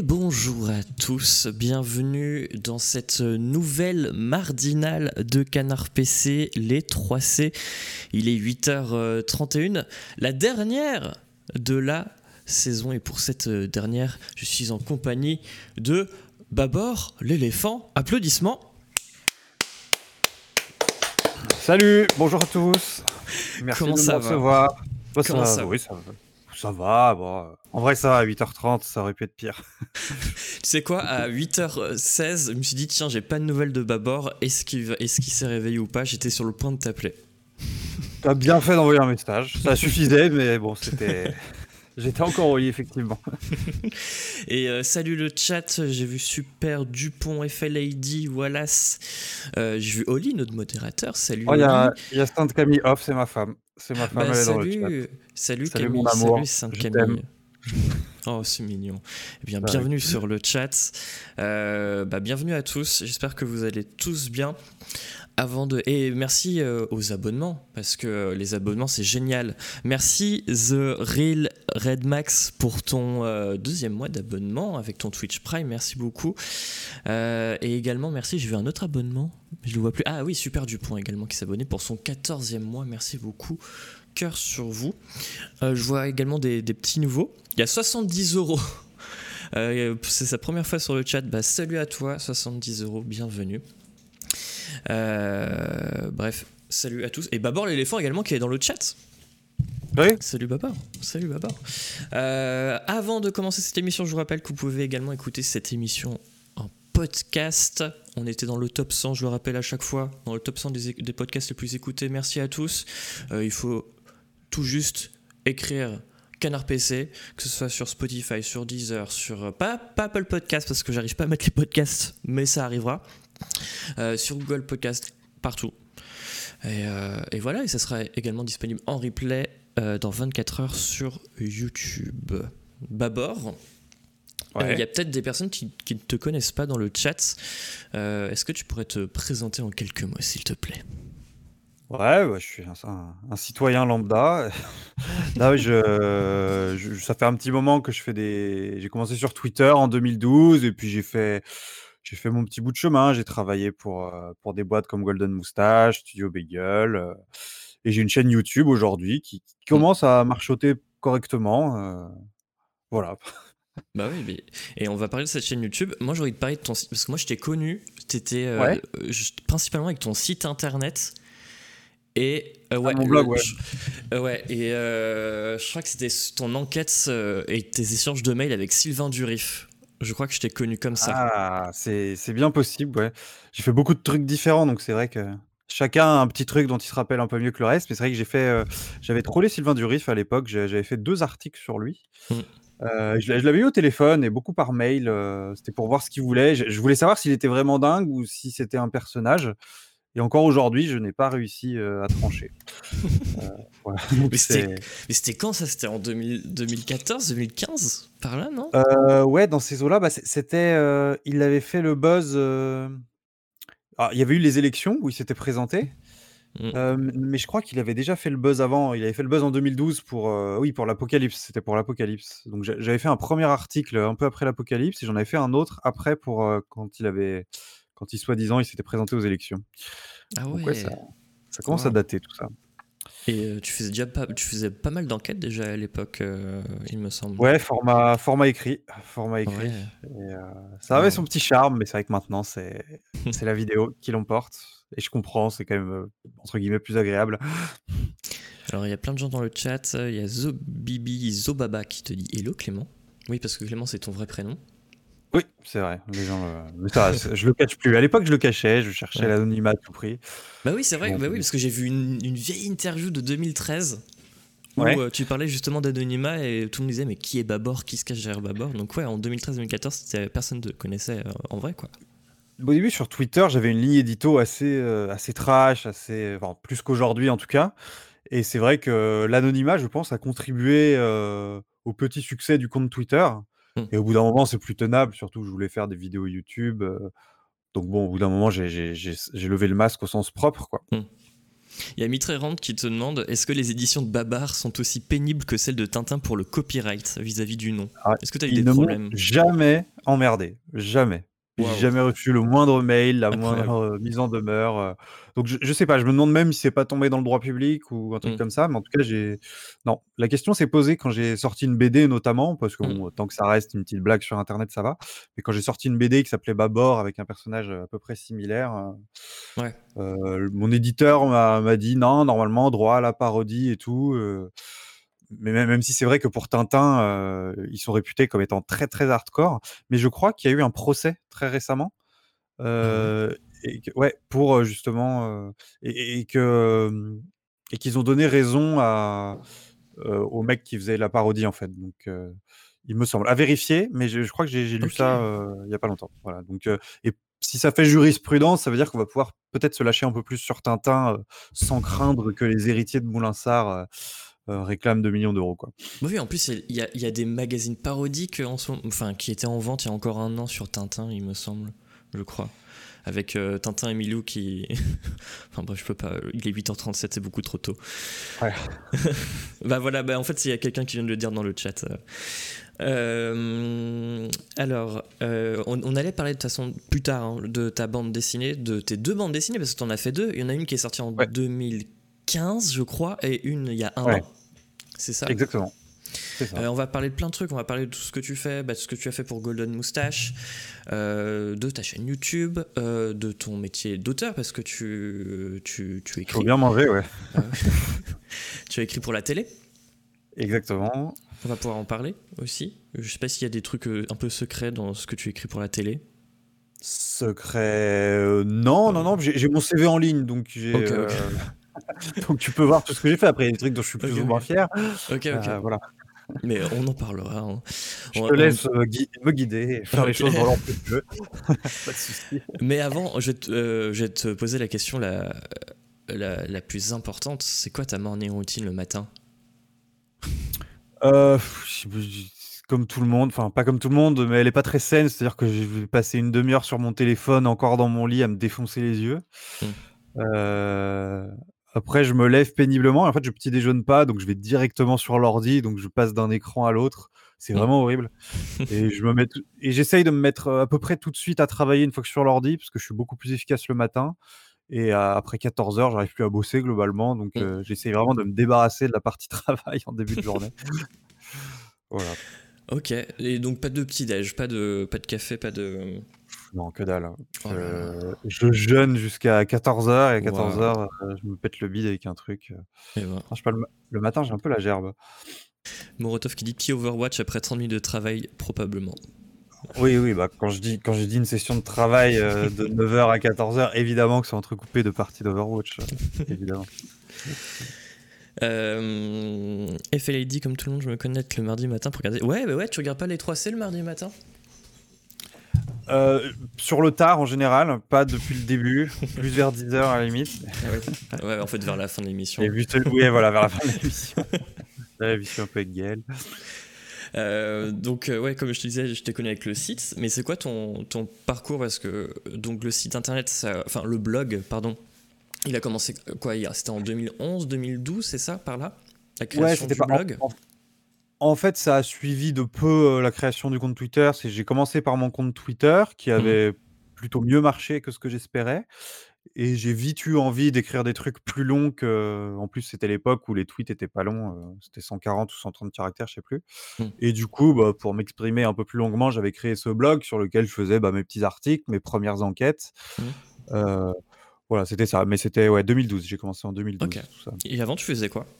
Et bonjour à tous, bienvenue dans cette nouvelle mardinale de Canard PC, les 3C. Il est 8h31, la dernière de la saison. Et pour cette dernière, je suis en compagnie de Babor, l'éléphant. Applaudissements. Salut, bonjour à tous. Merci Comment de ça me recevoir. Comment ça, ça va, va? oui, ça va. Ça va, bon, euh, En vrai, ça va, à 8h30, ça aurait pu être pire. Tu sais quoi, à 8h16, je me suis dit, tiens, j'ai pas de nouvelles de Babor. Est-ce qu'il est-ce qu'il s'est réveillé ou pas? J'étais sur le point de t'appeler. T'as bien fait d'envoyer un message. Ça suffisait, mais bon, c'était. J'étais encore au lit, effectivement. Et euh, salut le chat, j'ai vu Super Dupont, FLAD, Wallace. Euh, j'ai vu Oli, notre modérateur. Salut Oh, Il y a, y a Sainte Camille off, c'est ma femme. C'est ma femme, Bah, elle est dans le chat. salut, salut, Salut, Camille, mon amour. salut Sainte Camille. Oh, c'est mignon. Eh bien, Bah, bienvenue sur le chat. Euh, bah, bienvenue à tous. J'espère que vous allez tous bien. Et merci euh, aux abonnements parce que les abonnements c'est génial. Merci The Real Red Max pour ton euh, deuxième mois d'abonnement avec ton Twitch Prime. Merci beaucoup. Euh, et également merci. J'ai vu un autre abonnement. Je le vois plus. Ah oui, Super Dupont également qui s'abonnait pour son 14e mois. Merci beaucoup. Cœur sur vous. Je vois également des, petits nouveaux. Il y a 70 euros. C'est sa première fois sur le chat. Bah, salut à toi, 70 euros, bienvenue. Euh, bref, salut à tous. Et Babor l'éléphant également qui est dans le chat. Oui, Salut Babor. Salut Babor. Euh, avant de commencer cette émission, je vous rappelle que vous pouvez également écouter cette émission en podcast. On était dans le top 100, je le rappelle à chaque fois, dans le top 100 des, des podcasts les plus écoutés. Merci à tous. Euh, il faut tout juste écrire Canard PC, que ce soit sur Spotify, sur Deezer, sur pas, pas Apple Podcast parce que j'arrive pas à mettre les podcasts, mais ça arrivera. Euh, sur Google Podcast, partout. Et, euh, et voilà, et ça sera également disponible en replay euh, dans 24 heures sur YouTube. Babor, euh, il ouais. y a peut-être des personnes qui, qui ne te connaissent pas dans le chat. Est-ce que tu pourrais te présenter en quelques mots, s'il te plaît? Ouais, ouais, je suis un, un- un citoyen lambda. Là, je, je- ça fait un petit moment que je fais des. J'ai commencé sur Twitter en 2012 et puis j'ai fait, j'ai fait mon petit bout de chemin. J'ai travaillé pour, euh, pour des boîtes comme Golden Moustache, Studio Bagel, euh, et j'ai une chaîne YouTube aujourd'hui qui, qui commence à marchoter correctement. euh, voilà. Bah oui, mais- et on va parler de cette chaîne YouTube. Moi, j'ai envie de parler de ton site, parce que moi, je t'ai connu, t'étais euh, Ouais. principalement avec ton site internet. Et euh, ouais, mon blog, le- ouais. je- euh, ouais, et je crois que c'était ton enquête et tes échanges de mails avec Sylvain Durif. Je crois que je t'ai connu comme ça. Ah, c'est c'est bien possible, ouais. J'ai fait beaucoup de trucs différents, donc c'est vrai que chacun a un petit truc dont il se rappelle un peu mieux que le reste. Mais c'est vrai que j'ai fait, euh, j'avais trollé Sylvain Durif à l'époque. j'ai- J'avais fait deux articles sur lui. Mm. Euh, je l'a- je l'avais eu au téléphone et beaucoup par mail. euh, C'était pour voir ce qu'il voulait. Je, je voulais savoir s'il était vraiment dingue ou si c'était un personnage. Et encore aujourd'hui, je n'ai pas réussi euh, à trancher. Euh, voilà. Donc Mais c'était- quand ça? C'était en 2000 2014, 2015 Par là, non? Euh, ouais, dans ces eaux-là, bah, c'était, il avait fait le buzz. il y avait eu les élections où il s'était présenté, Mm. euh, m- mais je crois qu'il avait déjà fait le buzz avant. Il avait fait le buzz en 2012 pour, oui, pour l'Apocalypse. C'était pour l'Apocalypse. Donc j'a- j'avais fait un premier article un peu après l'Apocalypse et j'en avais fait un autre après pour quand il avait, quand il soi-disant, il s'était présenté aux élections. Ah Donc ouais. ça, ça commence Wow. à dater tout ça. Et euh, tu faisais déjà pas, tu faisais pas mal d'enquêtes déjà à l'époque, euh, il me semble. Ouais, format, format écrit, format écrit. Ouais. Et, euh, ça avait Ouais. son petit charme, mais c'est vrai que maintenant, c'est c'est la vidéo qui l'emporte. Et je comprends, c'est quand même, entre guillemets, plus agréable. Alors il y a plein de gens dans le chat. Il y a Zobibi Zobaba qui te dit Hello Clément. Oui, parce que Clément c'est ton vrai prénom. Oui, c'est vrai. Les gens, le- mais ça, je le cache plus. À l'époque, je le cachais, je cherchais Ouais. l'anonymat à tout prix. Bah oui, c'est vrai. Bon, Bah oui, parce que j'ai vu une, une vieille interview de 2013 où Ouais. euh, tu parlais justement d'anonymat et tout le monde disait mais qui est Babor, qui se cache derrière Babor? Donc ouais, en 2013-2014, c'était- personne ne connaissait euh, en vrai quoi. Au début, sur Twitter, j'avais une ligne édito assez, euh, assez trash, assez, enfin, plus qu'aujourd'hui en tout cas. Et c'est vrai que l'anonymat, je pense, a contribué euh, au petit succès du compte Twitter. Mm. Et au bout d'un moment, c'est plus tenable. Surtout, je voulais faire des vidéos YouTube. euh, donc bon, au bout d'un moment, j'ai- j'ai j'ai- j'ai levé le masque au sens propre, quoi. Il y a Mitrérand qui te demande est-ce que les éditions de Babar sont aussi pénibles que celles de Tintin pour le copyright vis-à-vis du nom? Ah, Est-ce que tu as eu Ils des ne m'ont problèmes? jamais emmerdé, jamais. J'ai jamais reçu le moindre mail, la Incroyable. moindre, heu, mise en demeure, heu, donc je je sais pas, je me demande même si c'est pas tombé dans le droit public ou un truc Mmh. comme ça, mais en tout cas, j'ai non, la question s'est posée quand j'ai sorti une BD notamment, parce que Mmh. bon, tant que ça reste une petite blague sur internet, ça va. Mais quand j'ai sorti une BD qui s'appelait Babor avec un personnage, heu, à peu près similaire, Ouais. mon éditeur m'a m'a dit: «Non, normalement, droit à la parodie et tout», mais même même si c'est vrai que pour Tintin, heu, ils sont réputés comme étant très, très hardcore, mais je crois qu'il y a eu un procès très récemment, Ah ouais? heu et que ouais, pour, heu, justement, et que, et qu'ils ont donné raison à, au mec qui faisait la parodie, en fait, donc il me semble. À vérifier, mais je je crois que j'ai lu ça, il y a pas longtemps. Voilà, donc et si ça fait jurisprudence, ça veut dire qu'on va pouvoir peut-être se lâcher un peu plus sur Tintin, sans craindre que les héritiers de Moulinsart, réclament 2 000 000 quoi. Oui, en plus, il y a, il y a des magazines parodiques en ce moment- enfin, qui étaient en vente il y a encore un an sur Tintin, il me semble, je crois. Avec euh, Tintin et Milou qui. enfin bref, je peux pas. Il est 8h37, c'est beaucoup trop tôt. Ouais. bah voilà, bah en fait, il y a quelqu'un qui vient de le dire dans le chat. Euh, alors, euh, on, on allait parler de toute façon plus tard hein, de ta bande dessinée, de tes deux bandes dessinées, parce que tu en as fait deux. Il y en a une qui est sortie en Ouais. 2015, je crois, et une il y a un Ouais. an. C'est ça Exactement. Euh, on va parler de plein de trucs, on va parler de tout ce que tu fais, bah, de ce que tu as fait pour Golden Moustache, euh, de ta chaîne YouTube, euh, de ton métier d'auteur, parce que tu, tu, tu Faut écris. bien manger, ouais. tu as écrit pour la télé, Exactement. on va pouvoir en parler aussi. Je sais pas s'il y a des trucs un peu secrets dans ce que tu écris pour la télé. Secret, non, non, non, j'ai mon CV en ligne, donc j'ai. donc tu peux voir tout ce que j'ai fait. Après, il y a des trucs dont je suis plus Ok, ou moins fier. Ok, ok. Heu, voilà. Mais on en parlera. hein. Je On- te laisse, gui me guider et faire les choses dans l'ordre que tu veux. Pas de souci. Mais avant, je vais, te, euh, je vais te poser la question la, la, la plus importante. C'est quoi ta morning routine le matin? Comme tout le monde, enfin pas comme tout le monde, mais elle est pas très saine. C'est-à-dire que je vais passer une demi heure sur mon téléphone, encore dans mon lit, à me défoncer les yeux. Mmh. Heu, après je me lève péniblement et en fait je petit déjeune pas, donc je vais directement sur l'ordi, donc je passe d'un écran à l'autre. C'est Mmh. vraiment horrible et je me mets tout et j'essaye de me mettre, heu, à peu près tout de suite à travailler une fois que je suis sur l'ordi, parce que je suis beaucoup plus efficace le matin et après 14 heures, j'arrive plus à bosser globalement, donc Mmh. heu, j'essaye vraiment de me débarrasser de la partie travail en début de journée. Voilà. Ok, et donc pas de petit-déj, pas de, pas de café, pas de. Non, que dalle, hein. Oh. Heu, je jeûne jusqu'à 14:00 et à 14:00, Waouh. heu, je me pète le bide avec un truc, heu, Eh ben. non, je sais pas, le ma le matin, j'ai un peu la gerbe. Morotov qui dit petit Overwatch après 30 minutes de travail, probablement. Oui, oui, bah, quand je dis quand je dis une session de travail, de 9:00 à 14:00, évidemment que c'est entrecoupé de parties d'Overwatch, heu, évidemment. Euh, FLAD, comme tout le monde, je me connecte le mardi matin pour regarder. Ouais, bah ouais, tu regardes pas les 3C le mardi matin? Heu, sur le tard en général, pas depuis le début, plus vers 10:00 à la limite Ouais, en fait, vers la fin de l'émission. et vu ce oui, voilà, vers la fin de l'émission. Suis un peu avec Gaël. Euh, donc, euh, ouais, comme je te disais, je t'ai connu avec le site, mais c'est quoi ton, ton parcours? Parce que donc le site internet, ça- enfin le blog, pardon, il a commencé quoi il y a- C'était en 2011, 2012, c'est ça, par là? La création Ouais, c'était du pas blog? en en fait, ça a suivi de peu, heu, la création du compte Twitter. C'est j'ai commencé par mon compte Twitter qui Mmh. avait plutôt mieux marché que ce que j'espérais et j'ai vite eu envie d'écrire des trucs plus longs que en plus, c'était l'époque où les tweets étaient pas longs, heu, c'était 140 ou 130 caractères, je sais plus Mmh. et du coup, bah, pour m'exprimer un peu plus longuement, j'avais créé ce blog sur lequel je faisais, bah, mes petits articles, mes premières enquêtes. Mmh. Heu, voilà, c'était ça, mais c'était, ouais, 2012. J'ai commencé en 2012, Ok. tout ça. Et avant, tu faisais quoi?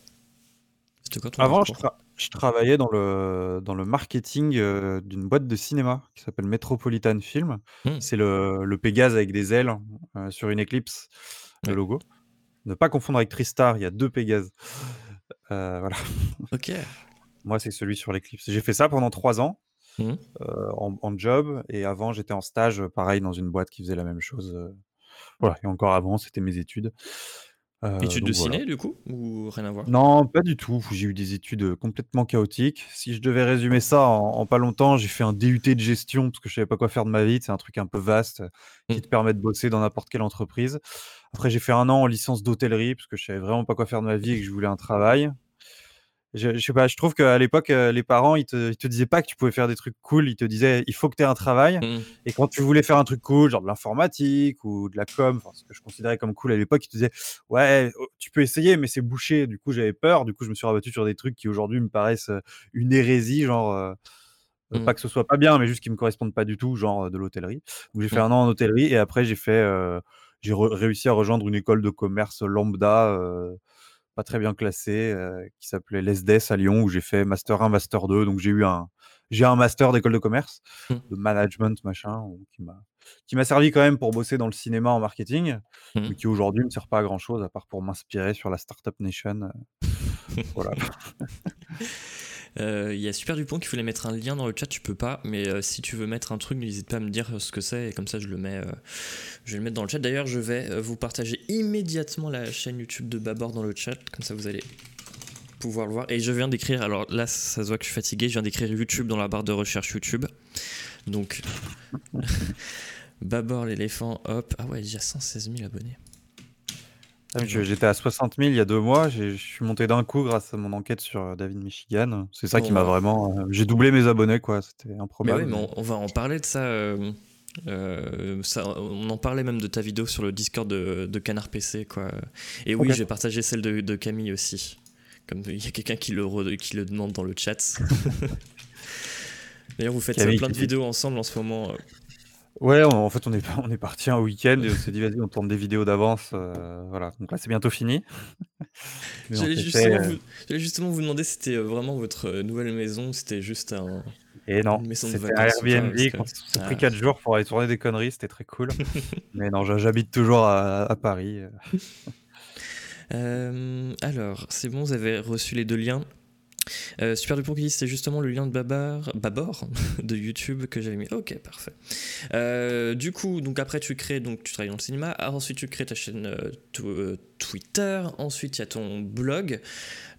Quoi ton Avant, je, parcours tra- je travaillais dans le, dans le marketing euh, d'une boîte de cinéma qui s'appelle Metropolitan Film. Hmm. C'est le, le Pégase avec des ailes euh, sur une éclipse, le Ouais. logo. Ne pas confondre avec Tristar, il y a deux Pégases. Euh, voilà. Ok. Moi, c'est celui sur l'éclipse. J'ai fait ça pendant trois ans euh, en, en job. Et avant, j'étais en stage, pareil, dans une boîte qui faisait la même chose. Voilà. Et encore avant, c'était mes études. Euh, Études de voilà. ciné, du coup Ou rien à voir? Non, pas du tout. J'ai eu des études euh, complètement chaotiques. Si je devais résumer ça en, en pas longtemps, j'ai fait un DUT de gestion parce que je savais pas quoi faire de ma vie. C'est un truc un peu vaste euh, qui Mm. te permet de bosser dans n'importe quelle entreprise. Après, j'ai fait un an en licence d'hôtellerie parce que je savais vraiment pas quoi faire de ma vie et que je voulais un travail. Je, je sais pas, je trouve qu'à l'époque, euh, les parents, ils te, ils te disaient pas que tu pouvais faire des trucs cool, ils te disaient il faut que tu aies un travail. Mm. Et quand tu voulais faire un truc cool, genre de l'informatique ou de la com, ce que je considérais comme cool à l'époque, ils te disaient ouais, oh, tu peux essayer, mais c'est bouché. Du coup, j'avais peur. Du coup, je me suis rabattu sur des trucs qui aujourd'hui me paraissent euh, une hérésie, genre. euh, euh, Mm. Pas que ce soit pas bien, mais juste qui me correspondent pas du tout, genre de l'hôtellerie. Donc j'ai fait Mm. un an en hôtellerie et après j'ai fait, euh, j'ai re- réussi à rejoindre une école de commerce lambda, euh, pas très bien classée, euh, qui s'appelait l'ESDES à Lyon, où j'ai fait master 1, master 2. Donc j'ai eu un, j'ai un master d'école de commerce, Mm. de management machin, qui m'a, qui m'a servi quand même pour bosser dans le cinéma en marketing, Mm. mais qui aujourd'hui me sert pas à grand chose à part pour m'inspirer sur la startup nation. euh, voilà. Euh, Il y a Super Dupont qui voulait mettre un lien dans le chat, tu peux pas, mais euh, si tu veux mettre un truc, n'hésite pas à me dire ce que c'est et comme ça je le mets, euh, je vais le mettre dans le chat. D'ailleurs, je vais euh, vous partager immédiatement la chaîne YouTube de Babor dans le chat, comme ça vous allez pouvoir le voir. Et je viens d'écrire, alors là ça se voit que je suis fatigué, je viens d'écrire YouTube dans la barre de recherche YouTube. Donc, Babor l'éléphant, hop, ah ouais, il y a 116 000 abonnés. Ah, mais J'étais à 60 000 il y a deux mois. Je suis monté d'un coup grâce à mon enquête sur euh, David Michigan. C'est ça qui m'a ouais. vraiment. euh, J'ai doublé mes abonnés, quoi. C'était Mais improbable. oui, mais on, on va en parler de ça, euh, euh, ça, On en parlait même de ta vidéo sur le Discord de, de Canard PC, quoi. Et oui, Ok. j'ai partagé celle de, de Camille aussi. Comme il y a quelqu'un qui le, re- qui le demande dans le chat. D'ailleurs, vous faites Camille plein de vidéos ensemble en ce moment. Ouais, on- en fait, on est, on est parti un week-end et on s'est dit, vas-y, on tourne des vidéos d'avance. euh, voilà. Donc là, c'est bientôt fini. Mais on J'allais justement, euh, vous- j'allais justement vous demander si c'était euh, vraiment votre euh, nouvelle maison c'était juste un. Et non, une maison de c'était un vacances ou pas, Airbnb. parce que- qu'on s'est Ah. pris 4 jours pour aller tourner des conneries. C'était très cool. mais non, j'ha- j'habite toujours à, à Paris. euh. Euh, alors, c'est bon, vous avez reçu les deux liens. Euh, Super Dupont qui dit c'est justement le lien de Babar, Babor de YouTube que j'avais mis. Ok, parfait. Euh, du coup, donc après tu crées, donc tu travailles dans le cinéma. Ah, Ensuite tu crées ta chaîne euh, euh, Twitter. Ensuite il y a ton blog.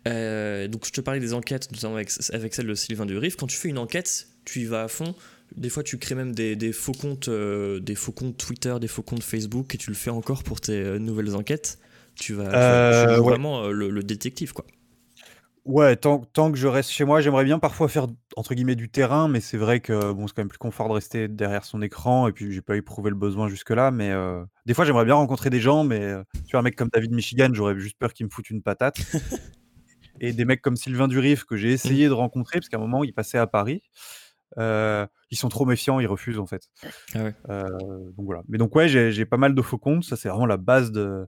Donc je te parlais des enquêtes, notamment avec, avec celle de Sylvain Durif. Quand tu fais une enquête, tu y vas à fond. Des fois, tu crées même des, des faux comptes, des faux comptes Twitter, des faux comptes Facebook, et tu le fais encore pour tes nouvelles enquêtes. Tu vas, tu vas- tu joues ouais. vraiment le, le détective, quoi. Ouais, tant, tant que je reste chez moi, j'aimerais bien parfois faire entre guillemets du terrain, mais c'est vrai que bon, c'est quand même plus confort de rester derrière son écran et puis j'ai pas éprouvé le besoin jusque-là. Mais euh, des fois, j'aimerais bien rencontrer des gens, mais euh, tu vois, un mec comme David Michigan, j'aurais juste peur qu'il me foute une patate. et des mecs comme Sylvain Durif que j'ai essayé de rencontrer parce qu'à un moment, il passait à Paris. euh, ils sont trop méfiants, ils refusent en fait. Ah ouais. Euh, donc voilà. Mais donc ouais, j'ai j'ai pas mal de faux comptes. Ça, c'est vraiment la base de.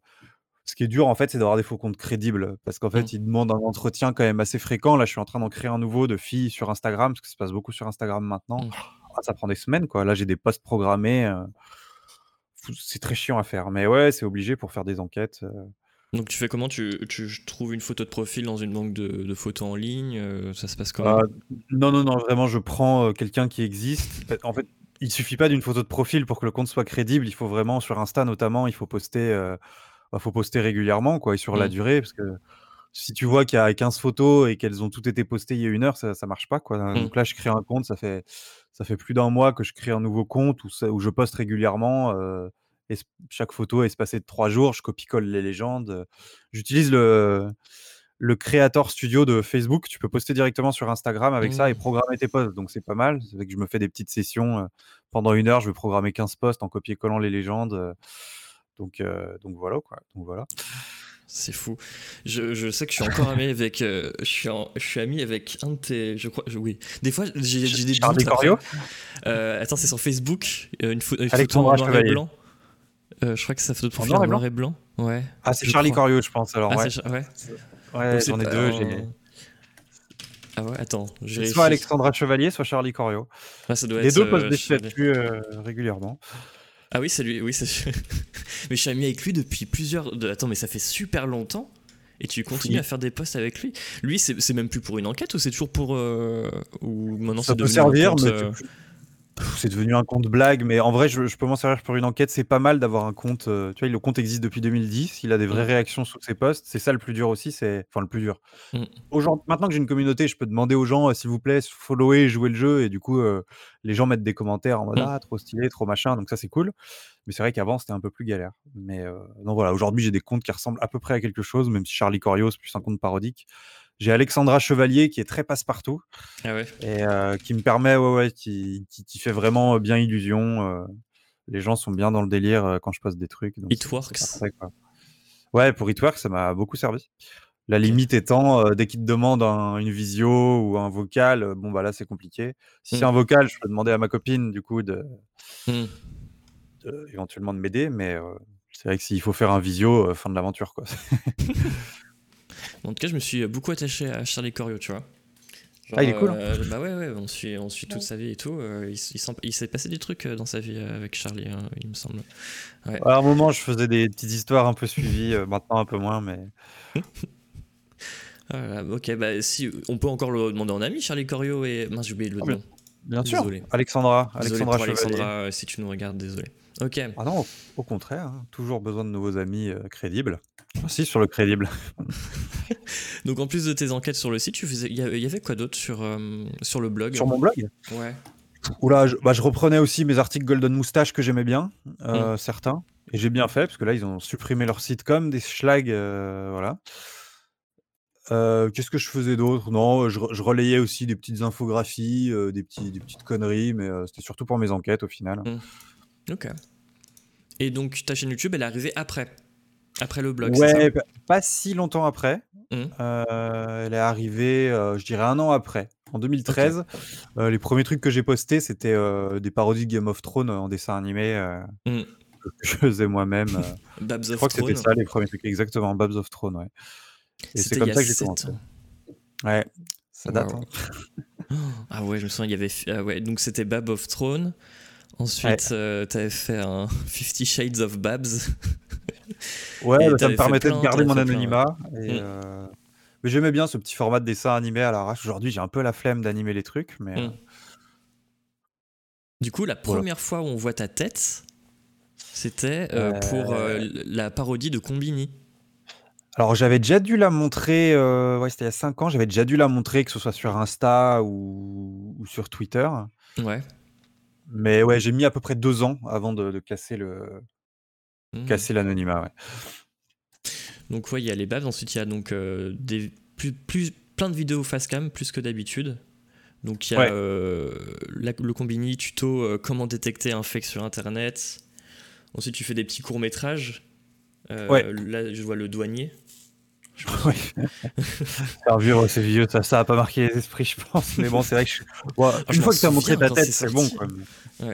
Ce qui est dur en fait, c'est d'avoir des faux comptes crédibles parce qu'en fait, Mm. ils demandent un entretien quand même assez fréquent. Là, je suis en train d'en créer un nouveau de filles sur Instagram parce que ça se passe beaucoup sur Instagram maintenant. Mm. Ah, ça prend des semaines quoi. Là, j'ai des posts programmés. euh, C'est très chiant à faire, mais ouais, c'est obligé pour faire des enquêtes. euh. Donc tu fais comment? Tu, tu trouves une photo de profil dans une banque de, de photos en ligne euh, Ça se passe comment? Euh, non, non, non, vraiment, je prends euh, quelqu'un qui existe. Euh, En fait, il suffit pas d'une photo de profil pour que le compte soit crédible. Il faut vraiment, sur Insta notamment, il faut poster, bah, faut poster régulièrement, quoi, et sur la Mm. durée, parce que si tu vois qu'il y a 15 photos et qu'elles ont toutes été postées il y a une heure, ça, ça marche pas, quoi. Mm. Donc là, je crée un compte, ça fait, ça fait plus d'un mois que je crée un nouveau compte où, ça- où je poste régulièrement. euh, et chaque photo est espacée de trois jours. Je copie-colle les légendes. euh, J'utilise le, le Creator Studio de Facebook. Tu peux poster directement sur Instagram avec ça et Mm. programmer tes posts. Donc c'est pas mal. C'est que je me fais des petites sessions. euh, pendant une heure, je vais programmer 15 posts en copier-collant les légendes. Donc, euh, donc voilà quoi. Donc voilà. C'est fou. Je, je sais que je suis encore ami avec. euh, je, suis en- je suis ami avec un de tes. Je crois. je- oui. Des fois, j'ai des Charlie. Corio Euh, attends, c'est sur Facebook. une, une photo en noir et blanc. Euh, je crois que sa photo de profil en noir et blanc. Ouais. Ah, c'est Charlie. Corio, je pense. Alors Ah, ouais, ouais. ouais j'en ai deux. Ah ouais, attends. soit Alexandra Chevalier, soit Charlie Corio. Ah, ça doit Les être, deux postent des statuts régulièrement. Ah oui, c'est lui. Oui, c'est. mais je suis ami avec lui depuis plusieurs. Attends, mais ça fait super longtemps. Et tu continues Oui. à faire des posts avec lui? Lui, c'est même plus pour une enquête ou c'est toujours pour. euh, Ou maintenant ça peut servir, compte, mais euh, tu- c'est devenu un compte blague. Mais en vrai, je, je peux m'en servir pour une enquête. C'est pas mal d'avoir un compte. euh, tu vois, le compte existe depuis 2010. Il a des vraies Mm. réactions sous ses posts. C'est ça le plus dur aussi. C'est enfin le plus dur. Mm. Aujourd'hui, maintenant que j'ai une communauté, je peux demander aux gens, euh, s'il vous plaît, followez, jouez le jeu. Et du coup, euh, les gens mettent des commentaires en mode Mmh. ah trop stylé, trop machin, donc ça c'est cool. Mais c'est vrai qu'avant c'était un peu plus galère. Mais euh, donc voilà, aujourd'hui j'ai des comptes qui ressemblent à peu près à quelque chose, même si Charlie Corio c'est plus un compte parodique. J'ai Alexandra Chevalier qui est très passe-partout Ah ouais. et euh, qui me permet, ouais, ouais, qui, qui, qui fait vraiment bien illusion. euh, les gens sont bien dans le délire euh, quand je poste des trucs. donc It c'est- c'est works. parfait. Ouais, pour It Works, ça m'a beaucoup servi. La limite étant, euh, dès qu'ils te demandent un- une visio ou un vocal, euh, bon bah là c'est compliqué. Si c'est Mm. un vocal, je peux demander à ma copine du coup de, Hmm. de- éventuellement de m'aider, mais euh, c'est vrai que s'il faut faire un visio, euh, fin de l'aventure quoi. En tout cas, je me suis beaucoup attaché à Charlie Corio, tu vois. Genre, Ah, il est cool, hein. euh, bah ouais, ouais, on suit, on suit toute sa vie et tout. euh, il il il s'est passé des trucs euh, dans sa vie avec Charlie, hein, il me semble. À un moment, je faisais des petites histoires un peu suivies, euh, maintenant un peu moins, mais Ah, ok, bah si, on peut encore le demander en ami, Charlie Corio et. Mince, j'ai oublié le Ah, bien- nom. bien sûr. Désolé. Alexandra, Désolé Alexandra si tu nous regardes, désolé. Ok. Ah non, au- au contraire, hein, toujours besoin de nouveaux amis euh, crédibles. Aussi sur le crédible. Donc en plus de tes enquêtes sur le site, tu faisais, il y avait- quoi d'autre sur, euh, sur le blog? Sur mon blog? Ouais. Oula, je, bah, je reprenais aussi mes articles Golden Moustache que j'aimais bien, Mm. euh, certains. Et j'ai bien fait, parce que là, ils ont supprimé leur sitcom, des schlags, euh, voilà. Euh, Qu'est-ce que je faisais d'autre? Non, je, re- je relayais aussi des petites infographies, euh, des, petits, des petites conneries, mais euh, c'était surtout pour mes enquêtes au final. Ok. Et donc ta chaîne YouTube, elle est arrivée après? Après le blog, Ouais, ça pa- pas si longtemps après. Mhm. Euh, elle est arrivée, euh, je dirais un an après. En 2013, euh, les premiers trucs que j'ai postés, c'était des parodies de Game of Thrones en dessin animé Mhm. que je faisais moi-même. Babs Je of crois que c'était ça les premiers trucs, exactement, Babs of Throne, ouais. Et c'est comme ça que j'ai commencé. Ouais, ça date. Wow. hein. Ah ouais, je me souviens, il y avait. ah ouais, donc c'était Bab of Throne. Ensuite, euh, t'avais fait un Fifty Shades of Babs. Ouais, bah, ça me permettait plein, de garder mon plein, anonymat. et, Mm. euh, Mais j'aimais bien ce petit format de dessin animé à l'arrache. Aujourd'hui, j'ai un peu la flemme d'animer les trucs, mais Mm. Du coup, la Voilà. première fois où on voit ta tête, c'était euh, Euh. pour euh, la parodie de Combini. Alors, j'avais déjà dû la montrer, ouais, c'était il y a 5 ans, j'avais déjà dû la montrer, que ce soit sur Insta ou, ou sur Twitter. Ouais. Mais ouais, j'ai mis à peu près 2 ans avant de, de casser le Mhm. casser l'anonymat. Ouais. Donc ouais, il y a les Babs. Ensuite, il y a donc euh, des plus, plus plein de vidéos face cam plus que d'habitude. Donc il y a Ouais. euh, la- le Combini tuto euh, comment détecter un fake sur internet. Ensuite, tu fais des petits courts métrages. Ouais. Là, je vois le douanier. Ouais. Faire ouais, c'est vieux, ça, ça a pas marqué les esprits, je pense. Mais bon, c'est vrai que je- ouais, Ah, une fois que tu as montré ta tête, c'est bon. Quoi. Ah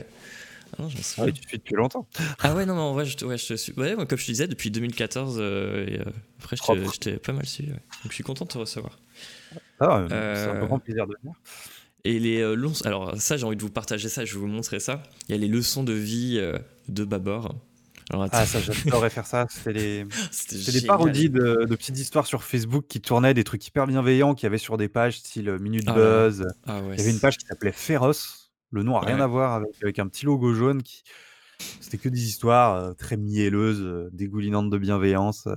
non, je Ah souviens. tu te suis depuis longtemps. Ah ouais, non, mais en vrai, je, te- ouais, je suis. Ouais, moi, comme je te disais, depuis 2014, euh, et, euh, après, je t'ai pas mal suivi. ouais. Donc, je suis content de te recevoir. Ah, c'est Euh, un grand plaisir de venir. Et les euh, leçons. Alors, ça, j'ai envie de vous partager ça, je vais vous montrer ça. Il y a les leçons de vie euh, de Babor. Alors, Ah, ça, j'adorais faire ça. C'était les... des parodies de, de petites histoires sur Facebook qui tournaient, des trucs hyper bienveillants qu'il y avait sur des pages style euh, Minute Ah. Buzz. Ah ouais. Il y avait une page qui s'appelait Féroce. Le nom a rien Ouais. à voir avec, avec un petit logo jaune. qui C'était que des histoires euh, très mielleuses, euh, dégoulinantes de bienveillance. euh.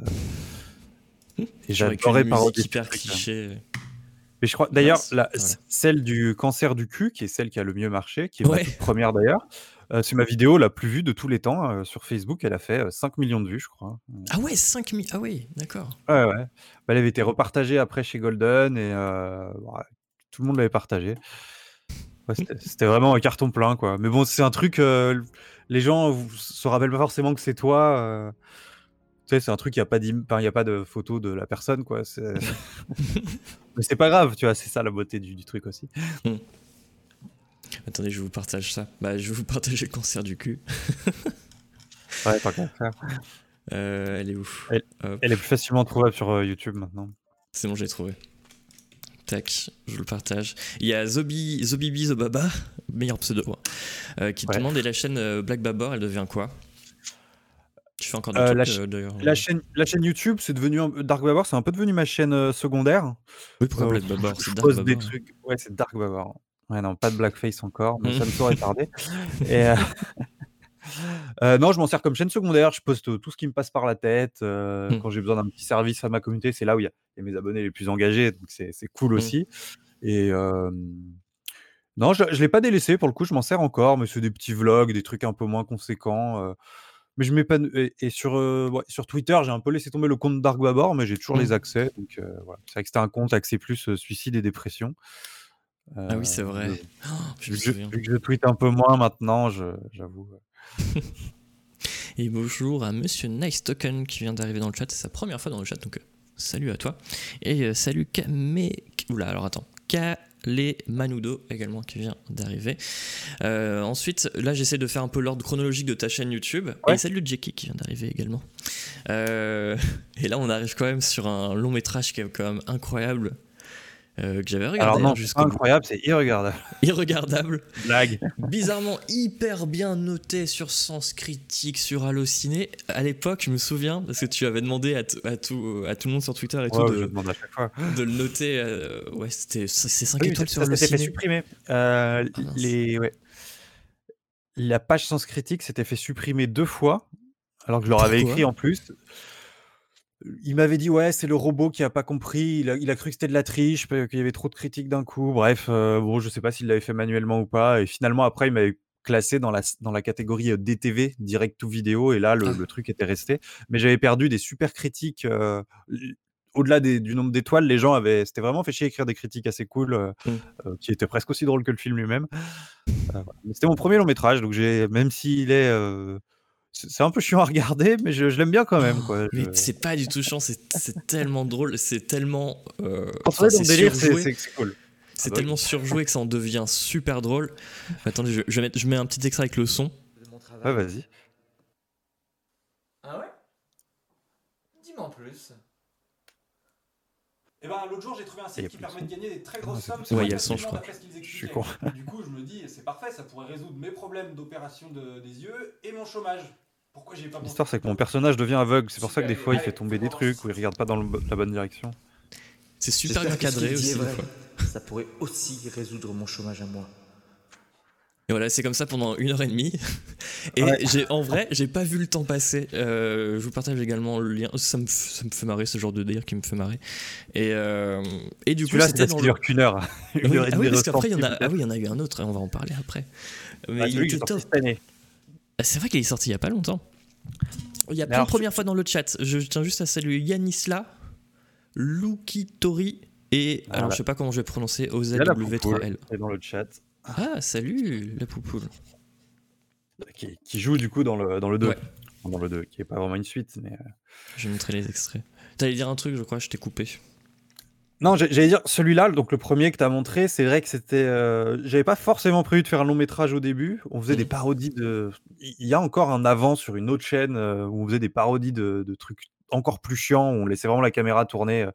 Et j'adorais parodier hyper là. cliché. Mais je crois, d'ailleurs, celle du cancer du cul, qui est celle qui a le mieux marché, qui est ma Ouais. toute première d'ailleurs, euh, c'est ma vidéo la plus vue de tous les temps sur Facebook. Elle a fait euh, 5 millions de vues, je crois. Ah ouais, 5000. Ah oui, d'accord. Ouais, ouais. Bah, elle avait été repartagée après chez Golden et ouais, tout le monde l'avait partagée. Ouais, c'était vraiment un carton plein, quoi. Mais bon, c'est un truc, euh, les gens se rappellent pas forcément que c'est toi. euh, tu sais, c'est un truc, il n'y a, pas y a pas de photo de la personne, quoi. Mais c'est pas grave, tu vois, c'est ça la beauté du, du truc aussi. Attendez, je vous partage ça. Bah, je vais vous partager le cancer du cul. Ouais, faire. Euh, elle est où Elle-. Elle est plus facilement trouvable sur YouTube maintenant. C'est bon, j'ai trouvé. Tac, je le partage. Il y a Zobi, Zobibi Zobaba, meilleur pseudo, hein, euh, qui te Ouais. demande et la chaîne euh, Black Babor, elle devient quoi? Tu fais encore des Euh, la ch- d'ailleurs La chaîne, la chaîne YouTube, c'est devenu Dark Babor, c'est un peu devenu ma chaîne secondaire. Oui, pourquoi Black je C'est Dark des hein. trucs. Ouais, c'est Dark. Ouais, non, pas de blackface encore, mais Mm. ça ne saurait tarder. Et, euh, euh, non, je m'en sers comme chaîne secondaire. Je poste tout ce qui me passe par la tête. euh, Mm. Quand j'ai besoin d'un petit service à ma communauté, c'est là où il y, a il y a mes abonnés les plus engagés, donc c'est cool Mm. aussi. Et, euh, Non, je je l'ai pas délaissé pour le coup, je m'en sers encore, mais c'est des petits vlogs, des trucs un peu moins conséquents, heu, mais je m'épanouis et et sur, heu, ouais, sur Twitter, j'ai un peu laissé tomber le compte Dark Babor, mais j'ai toujours Mmh. les accès, donc voilà. C'est vrai que c'était un compte axé plus, suicide et dépression. Ah oui, c'est vrai. bon, Oh, je me vu que je je tweete un peu moins maintenant, j'avoue, Et bonjour à Monsieur Nice Token qui vient d'arriver dans le chat, c'est sa première fois dans le chat, donc euh, salut à toi. Et euh, salut Kame... Oula, alors attends. Kale Manudo également qui vient d'arriver. Euh, ensuite, là j'essaie de faire un peu l'ordre chronologique de ta chaîne YouTube. Ouais. Et salut Jackie qui vient d'arriver également. Euh, et là on arrive quand même sur un long métrage qui est quand même incroyable. Euh, que j'avais regardé alors hein, non, c'est jusqu'au bout. incroyable, c'est irregardable. Irregardable. Blague. bizarrement hyper bien noté sur Sens Critique, sur Allociné. À l'époque, je me souviens, parce que tu avais demandé à, tout, à tout le monde sur Twitter et tout Ouais, de, à chaque fois. de le noter. euh, ouais, c'était c'est 5 Oui, étoiles ça sur ça s'était fait Allociné. supprimer. Heu, Ah les ouais. La page Sens Critique s'était fait supprimer 2 fois, alors que je leur avais écrit en plus. Il m'avait dit: «Ouais, c'est le robot qui a pas compris, il a il a cru que c'était de la triche, qu'il y avait trop de critiques d'un coup». Bref, heu, bon, je sais pas s'il l'avait fait manuellement ou pas et finalement après il m'avait classé dans la dans la catégorie, heu, DTV, direct to vidéo et là le Ah. le truc était resté. Mais j'avais perdu des super critiques, heu, l au-delà du nombre d'étoiles, les gens avaient s'étaient vraiment fait chier écrire des critiques assez cool, heu Mm. heu, qui étaient presque aussi drôles que le film lui-même. Voilà. C'était mon 1er long métrage, donc j'ai même s'il est, c'est un peu chiant à regarder, mais je je l'aime bien quand même, mais c'est pas du tout chiant, c'est c'est tellement drôle, c'est tellement. euh, enfin, c'est délire, c'est cool. C'est bah oui. tellement surjoué que ça en devient super drôle. Attendez, je, je vais mettre- je mets un petit extrait avec le son. Ouais, vas-y. Ah ouais? Dis-moi en plus. Et ben l'autre jour j'ai trouvé un site qui permet de gagner des très Ah, grosses sommes. c'est Ouais, très il y a le son, je crois. d'après ce qu'ils Je suis con. Du coup je me dis c'est parfait, ça pourrait résoudre mes problèmes d'opération de- des yeux et mon chômage. Pourquoi j'ai pas L'histoire, c'est que mon personnage devient aveugle. C'est pour ça que des fois, il fait tomber des trucs ou il regarde pas dans la bonne direction. C'est super bien cadré aussi. Ça pourrait aussi résoudre mon chômage à moi. Et voilà, c'est comme ça pendant une heure et demie. Et Ouais. j'ai, en vrai, j'ai pas vu le temps passer. Euh, je vous partage également le lien. Ça me, ça me fait marrer, ce genre de délire qui me fait marrer. Et, euh, et du coup, c'est c'était dans le. dure qu'une heure. Ah Une oui, heure et ah oui, parce qu'après, il y en a, ah oui, il y en a eu un autre, et on va en parler après. Mais Ah, il était top. Ah, C'est vrai qu'il est sorti il y a pas longtemps. Il y a Mais plein alors, de premières fois dans le chat. Je tiens juste à saluer Yanisla, Lukitori et. Ah, alors, là. je sais pas comment je vais prononcer, Il y a la OZW3L. poupoule qui est dans le chat, Ah, salut, la poupoule. qui, qui joue du coup dans le, dans le 2. Ouais. Dans le 2, qui est pas vraiment une suite. Mais... euh. Je vais montrer les extraits. T'allais dire un truc, je crois, je t'ai coupé. Non, j'allais dire, celui-là, donc le premier que tu as montré, c'est vrai que c'était. euh, J'avais pas forcément prévu de faire un long métrage au début. On faisait des Mhm. parodies de. Il y a encore un avant sur une autre chaîne euh, où on faisait des parodies de, de trucs encore plus chiants, où on laissait vraiment la caméra tourner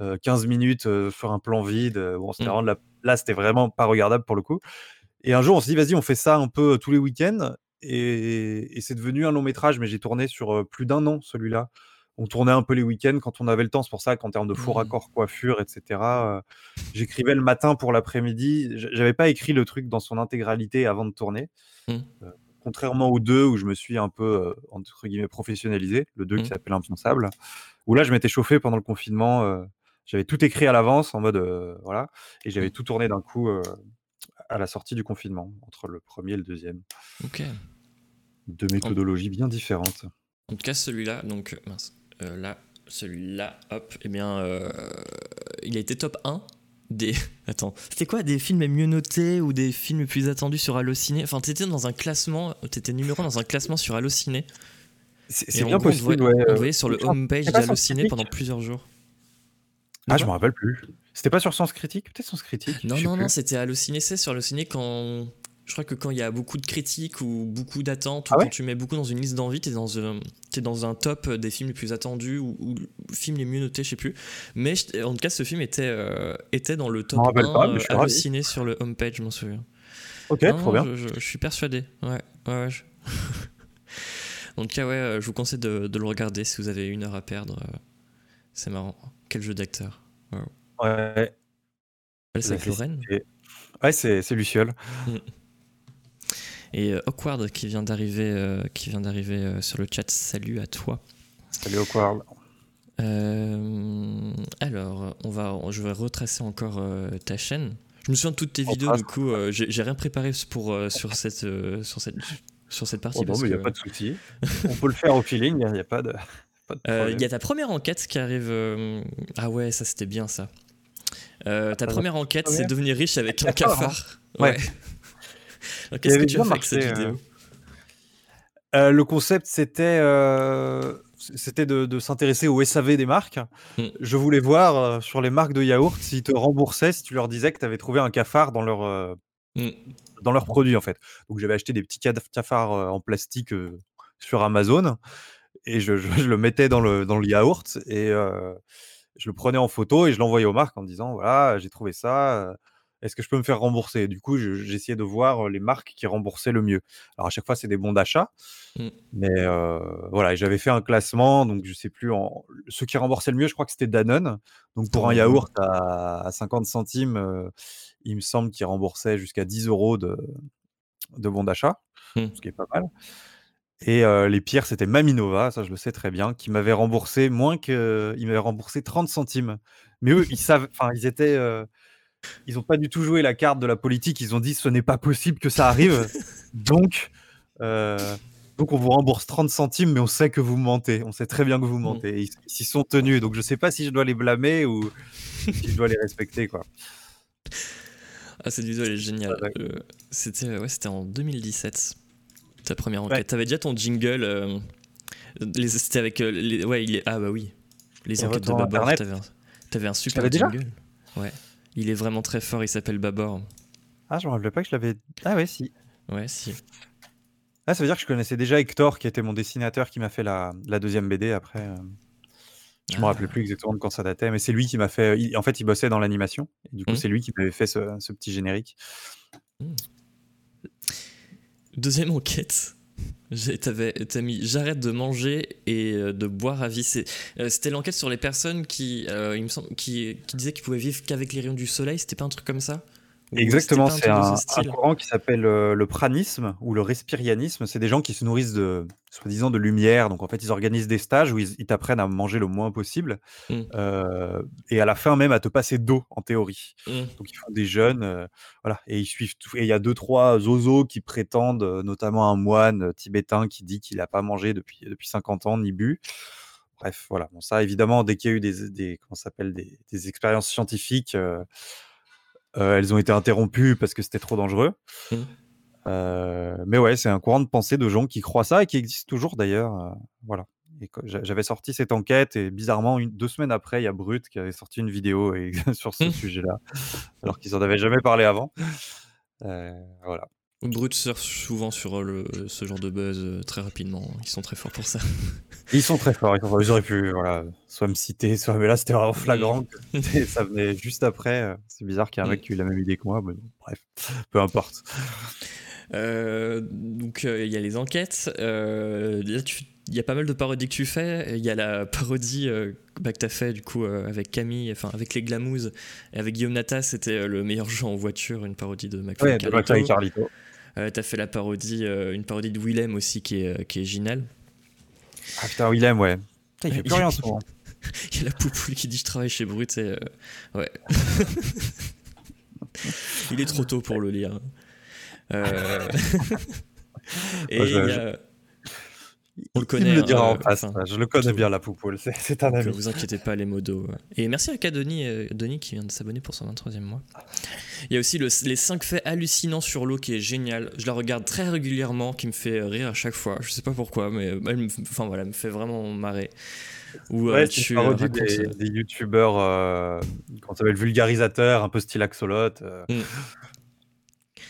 euh, 15 minutes sur un plan vide. Bon, c'était Mhm. vraiment de la- Là, c'était vraiment pas regardable pour le coup. Et un jour, on s'est dit, vas-y, on fait ça un peu euh, tous les week-ends. Et, et c'est devenu un long métrage, mais j'ai tourné sur euh, plus d'un an, celui-là. On tournait un peu les week-ends quand on avait le temps. C'est pour ça qu'en termes de faux raccords, coiffure, etc., euh, j'écrivais le matin pour l'après-midi. J'avais pas écrit le truc dans son intégralité avant de tourner. Euh, contrairement aux deux où je me suis un peu, euh, entre guillemets, professionnalisé, le 2 Mhm. qui s'appelle Impensable, où là, je m'étais chauffé pendant le confinement. J'avais tout écrit à l'avance en mode, euh, voilà, et j'avais tout tourné d'un coup euh, à la sortie du confinement, entre le premier et le deuxième. Ok. Deux méthodologies bien différentes. En tout cas, celui-là, donc, mince, euh, là, celui-là, hop, eh bien, il a été top 1 des. Attends, c'était quoi Des films les mieux notés ou des films les plus attendus sur Allociné? Enfin, t'étais dans un classement, t'étais numéro un dans un classement sur Allociné. C'est bien gros, on possible, te ouais. voyait, on voyait sur le homepage d'Allociné pendant plusieurs jours. Ah, je Quoi me rappelle plus. C'était pas sur Sens Critique Peut-être Sens Critique Non, non, non, c'était Allociné, c'est sur Allociné quand. Je crois que quand il y a beaucoup de critiques ou beaucoup d'attentes, ou Ah ouais quand tu mets beaucoup dans une liste d'envie, t'es dans, un- t'es dans un top des films les plus attendus ou, ou films les mieux notés, je sais plus. Mais en tout cas, ce film était, euh, était dans le top m'en rappelle 1 pas, mais euh. Allociné sur le homepage, je m'en souviens. Ok, Non, trop bien. Je, je- je suis persuadé. Ouais, ouais, ouais. je- en tout cas, ouais, euh, je vous conseille de, de le regarder si vous avez une heure à perdre. C'est marrant. Quel jeu d'acteur. Ouais, Lorraine. ouais c'est Luciole. Et euh, Awkward qui vient d'arriver euh, qui vient d'arriver euh, sur le chat. Salut à toi. Salut Awkward. Euh, alors, on va, je vais retracer encore ta chaîne. Je me souviens de toutes tes vidéos, du coup, j'ai rien préparé pour, sur, cette, sur, cette, sur cette partie. Oh, non, parce mais il n'y a que, pas de souci. On peut le faire au feeling, il n'y a pas de, pas de problème. Il y a ta première enquête qui arrive. euh, Ah ouais, ça c'était bien ça. Euh, ta Ah, première enquête, c'est devenir riche avec un Cafard, hein. Ouais. Qu'est-ce que tu as fait avec cette vidéo Euh, le concept, c'était euh, c'était de, de s'intéresser au SAV des marques. Mm. Je voulais voir euh, sur les marques de yaourt s'ils te remboursaient si tu leur disais que tu avais trouvé un cafard dans leur, euh, Mm. dans leurs produits, en fait. Donc, j'avais acheté des petits caf- cafards euh, en plastique euh, sur Amazon et je, je- je le mettais dans le, dans le yaourt et euh, je le prenais en photo et je l'envoyais aux marques en disant voilà, j'ai trouvé ça. euh, Est-ce que je peux me faire rembourser? Du coup, je- j'essayais de voir euh, les marques qui remboursaient le mieux. Alors, à chaque fois, c'est des bons d'achat. Mm. Mais euh, voilà, j'avais fait un classement, donc je sais plus, en... ceux qui remboursaient le mieux, je crois que c'était Danone. Donc pour un yaourt à, à 50 centimes, euh, il me semble qu'il remboursait jusqu'à 10 euros de, de bon d'achat, Mm. ce qui est pas mal. Et euh, les pires, c'était Maminova, ça je le sais très bien, qui m'avait remboursé moins que. Il m'avait remboursé 30 centimes. Mais eux, ils savent, enfin, ils étaient. euh, Ils n'ont pas du tout joué la carte de la politique, ils ont dit ce n'est pas possible que ça arrive. donc, euh, donc on vous rembourse 30 centimes, mais on sait que vous mentez. On sait très bien que vous mentez. Et Ils s'y sont tenus. Donc je sais pas si je dois les blâmer ou si je dois les respecter. Quoi. Ah, cette vidéo elle est géniale. Ouais. C'était ouais, c'était en 2017, ta première enquête. Ouais. T'avais déjà ton jingle. euh, les- c'était avec. euh, les, ouais, il est, ah bah oui. Les Et enquêtes de Babor. T'avais un, t'avais un super jingle. Ouais. Il est vraiment très fort, il s'appelle Babor. Ah, je me rappelais pas que je l'avais. Ah ouais, si. Ouais, si. Ah, ça veut dire que je connaissais déjà Hector, qui était mon dessinateur qui m'a fait la, la deuxième BD après. euh, Je me Ah. rappelais plus exactement de quand ça datait, mais c'est lui qui m'a fait. il- en fait, il bossait dans l'animation. Et du coup, Mhm. c'est lui qui m'avait fait ce, ce petit générique. Deuxième enquête. T'as mis j'arrête de manger et euh, de boire à vie. Euh, C'était l'enquête sur les personnes qui, euh, qui, qui disaient qu'ils pouvaient vivre qu'avec les rayons du soleil. C'était pas un truc comme ça? Exactement, c'est un, ce un courant qui s'appelle euh, le pranisme ou le respirianisme. C'est des gens qui se nourrissent de, soi-disant, de lumière. Donc, en fait, ils organisent des stages où ils, ils t'apprennent à manger le moins possible Mm. euh, et à la fin même à te passer d'eau, en théorie. Mm. Donc, ils font des jeunes, euh, voilà, et ils suivent tout. Et il y a deux, trois zozos qui prétendent, notamment un moine tibétain qui dit qu'il n'a pas mangé depuis, depuis 50 ans ni bu. Bref, voilà. Bon, ça, évidemment, dès qu'il y a eu des, des, comment s'appelle, des, des expériences scientifiques, elles ont été interrompues parce que c'était trop dangereux. Mm. Euh, mais ouais, c'est un courant de pensée de gens qui croient ça et qui existe toujours d'ailleurs. euh, voilà. Et j'avais sorti cette enquête et bizarrement, une, deux semaines après, il y a Brut qui avait sorti une vidéo et- sur ce Mm. sujet-là, alors qu'ils en avaient jamais parlé avant. Euh, voilà. Brut surfe souvent sur euh, le, ce genre de buzz euh, très rapidement. Ils sont très forts pour ça. Ils sont très forts. Ils, sont forts. Ils auraient pu, voilà, soit me citer, soit. Mais là, c'était vraiment flagrant. que c'était- ça venait juste après. euh, C'est bizarre qu'il y ait un mec qui ait eu la même idée que moi. Mais bref, peu importe. Euh, donc euh, il y a les enquêtes. Euh, là, tu- il y a pas mal de parodies que tu fais. Il y a la parodie euh, bah, que tu as fait du coup euh, avec Camille, enfin avec les Glamouz et avec Guillaume Nata. C'était euh, le meilleur jeu en voiture, une parodie de McFly Ouais, de. McFly Carlito. Euh, t'as fait la parodie, euh, une parodie de Willem aussi qui est, euh, qui est géniale. Ah putain, Willem, ouais. Putain, il fait plus rien en ce moment. Il y a la poupoule qui dit je travaille chez Brut et euh, ouais. il est trop tôt pour le lire. Euh, et Ouais, je- il y a- on le connaît. Il me le hein, dira euh, en face. enfin, je le connais tout- bien, la poupoule. C'est- un ami. euh, vous inquiétez pas, les modos. Et merci à Denis, euh, qui vient de s'abonner pour son 23e mois. Il y a aussi le- les 5 faits hallucinants sur l'eau qui est génial. Je la regarde très régulièrement, qui me fait rire à chaque fois. Je sais pas pourquoi, mais elle me, enfin, voilà, elle me fait vraiment marrer. Euh, Ouais, c'est tu racontes, des, euh, des youtubeurs, euh, qu'on s'appelle vulgarisateur, un peu style Axolot. euh. Mm.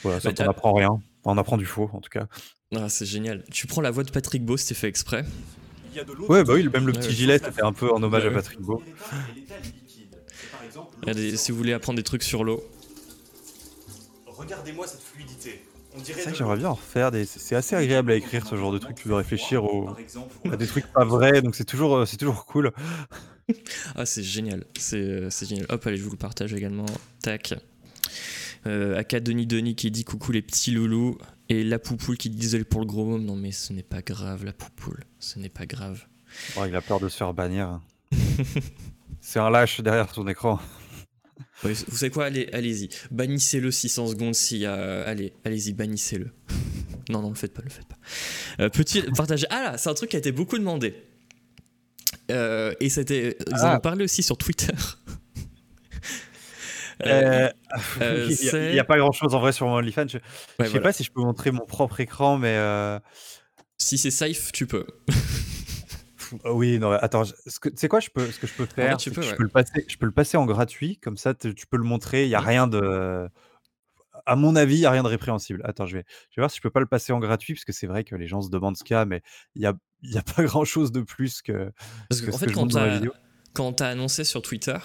Voilà, ça Bah, t'en t'as- apprend rien. On apprend du faux, en tout cas. Ah, c'est génial. Tu prends la voix de Patrick Beau, c'était fait exprès. Il y a de l'eau Ouais, bah oui, même le petit ouais. gilet, c'était un peu en hommage Ouais, à. Patrick Beau. Si vous voulez apprendre des trucs sur l'eau. Regardez-moi cette fluidité. On dirait C'est vrai que j'aimerais bien en refaire. Des... C'est assez agréable à écrire ce genre de truc. Tu veux réfléchir au... À des trucs pas vrais, donc c'est toujours, euh, c'est toujours cool. Ah, c'est génial. C'est euh, c'est génial. Hop, allez, je vous le partage également. Tac. Euh, Aka Denis Denis qui dit coucou les petits loulous. Et la poupoule qui désolé pour le gros mot. Non, mais ce n'est pas grave, la poupoule. Ce n'est pas grave. Oh, il a peur de se faire bannir. c'est un lâche derrière son écran. Ouais, vous savez quoi Allez, allez-y. Bannissez-le 600 secondes si. euh, allez, allez-y, bannissez-le. non, non, le faites pas, le faites pas. Euh, petit partage. Ah là, c'est un truc qui a été beaucoup demandé. Euh, et c'était. Ils en Ah. ont parlé aussi sur Twitter. Euh, Euh, il n'y a, pas grand chose en vrai sur mon OnlyFans. Je, ouais, je sais voilà. pas si je peux montrer mon propre écran, mais euh, Si c'est safe, tu peux. oui, non, attends, que- tu sais quoi, je peux, ce que je peux faire, tu peux, que je peux le passer, je peux le passer en gratuit, comme ça tu tu peux le montrer. Il y a Mhm. rien de, à mon avis, il y a rien de répréhensible. Attends, je vais, je vais voir si je peux pas le passer en gratuit, parce que c'est vrai que les gens se demandent ce qu'il y a, mais il y a, y a pas grand chose de plus que, Parce que qu'en ce fait, que quand vidéo. quand t'as annoncé sur Twitter,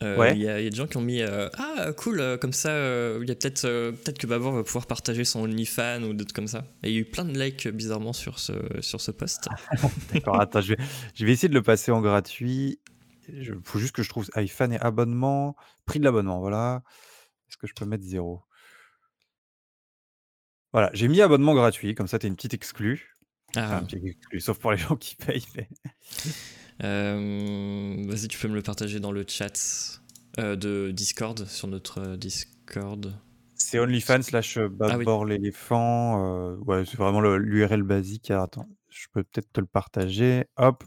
il Ouais. y, a il y a des gens qui ont mis euh, Ah, cool, euh, comme ça, euh, il y a peut-être euh, peut-être que Babor va pouvoir partager son OnlyFans ou d'autres comme ça. Et il y a eu plein de likes euh, bizarrement sur ce, sur ce post. D'accord, attends, je vais, je vais essayer de le passer en gratuit. Il faut juste que je trouve iPhone et abonnement, prix de l'abonnement, voilà. Est-ce que je peux mettre zéro? Voilà, j'ai mis abonnement gratuit, comme ça, tu une petite exclue. Enfin, Ah, une petite exclue, sauf pour les gens qui payent. mais- euh, vas-y, tu peux me le partager dans le chat euh, de Discord, sur notre euh, Discord. C'est OnlyFans slash euh, Ah. Babor l'éléphant. euh, ouais, c'est vraiment l'URL basique. Attends, je peux peut-être te le partager. Hop,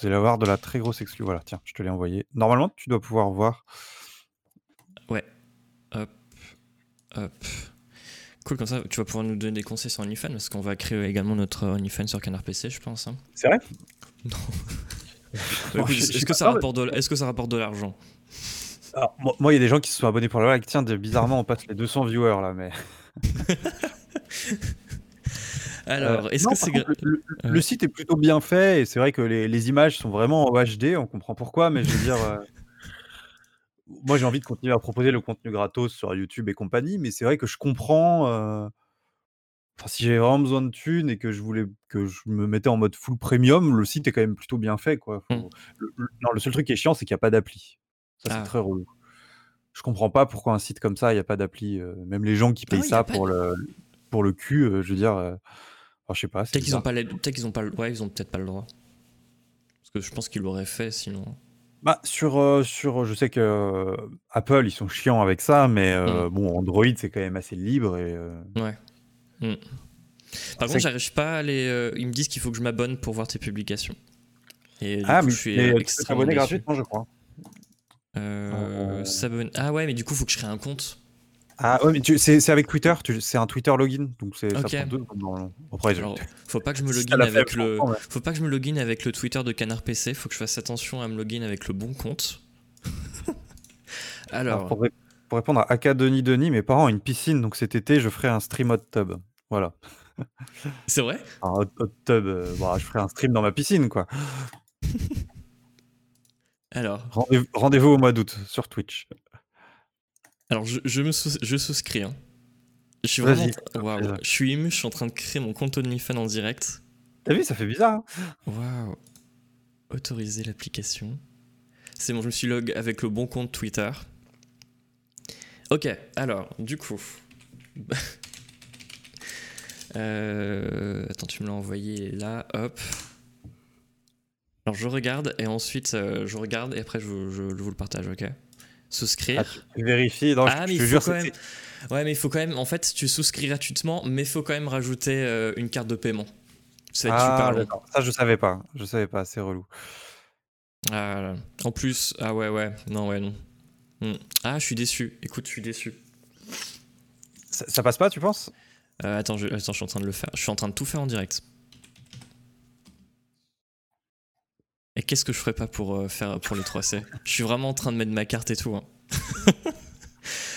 vous allez avoir de la très grosse exclue. Voilà, tiens, je te l'ai envoyé. Normalement, tu dois pouvoir voir. Ouais. Hop. Hop. Cool, comme ça, tu vas pouvoir nous donner des conseils sur OnlyFans parce qu'on va créer également notre OnlyFans sur Canard PC, je pense. hein. C'est vrai? Non. Je Est-ce que, ça rapporte de, est-ce que ça rapporte de l'argent? Alors, moi, il y a des gens qui se sont abonnés pour le like. Tiens, bizarrement, on passe les 200 viewers là, mais. Alors, Euh, est-ce non, que c'est. contre, le, le- Ouais. le site est plutôt bien fait et c'est vrai que les, les images sont vraiment en HD. On comprend pourquoi, mais je veux dire. euh, Moi, j'ai envie de continuer à proposer le contenu gratos sur YouTube et compagnie, mais c'est vrai que je comprends. euh, Enfin, si j'avais vraiment besoin de thunes et que je voulais que je me mettais en mode full premium, le site est quand même plutôt bien fait, quoi. Faut- Mm. le, le- non, le seul truc qui est chiant, c'est qu'il n'y a pas d'appli. Ça, c'est Ah. très relou. Je comprends pas pourquoi un site comme ça, il n'y a pas d'appli. euh, même les gens qui Ah payent oui, ça pour le pour le cul, euh, je veux dire. euh, enfin, je sais pas. Peut-être qu'ils ont bizarre. pas les- peut-être qu'ils ont pas le- ouais, ils ont peut-être pas le droit. Parce que je pense qu'ils l'auraient fait sinon. Bah, sur, euh, sur, je sais que euh, Apple, ils sont chiants avec ça, mais euh, Mm. bon, Android, c'est quand même assez libre et. Ouais. Hmm. Par contre, j'arrive pas à les. euh, ils me disent qu'il faut que je m'abonne pour voir tes publications. Et du Ah, coup, mais je suis tu extrêmement gratuitement, je crois. Euh, Euh. Ah ouais, mais du coup, faut que je crée un compte. Ah, ouais, mais tu- c'est avec Twitter, c'est un Twitter login, donc c'est Ok. ça prend deux secondes normalement. Après, Alors, faut pas que je me login avec le. ouais. Faut pas que je me login avec le Twitter de Canard PC. Faut que je fasse attention à me login avec le bon compte. Alors, Alors, pour, ré- pour répondre à Aka Denis Denis, mes parents ont une piscine, donc cet été, je ferai un stream hot tub. Voilà. c'est vrai? Un hot, hot tub, euh, bah, je ferai un stream dans ma piscine, quoi. Alors, Rendez- Rendez-vous au mois d'août sur Twitch. alors je, je me sous- je souscris. hein. Je suis Vas-y, vraiment. fais-toi Waouh, plaisir. je suis ému. Je suis en train de créer mon compte OnlyFans en direct. T'as vu, ça fait bizarre. hein Waouh. Autoriser l'application. C'est bon, je me suis log avec le bon compte Twitter. Ok, alors, du coup. Euh, attends, tu me l'as envoyé là, hop. Alors je regarde et ensuite euh, je regarde et après je, vous- je- je vous le partage, ok? Souscrire. Ah, tu vérifies. Non, je- Ah, je, mais faut jure, quand même. Ouais, mais il faut quand même. En fait, tu souscris gratuitement, mais il faut quand même rajouter euh, une carte de paiement. Ça va être Ah, super long. Ça, je savais pas. Je savais pas, c'est relou. Ah, en plus, ah ouais, ouais, non, ouais, non. Hmm. Ah, je suis déçu. Écoute, je suis déçu. Ça, ça passe pas, tu penses? Euh, attends, je, attends, je suis en train de le faire. Je suis en train de tout faire en direct. Et qu'est-ce que je ferais pas pour euh, faire pour les 3C Je suis vraiment en train de mettre ma carte et tout. hein.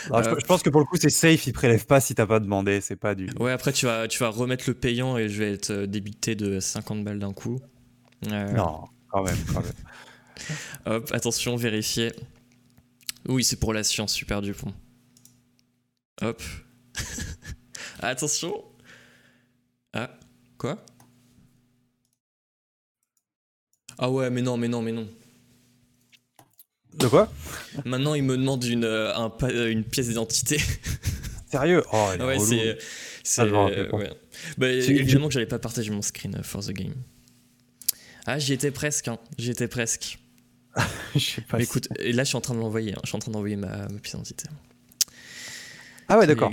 Je- Euh, je, pense que pour le coup, c'est safe. Ils prélèvent pas si t'as pas demandé. C'est pas du. Ouais, après tu vas, tu vas remettre le payant et je vais être euh, débité de 50 balles d'un coup. Non, quand même, quand même. Hop, attention, vérifier. Oui, c'est pour la science, super Dupont. Hop. attention. Ah, quoi? Ah ouais, mais non, mais non, mais non. De quoi? Maintenant, il me demande une, euh, un euh, une pièce d'identité. Sérieux? Oh, est ouais, c'est. c'est rappelle pas. ouais. Bah, évidemment que j'allais pas partager mon screen euh, for the game. Ah, j'y étais presque, hein. J'y étais presque. Je sais pas. Mais si- écoute, et là, je suis en train de l'envoyer. hein. Je suis en train d'envoyer ma, ma pièce d'identité. Ah ouais, d'accord.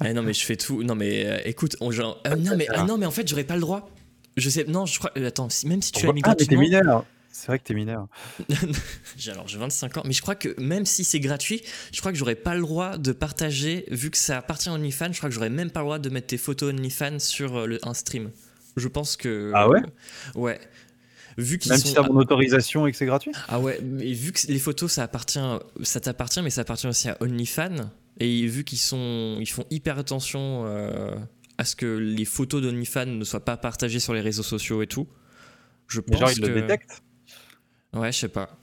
Ah non, mais je fais tout. Non, mais euh, écoute, on, genre, euh, non, mais, ah, non, mais en fait, j'aurais pas le droit. Je sais, non, je crois. euh, attends, si- même si tu voit- mis Ah, mais t'es mineur. C'est vrai que t'es mineur. J'ai alors j'ai 25 ans, mais je crois que même si c'est gratuit, je crois que j'aurais pas le droit de partager, vu que ça appartient à OnlyFans, je crois que j'aurais même pas le droit de mettre tes photos OnlyFans sur le, un stream. Je pense que. Ah ouais? Ouais. Vu qu'ils Même sont. si t'as mon autorisation et que c'est gratuit? Ah ouais, mais vu que les photos ça appartient, ça t'appartient, mais ça appartient aussi à OnlyFans, et vu qu'ils sont, ils font hyper attention euh, à ce que les photos d'OnlyFans ne soient pas partagées sur les réseaux sociaux et tout. Je pense genre, ils que... le détectent Ouais, je sais pas.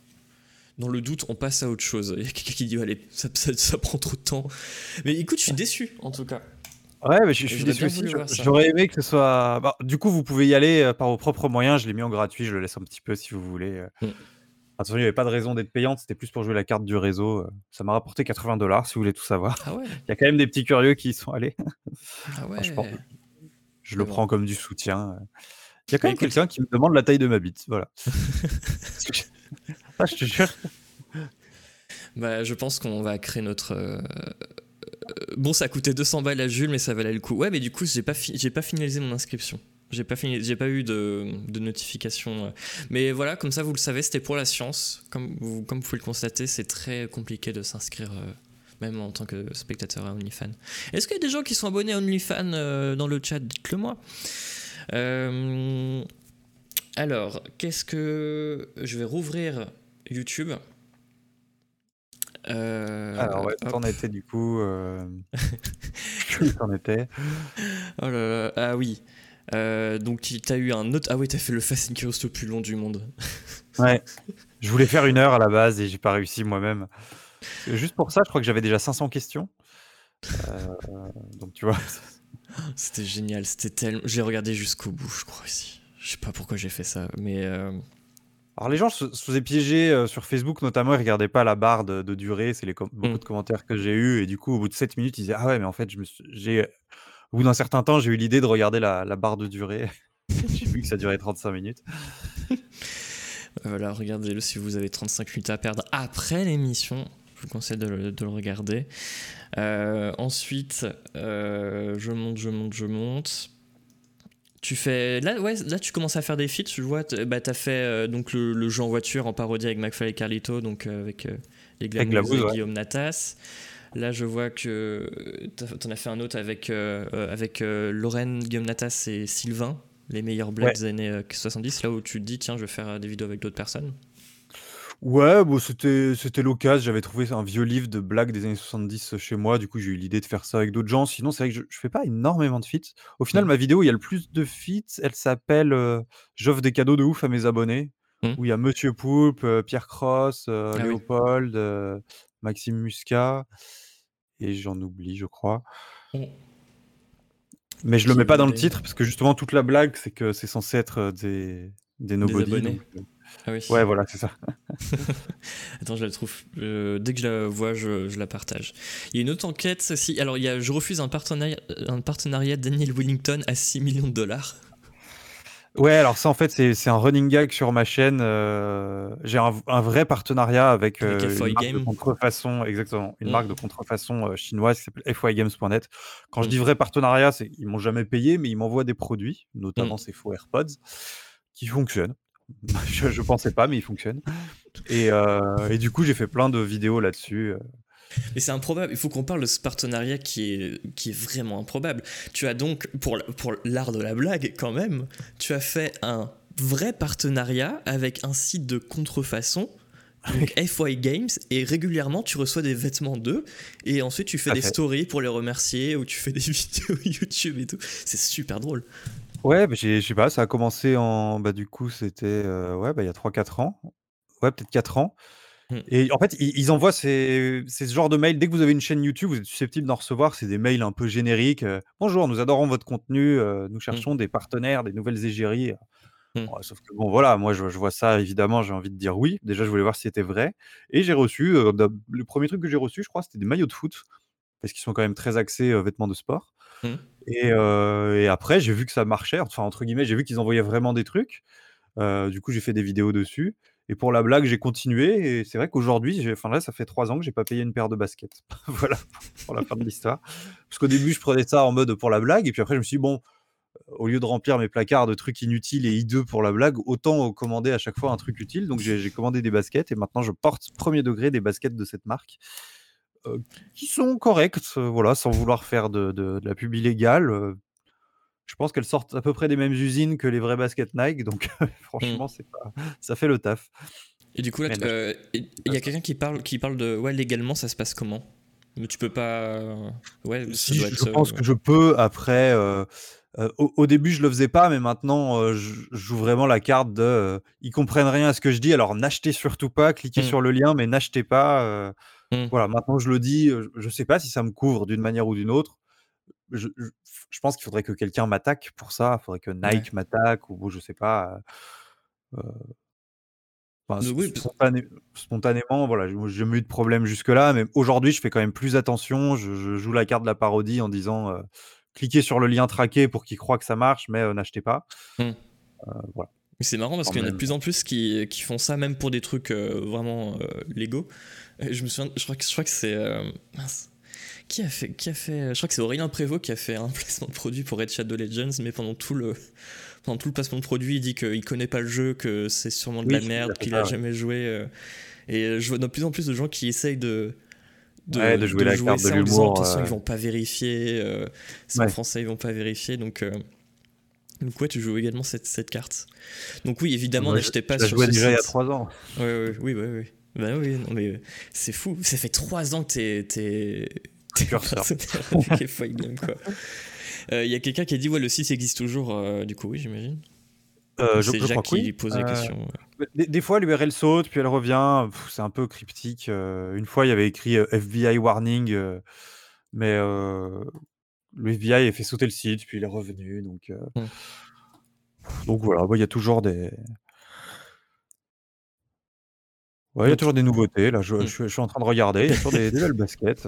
Dans le doute, on passe à autre chose. Il y a quelqu'un qui dit, allez, ça, ça- ça prend trop de temps. Mais écoute, je suis déçu, en tout cas. Ouais, mais je, je suis déçu aussi. J'aurais aimé que ce soit. bah, du coup, vous pouvez y aller euh, par vos propres moyens. Je l'ai mis en gratuit. Je le laisse un petit peu si vous voulez. euh. Mm. Attention, il n'y avait pas de raison d'être payante. C'était plus pour jouer la carte du réseau. euh. Ça m'a rapporté 80 dollars si vous voulez tout savoir. Ah ouais, Il y a quand même des petits curieux qui y sont allés. ah ouais. Franchement, Je Mais le bon. prends comme du soutien. euh. Il y a quand même quelqu'un qui me demande la taille de ma bite. Voilà. Je- Ah, je te jure. Bah, je pense qu'on va créer notre. euh, Bon, ça a coûté 200 balles à Jules, mais ça valait le coup. Ouais, mais du coup, j'ai pas, fi- j'ai pas finalisé mon inscription. J'ai pas, fini... j'ai pas eu de, de notification. euh. Mais voilà, comme ça, vous le savez, c'était pour la science. Comme vous, comme vous pouvez le constater, c'est très compliqué de s'inscrire, euh, même en tant que spectateur à OnlyFans. Est-ce qu'il y a des gens qui sont abonnés à OnlyFans euh, dans le chat? Dites-le moi. Euh, Alors, qu'est-ce que. Je vais rouvrir YouTube? Euh, Alors, ouais, t'en étais du coup. Euh... t'en étais. Oh là là, ah oui. Euh, donc tu as eu un autre. Ah oui, t'as fait le Fast and Curious le plus long du monde. Ouais. Je voulais faire une heure à la base et j'ai pas réussi moi-même. Euh, Juste pour ça, je crois que j'avais déjà 500 questions. Euh, donc tu vois. C'était génial, c'était tellement. J'ai regardé jusqu'au bout, je crois aussi. Je sais pas pourquoi j'ai fait ça, mais euh, Alors les gens se, faisaient piéger sur Facebook notamment, ils regardaient pas la barre de, de durée, c'est les com- beaucoup Mm. de commentaires que j'ai eu et du coup au bout de 7 minutes ils disaient ah ouais mais en fait je me suis- j'ai au bout d'un certain temps j'ai eu l'idée de regarder la, la barre de durée. j'ai vu que ça durait 35 minutes. voilà, regardez-le si vous avez 35 minutes à perdre après l'émission. Je vous conseille de le, de le regarder. Euh, ensuite, euh, je monte, je monte, je monte. Tu fais là, ouais, là tu commences à faire des feats. Je vois, bah t'as fait euh, donc le, le jeu en voiture en parodie avec McFly et Carlito, donc euh, avec euh, les Glamouz, et ouais. Guillaume Natas. Là, je vois que t'as- t'en as fait un autre avec euh, euh, avec euh, Lorraine, Guillaume Natas et Sylvain, les meilleurs blagues Ouais. des années euh, 70. Là où tu te dis tiens, je vais faire euh, des vidéos avec d'autres personnes. Ouais, bon, c'était c'était l'occasion. J'avais trouvé un vieux livre de blagues des années 70 chez moi. Du coup, j'ai eu l'idée de faire ça avec d'autres gens. Sinon, c'est vrai que je, je fais pas énormément de feats. Au final, Mm. ma vidéo, il y a le plus de feats. Elle s'appelle euh, J'offre des cadeaux de ouf à mes abonnés. Mm. Où il y a Monsieur Poulpe, euh, Pierre Cross, euh, Ah. Léopold, euh, Maxime Muscat. Et j'en oublie, je crois. Mais je le mets pas dans le titre parce que justement, toute la blague, c'est que c'est censé être euh, des, des nobody. donc, euh, Ah oui. ouais, voilà, c'est ça. Attends, je la trouve. euh, dès que je la vois, je, je la partage. Il y a une autre enquête. Si, alors, il y a, je refuse un partenariat, un partenariat Daniel Wellington à 6 millions de dollars. Ouais, alors ça en fait c'est c'est un running gag sur ma chaîne. euh, J'ai un, un vrai partenariat avec, euh, une marque de contrefaçon, exactement, une Mm. marque de contrefaçon euh, chinoise qui s'appelle fygames.net. Quand je Mm. dis vrai partenariat, c'est ils m'ont jamais payé, mais ils m'envoient des produits, notamment Mm. ces faux AirPods, qui fonctionnent. je, je pensais pas, mais ils fonctionnent. Et, euh, et du coup, j'ai fait plein de vidéos là-dessus. Mais c'est improbable. Il faut qu'on parle de ce partenariat qui est, qui est vraiment improbable. Tu as donc, pour, pour l'art de la blague, quand même, tu as fait un vrai partenariat avec un site de contrefaçon. Donc FY Games et régulièrement tu reçois des vêtements d'eux et ensuite tu fais des stories pour les remercier ou tu fais des vidéos YouTube et tout c'est super drôle Ouais, bah, je sais pas, ça a commencé en. Bah, du coup, c'était euh, ouais, bah, il y a 3-4 ans. Ouais, peut-être 4 ans. Hmm. Et en fait, ils, envoient ces, ces ce genre de mails. Dès que vous avez une chaîne YouTube, vous êtes susceptible d'en recevoir. C'est des mails un peu génériques. euh, Bonjour, nous adorons votre contenu. euh, nous cherchons des partenaires, des nouvelles égéries. Ouais, sauf que bon, voilà, moi, je, je vois ça, évidemment, j'ai envie de dire oui. Déjà, je voulais voir si c'était vrai. Et j'ai reçu, euh, le premier truc que j'ai reçu, je crois, c'était des maillots de foot. Parce qu'ils sont quand même très axés vêtements de sport. Et, et après, j'ai vu que ça marchait. Enfin, entre guillemets, j'ai vu qu'ils envoyaient vraiment des trucs. Du coup, j'ai fait des vidéos dessus. Et pour la blague, j'ai continué et c'est vrai qu'aujourd'hui, enfin là, ça fait 3 ans que j'ai pas payé une paire de baskets. Voilà, pour la fin de l'histoire. Parce qu'au début, je prenais ça en mode pour la blague et puis après je me suis dit: «Bon, au lieu de remplir mes placards de trucs inutiles et hideux pour la blague, autant commander à chaque fois un truc utile». Donc j'ai commandé des baskets et maintenant je porte premier degré des baskets de cette marque, heu, qui sont correctes, voilà, sans vouloir faire de de la pub illégale, heu. Je pense qu'elles sortent à peu près des mêmes usines que les vraies baskets Nike, donc Mmh. franchement, c'est pas ça fait le taf. Et du coup, là, heu, il y a quelqu'un qui parle qui parle de ouais, légalement, ça se passe comment? Mais tu peux pas ouais, Si, je être, je pense heu que je peux après, heu, au au début, je le faisais pas, mais maintenant, je joue vraiment la carte de, ils comprennent rien à ce que je dis, alors n'achetez surtout pas, cliquez Mmh. sur le lien, mais n'achetez pas, heu, Mmh. voilà, maintenant je le dis, je sais pas si ça me couvre d'une manière ou d'une autre. Je je je pense qu'il faudrait que quelqu'un m'attaque pour ça, il faudrait que Ouais. Nike m'attaque ou je sais pas, enfin, oui, parce spontané spontanément, voilà, j'ai eu de problème jusque-là, mais aujourd'hui, je fais quand même plus attention. Je je joue la carte de la parodie en disant, «Cliquez sur le lien traqué pour qu'ils croient que ça marche, mais n'achetez pas». Mmh. Voilà. C'est marrant parce qu'il y en a de plus en plus qui qui font ça même pour des trucs, vraiment, légaux. Je me souviens, je crois que je crois que c'est, mince, qui a fait qui a fait je crois que c'est Aurélien Prévost qui a fait un placement de produit pour Raid Shadow Legends, mais pendant tout le pendant tout le placement de produit, il dit qu'il connaît pas le jeu, que c'est sûrement de Oui, la merde, qu'il a jamais joué, heu et je vois de plus en plus de gens qui essayent de Ouais, de de jouer de la jouer carte de «De l'humour, heu ils vont pas vérifier, c'est en français, ils vont pas vérifier», donc donc ouais, tu joues également cette cette carte. Donc oui, évidemment, n'achetez pas je jouais déjà il y a site. 3 ans. Oui, bah, oui. Bah, oui, non, mais c'est fou, ça fait 3 ans que tu partenaire avec FY Games, quoi. Il y a quelqu'un qui a dit: «Ouais, le site existe toujours», heu, du coup, oui, j'imagine? Je C'est Jacques que oui. qui pose la Heu, question, des des fois l'URL saute, puis elle revient, c'est un peu cryptique, une fois, il y avait écrit, FBI warning, mais le FBI a fait sauter le site, puis il est revenu, donc heu Mmh. donc voilà, bah, il y a toujours des ouais, il y a toujours des nouveautés, là, je mmh. je suis je suis en train de regarder, il y a toujours des des belles baskets,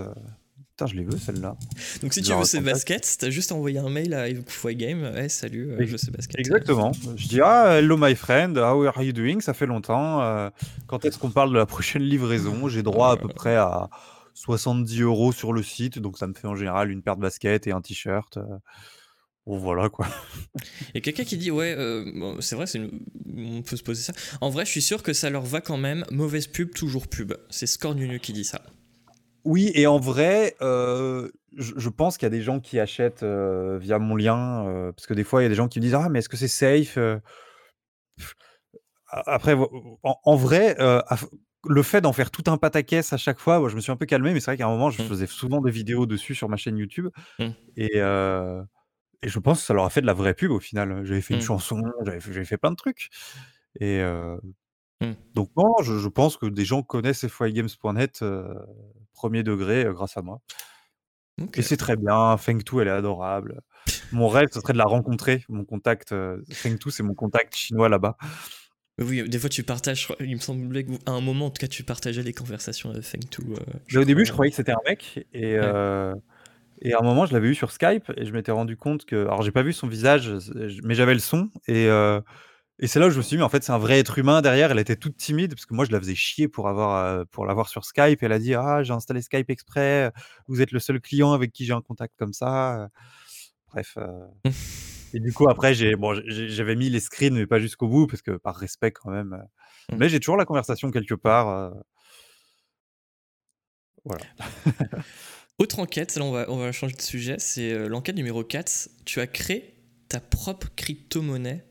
putain, je les veux celles-là. Donc si Je tu veux ces baskets, tu as juste à envoyer un mail à Games: «Hey, salut, heu, je veux ces baskets». exactement. Je dis: «Ah, hello my friend, how are you doing? Ça fait longtemps, heu, quand est-ce qu'on parle de la prochaine livraison?» j'ai droit à peu Heu près à 70 € sur le site, donc ça me fait en général une paire de baskets et un t-shirt, bon voilà, quoi. A quelqu'un qui dit: «Ouais, bon, c'est vrai, une on peut se poser ça. En vrai, je suis sûr que ça leur va quand même, mauvaise pub, toujours pub». C'est Scornunu qui dit ça. Oui et en vrai, je je pense qu'il y a des gens qui achètent, via mon lien, parce que des fois, il y a des gens qui me disent: «Ah mais est-ce que c'est safe, heu?» A après en en vrai, le fait d'en faire tout un pataquès à chaque fois, moi je me suis un peu calmé, mais c'est vrai qu'à un moment, je Mmh. faisais souvent des vidéos dessus sur ma chaîne YouTube Mmh. et je pense que ça leur a fait de la vraie pub au final. J'avais fait une Mmh. chanson, j'avais fait plein de trucs et donc non, je je pense que des gens connaissent fygames.net, heu, 1er degré, grâce à moi et c'est très bien. Fengtou, elle est adorable. Mon rêve, ce serait de la rencontrer, mon contact, heu, Fengtou, c'est mon contact chinois là-bas. Oui, des fois tu partages, il me semblait qu'à un moment en tout cas tu partageais des conversations avec je Mais au début, je croyais que c'était un mec et Ouais. et à un moment, je l'avais eu sur Skype et je m'étais rendu compte que alors j'ai pas vu son visage, mais j'avais le son et et c'est là où je me suis dit: «Mais en fait, c'est un vrai être humain derrière». Elle était toute timide parce que moi, je la faisais chier pour avoir, heu, pour l'avoir sur Skype. Elle a dit: «Ah, j'ai installé Skype exprès, vous êtes le seul client avec qui j'ai un contact comme ça», bref, heu et du coup après j'ai bon, j'avais mis les screens mais pas jusqu'au bout parce que par respect quand même, heu, Mmh. mais j'ai toujours la conversation quelque part, voilà. Autre enquête, là on va on va changer de sujet, c'est, l'enquête numéro 4. Tu as créé ta propre crypto-monnaie.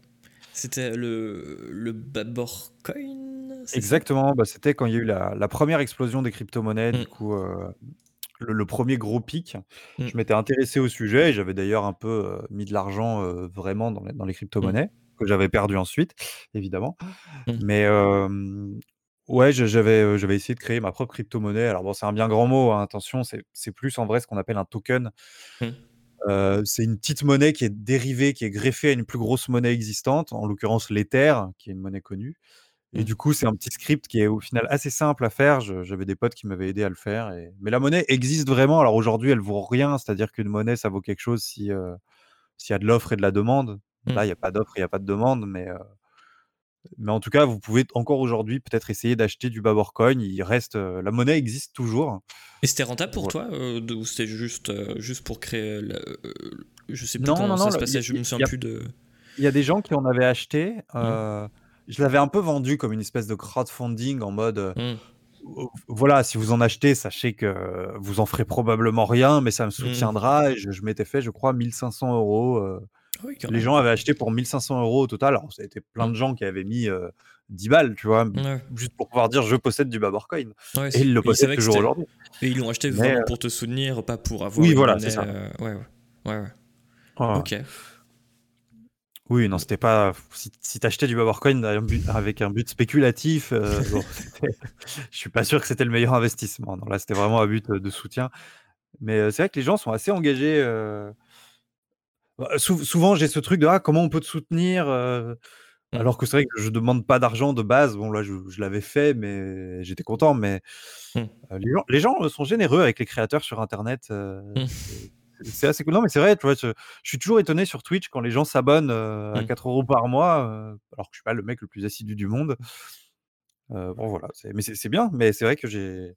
C'était le le Babor Coin, c'est ça? Exactement, bah, c'était quand il y a eu la la 1re explosion des cryptomonnaies, du Mmh. coup, heu, le le 1er gros pic. Mmh. Je m'étais intéressé au sujet et j'avais d'ailleurs un peu, heu, mis de l'argent, heu, vraiment dans les dans les Mmh. cryptomonnaies, que j'avais perdu ensuite, évidemment. Mais ouais, j'avais essayé de créer ma propre crypto-monnaie. Alors bon, c'est un bien grand mot, hein, attention, c'est c'est plus en vrai ce qu'on appelle un token. Mmh. C'est une petite monnaie qui est dérivée, qui est greffée à une plus grosse monnaie existante, en l'occurrence l'Ether, qui est une monnaie connue et Mmh. du coup, c'est un petit script qui est au final assez simple à faire. J'avais des potes qui m'avaient aidé à le faire et mais la monnaie existe vraiment. Alors aujourd'hui, elle vaut rien, c'est-à-dire qu'une monnaie, ça vaut quelque chose si, s'il y a de l'offre et de la demande. Mmh. Là, il y a pas d'offre, il y a pas de demande, mais Mais en tout cas, vous pouvez encore aujourd'hui peut-être essayer d'acheter du Baborcoin. Il reste, la monnaie existe toujours. Et c'était rentable pour Voilà. toi euh, de- ou c'était juste, euh, juste pour créer. la- euh, je sais plus Non, comment non, ça non, se le- passait, il y a- je me souviens a- plus de. Il y a des gens qui en avaient acheté. euh, Je l'avais un peu vendu comme une espèce de crowdfunding en mode. euh, Hmm. euh, Voilà, si vous en achetez, sachez que vous en ferez probablement rien, mais ça me soutiendra. Et je, je m'étais fait, je crois, 1500 euros. Ah oui, les gens avaient acheté pour 1500 euros au total. Alors, ça a été plein de gens qui avaient mis euh, 10 balles, tu vois, Ouais. juste pour pouvoir dire je possède du Baborcoin. Ouais, Et ils le possèdent toujours aujourd'hui. Et ils l'ont acheté Mais, vraiment euh, pour te soutenir, pas pour avoir. Oui, voilà, c'est ça. euh, ouais, ouais. ouais. Ouais. Ok. Oui, non, c'était pas. Si, si t'achetais du Baborcoin avec un but, avec un but spéculatif, euh, bon, je suis pas sûr que c'était le meilleur investissement. Non, là, c'était vraiment un but euh, de soutien. Mais euh, c'est vrai que les gens sont assez engagés. euh, sou- souvent, j'ai ce truc de ah, comment on peut te soutenir euh, Mm. alors que c'est vrai que je demande pas d'argent de base. Bon, là, je, je l'avais fait, mais j'étais content. Mais Mm. euh, les, gens, les gens euh, sont généreux avec les créateurs sur Internet. euh, Mm. c'est- assez cool. Non, mais c'est vrai, tu vois, je, je suis toujours étonné sur Twitch quand les gens s'abonnent à Mm. 4 euros par mois, alors que je suis pas le mec le plus assidu du monde. Bon, voilà. Mais c'est bien, mais c'est vrai que j'ai.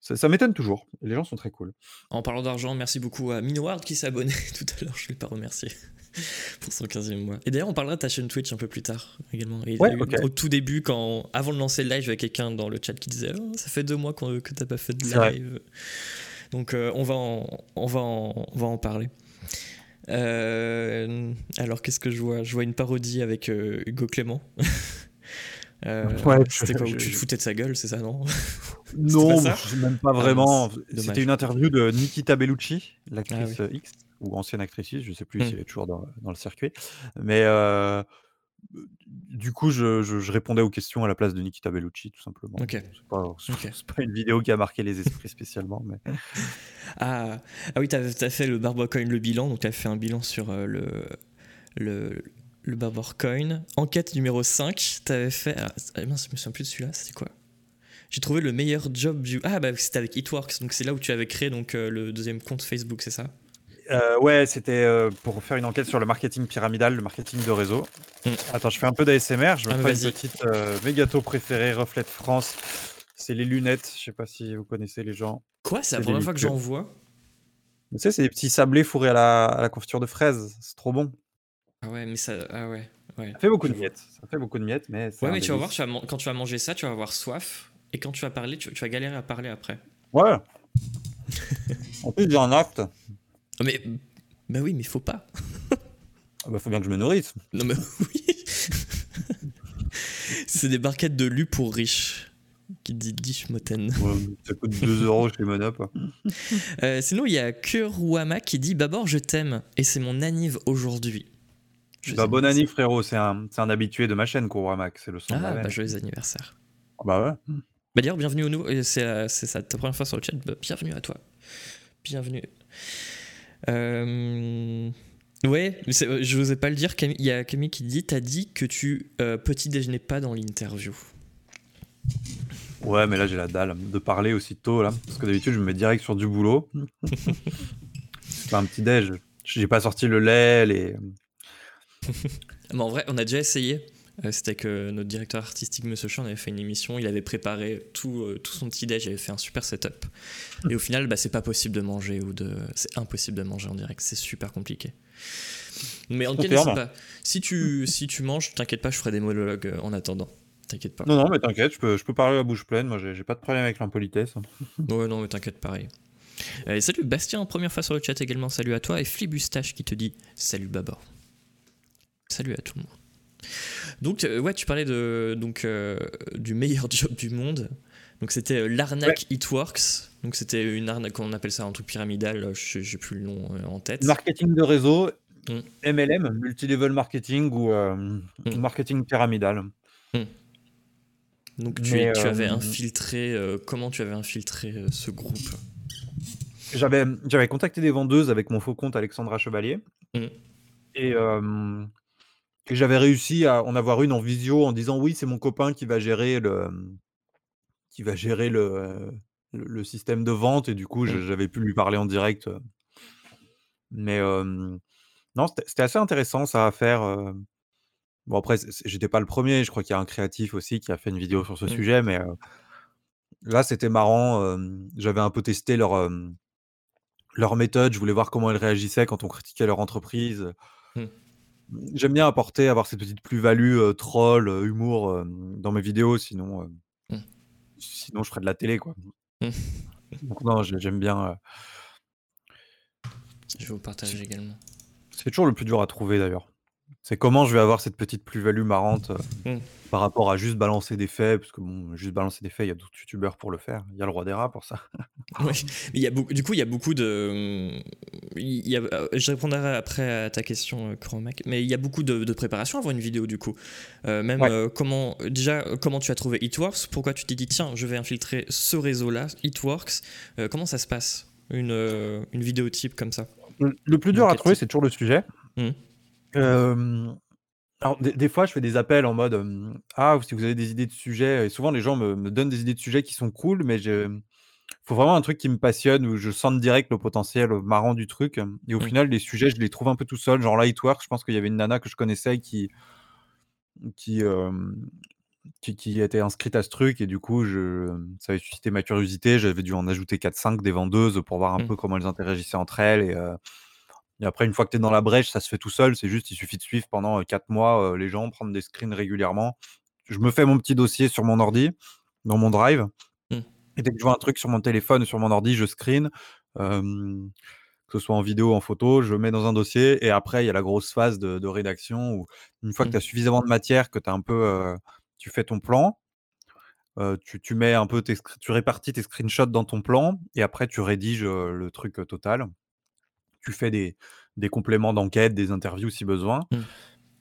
Ça, ça m'étonne toujours. Les gens sont très cool. En parlant d'argent, merci beaucoup à Minoward qui s'est abonné tout à l'heure, je ne l'ai pas remercié pour son 15e mois. Et d'ailleurs, on parlera de ta chaîne Twitch un peu plus tard également. Et Ouais. Au tout début, quand, avant de lancer le live, il y avait quelqu'un dans le chat qui disait Oh, Ça fait deux mois que tu n'as pas fait de vrai. live. Donc, euh, on, va en, on, va en, on va en parler. Euh, alors, qu'est-ce que je vois? Je vois une parodie avec euh, Hugo Clément. Euh, Ouais, C'était quoi où Tu te foutais de sa gueule, c'est ça, non Non, ça même pas Ah, vraiment. C'était une interview de Nikita Bellucci, l'actrice Ah X, ou ancienne actrice X, je sais plus Mm. si elle est toujours dans, dans le circuit. Mais euh, du coup, je, je- je répondais aux questions à la place de Nikita Bellucci, tout simplement. Ok. C'est pas, une vidéo qui a marqué les esprits spécialement. Mais... Ah, ah oui, t'as as fait le Barbercoin, le bilan, donc t'as fait un bilan sur euh, le, le, le Barbercoin. Enquête numéro 5, t'avais fait. Ah, ah, mince, je me souviens plus de celui-là, c'était quoi? J'ai trouvé le meilleur job du. Ah, bah c'était avec Eatworks, donc c'est là où tu avais créé donc, euh, le deuxième compte Facebook, c'est ça? Euh, ouais, c'était euh, pour faire une enquête sur le marketing pyramidal, le marketing de réseau. Mm. Attends, je fais un peu d'ASMR. Je me Ah, fais une petite. euh, mes gâteaux préférés, Reflet de France. C'est les lunettes. Je sais pas si vous connaissez les gens. Quoi C'est la première fois que j'en vois? Tu sais, c'est des petits sablés fourrés à la, à la confiture de fraises. C'est trop bon. Ah ouais, mais ça. Ah ouais. Ouais, Ça fait beaucoup de miettes. Ça fait beaucoup de miettes, mais Ouais, mais tu vas voir, délice. tu vas man- quand tu vas manger ça, tu vas avoir soif. Et quand tu vas parler, tu, tu vas galérer à parler après. Ouais. en plus, j'ai un acte. Ah, Mais. Bah oui, mais faut pas. Ah bah, faut bien que je me nourrisse. Non mais oui. C'est des barquettes de lu pour riches. Qui dit Dishmoten. Ouais, ça coûte 2 euros chez Monop. Euh, sinon, il y a Kurwama qui dit Babor, je t'aime. Et c'est mon anniv aujourd'hui. Je Bah, bon année, frérot. C'est un, c'est un habitué de ma chaîne, Kouramac. C'est le son de Ah, veine. bah joyeux anniversaire. Bah ouais. Bah d'ailleurs, bienvenue au nouveau. euh, C'est euh, c'est ça, ta première fois sur le chat. Bah, bienvenue à toi. Bienvenue. Euh, Ouais, c'est- je n'osais pas le dire. Il y a Camille qui dit T'as dit que tu euh, petit déjeunais pas dans l'interview. Ouais, mais là, j'ai la dalle de parler aussitôt, là. Parce que d'habitude, je me mets direct sur du boulot. c'est pas un petit déj. J'ai pas sorti le lait, les. Mais en vrai, on a déjà essayé. Euh, C'était que notre directeur artistique, Monsieur Chan, avait fait une émission. Il avait préparé tout, euh, tout son petit déj. Il avait fait un super setup. Et au final, bah, c'est pas possible de manger ou de. C'est impossible de manger en direct. C'est super compliqué. Mais en tout cas. Si tu, si tu manges, t'inquiète pas, je ferai des monologues euh, en attendant. T'inquiète pas. Non, non, mais t'inquiète, je peux, je peux parler à bouche pleine. Moi, j'ai j'ai pas de problème avec l'impolitesse. Ouais, non, mais t'inquiète, pareil. Euh, salut Bastien, première fois sur le chat également, salut à toi. Et Flibustache qui te dit salut Babor. Salut à tout le monde. Donc, euh, ouais, tu parlais de, donc, euh, du meilleur job du monde. Donc, c'était euh, l'arnaque It Works. Donc, c'était une arnaque, on appelle ça un truc pyramidal, je j'ai plus le nom en tête. Marketing de réseau, Mm. MLM, multi-level marketing ou euh, Mm. marketing pyramidal. Donc, tu, Mais, tu euh, avais infiltré, comment tu avais infiltré ce groupe? J'avais j'avais contacté des vendeuses avec mon faux compte Alexandra Chevalier. Mm. Et, et j'avais réussi à en avoir une en visio en disant oui, c'est mon copain qui va gérer le, qui va gérer le, le, le système de vente. Et du coup, je- Mm. j'avais pu lui parler en direct. euh. Mais euh, non, c'était assez intéressant ça à faire. euh. Bon après j'étais pas le premier. je crois qu'il y a un créatif aussi qui a fait une vidéo sur ce Mmh. sujet, mais, là c'était marrant, j'avais un peu testé leur, leur méthode, je voulais voir comment ils réagissaient quand on critiquait leur entreprise, Mmh. Mmh, j'aime bien apporter, avoir cette petite plus-value, heu, troll, heu, humour, hem, dans mes vidéos sinon, Mmh. sinon je ferais de la télé quoi. Mmh. Donc non, j'ai j'aime bien, Je vous partage également. c'est toujours le plus dur à trouver d'ailleurs. C'est comment je vais avoir cette petite plus-value marrante, heu, Mmh. par rapport à juste balancer des faits, parce que bon, juste balancer des faits, il y a d'autres youtubeurs pour le faire. Il y a le roi des rats pour ça. Oui, mais il y a du coup, il y a beaucoup de. y a- euh, je répondrai après à ta question, euh, Chromac, mais il y a beaucoup de, de préparation avant une vidéo, du coup. Euh, même Ouais. euh, comment, déjà, euh, comment tu as trouvé Itworks Pourquoi tu t'es dit, tiens, je vais infiltrer ce réseau-là, Itworks Euh, Comment ça se passe une, euh, une vidéo type comme ça? Le le plus dur à trouver, c'est toujours le sujet. Mmh. Alors des des fois, je fais des appels en mode, «Ah, si vous avez des idées de sujets» et souvent les gens me me donnent des idées de sujets qui sont cool, mais je faut vraiment un truc qui me passionne, où je sente direct le potentiel, marrant du truc, et au Mmh. final, les sujets, je les trouve un peu tout seul. Genre Works, je pense qu'il y avait une nana que je connaissais qui qui, qui qui était inscrite à ce truc et du coup, je ça avait suscité ma curiosité. J'avais dû en ajouter 4-5 des vendeuses pour voir un Mmh. peu comment elles interagissaient entre elles et et après une fois que tu es dans la brèche, ça se fait tout seul. C'est juste, il suffit de suivre pendant, heu, 4 mois, les gens, prendre des screens régulièrement. Je me fais mon petit dossier sur mon ordi, dans mon drive Mmh. et dès que je vois un truc sur mon téléphone ou sur mon ordi, je screen, que ce soit en vidéo ou en photo, je mets dans un dossier et après il y a la grosse phase de de rédaction où une fois que Mmh. tu as suffisamment de matière, que tu as un peu, tu fais ton plan, tu tu mets un peu tes tu répartis tes screenshots dans ton plan et après tu rédiges, le truc, total. Tu fais des des compléments d'enquête, des interviews si besoin Mmh.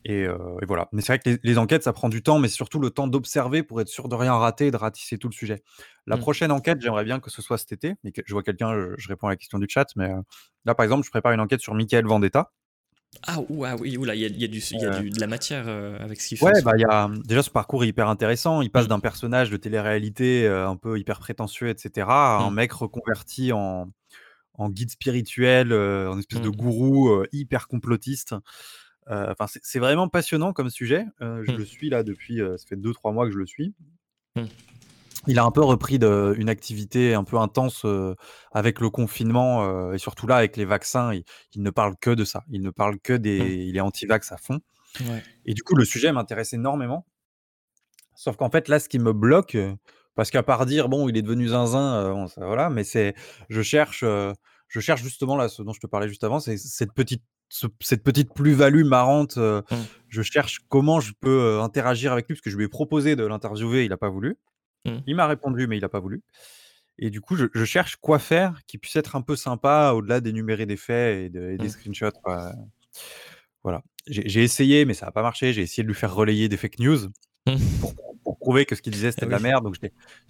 et heu et voilà. Mais c'est vrai que les les enquêtes, ça prend du temps, mais surtout le temps d'observer pour être sûr de rien rater et de ratisser tout le sujet. La Mmh. prochaine enquête, j'aimerais bien que ce soit cet été, mais je vois quelqu'un, je je réponds à la question du chat, mais heu, là, par exemple, je prépare une enquête sur Mickaël Vendetta. Ah, oui, oula, il y a, y a du, y a du- de la matière euh, avec ce qu'il fait. Ouais, bah, y a, déjà ce parcours est hyper intéressant. Il passe Mmh. d'un personnage de télé-réalité, un peu hyper prétentieux et cetera, à un mec reconverti en en guide spirituel, en espèce de Mmh. gourou, hyper complotiste. Enfin, c'est vraiment passionnant comme sujet. Je Mmh. le suis là depuis, ça fait 2-3 mois que je le suis. Mmh. Il a un peu repris de une activité un peu intense, avec le confinement, et surtout là, avec les vaccins, il il ne parle que de ça. Il ne parle que des Mmh. il est anti-vax à fond Ouais. et du coup, le sujet m'intéresse énormément. Sauf qu'en fait, là, ce qui me bloque, parce qu'à part dire: «Bon, il est devenu zinzin», bon, ça voilà, mais c'est je cherche, heu, je cherche justement là, ce dont je te parlais juste avant, c'est cette petite ce cette petite plus-value marrante, heu, Mmh. je cherche comment je peux, interagir avec lui parce que je lui ai proposé de l'interviewer, il a pas voulu. Mmh. Il m'a répondu, mais il a pas voulu et du coup, je je cherche quoi faire qui puisse être un peu sympa au-delà d'énumérer des faits et de et des Mmh. screenshots, quoi. Voilà. J'ai essayé, mais ça a pas marché. J'ai essayé de lui faire relayer des fake news. Pour pour prouver que ce qu'il disait, c'était Ah de la merde. Donc je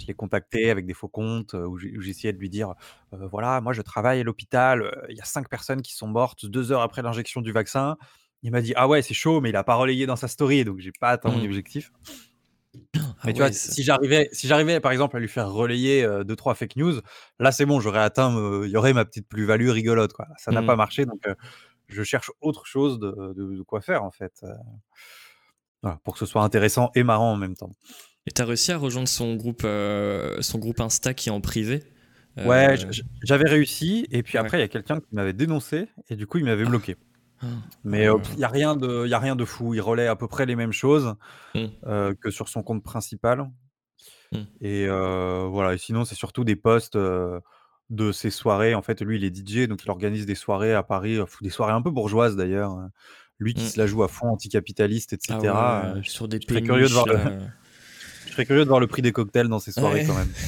l'ai contacté avec des faux comptes, heu, où j'essayais de lui dire: «Heu, voilà, moi je travaille à l'hôpital, heu, il y a 5 personnes qui sont mortes 2 heures après l'injection du vaccin». Il m'a dit: «Ah ouais, c'est chaud», mais il a pas relayé dans sa story, donc j'ai pas atteint mon Mmh. objectif. Ah Mais tu vois, ouais, si j'arrivais si j'arrivais par exemple à lui faire relayer, heu, 2-3 fake news, là c'est bon, j'aurais atteint il y aurait ma petite plus-value rigolote, quoi. Ça n'a Mmh. pas marché, donc je cherche autre chose de de de quoi faire, en fait, voilà, pour que ce soit intéressant et marrant en même temps. Et t'as réussi à rejoindre son groupe, euh, son groupe Insta qui est en privé Ouais, Euh, j j'avais réussi et puis Ouais. après il y a quelqu'un qui m'avait dénoncé et du coup il m'avait bloqué. ah, Mais euh, il y a rien de y a rien de fou. Il relaie à peu près les mêmes choses, heu, que sur son compte principal Mmh. et voilà et sinon c'est surtout des posts, de ses soirées. En fait, lui, il est DJ, donc il organise des soirées à Paris, des soirées un peu bourgeoises d'ailleurs, heu, lui qui Mmh. se la joue à fond anticapitaliste et ah ouais, je sur des je serais péniches, curieux de voir le euh. je serais curieux de voir le prix des cocktails dans ces soirées Ouais. quand même.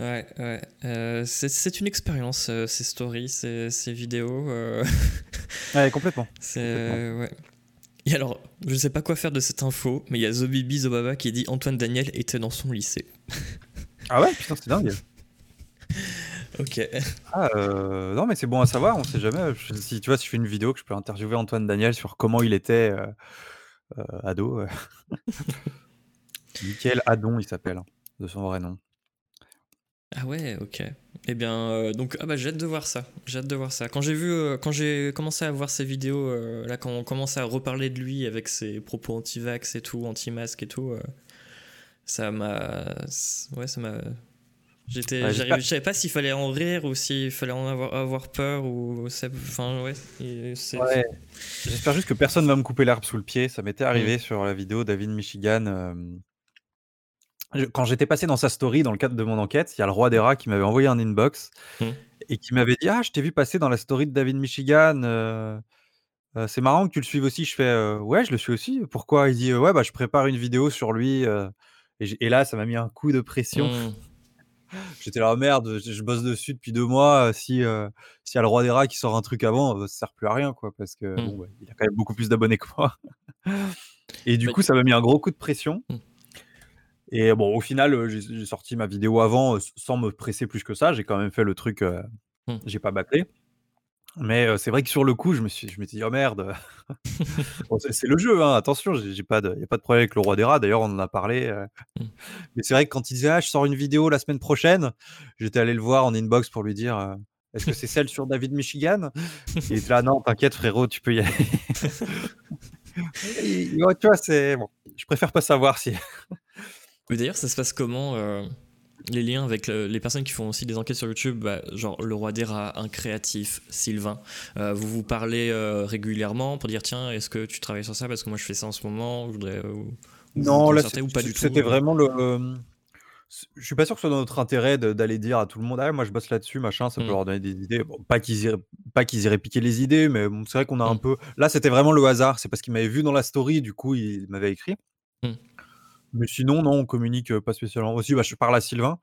Ouais, ouais. Euh, c'est- une expérience, euh, ces stories, ces, ces vidéos. euh, Ouais, complètement. euh, ouais. Et alors, je sais pas quoi faire de cette info, mais il y a The Bibi The Baba qui dit Antoine Daniel était dans son lycée. Ah ouais? Putain, c'est dingue. Ok. Ah, heu, non, mais c'est bon à savoir, on sait jamais. Je si tu vois, si je fais une vidéo que je peux interviewer Antoine Daniel sur comment il était, heu heu, ado. Mickaël Adon, il s'appelle, hein, de son vrai nom. Ah ouais, ok. Eh bien, euh, donc ah bah, j'ai hâte de voir ça. J'ai hâte de voir ça. Quand j'ai vu, euh, quand j'ai commencé à voir ses vidéos, euh, là, quand on commençait à reparler de lui avec ses propos anti-vax et tout, anti-masque et tout, euh, ça m'a, ouais, ça m'a. J'étais, Ouais, je savais pas s'il fallait en rire ou s'il fallait en avoir, avoir peur ou enfin ouais. J'espère juste que personne va me couper l'herbe sous le pied. Ça m'était Mm. arrivé sur la vidéo David Michigan. euh, je- Quand j'étais passé dans sa story dans le cadre de mon enquête, il y a le roi des rats qui m'avait envoyé un inbox Mm. et qui m'avait dit Ah, je t'ai vu passer dans la story de David Michigan. euh, euh, c'est marrant que tu le suives aussi. Je fais Ouais, je le suis aussi. Pourquoi? Il dit Ouais, bah, je prépare une vidéo sur lui. Et, là, ça m'a mis un coup de pression. Mm. J'étais là, merde, je, je bosse dessus depuis deux mois. euh, Si euh, s'il y a le roi des rats qui sort un truc avant, euh, ça sert plus à rien, quoi, parce que Mm. bon, ouais, il a quand même beaucoup plus d'abonnés que moi. Et du Bah, coup, ça m'a mis un gros coup de pression. Mm. Et bon, au final, j'ai sorti ma vidéo avant sans me presser plus que ça. J'ai quand même fait le truc, euh, Mm. j'ai pas bâclé. Mais euh, c'est vrai que sur le coup, je me suis, je m'étais dit, oh merde. Bon, c'est le jeu, hein, attention, j'ai pas de, y a pas de problème avec le roi des rats. D'ailleurs, on en a parlé. euh. Mm. Mais c'est vrai que quand il disait, ah, je sors une vidéo la semaine prochaine, j'étais allé le voir en inbox pour lui dire, euh, est-ce que c'est celle sur David Michigan? Il était là, non, t'inquiète, frérot, tu peux y aller. Et, tu vois, c'est bon. Je préfère pas savoir si. Mais d'ailleurs, ça se passe comment les liens avec le- les personnes qui font aussi des enquêtes sur YouTube, bah, genre le roi des rats, un créatif, Sylvain. euh, vous vous parlez euh, régulièrement pour dire tiens, est-ce que tu travailles sur ça? Parce que moi je fais ça en ce moment, je voudrais. euh, Non, là, c'était euh, vraiment le. Je suis pas sûr que ce soit dans notre intérêt d'aller dire à tout le monde, ah, moi je bosse là-dessus, machin, ça peut Mm. leur donner des idées. Bon, pas qu'ils iraient, pas qu'ils iraient piquer les idées, mais bon, c'est vrai qu'on a un Mm. peu. Là, c'était vraiment le hasard. C'est parce qu'il m'avait vu dans la story, du coup, il m'avait écrit. Mm. Mais sinon, non, on communique euh, pas spécialement. Aussi, bah, je parle à Sylvain.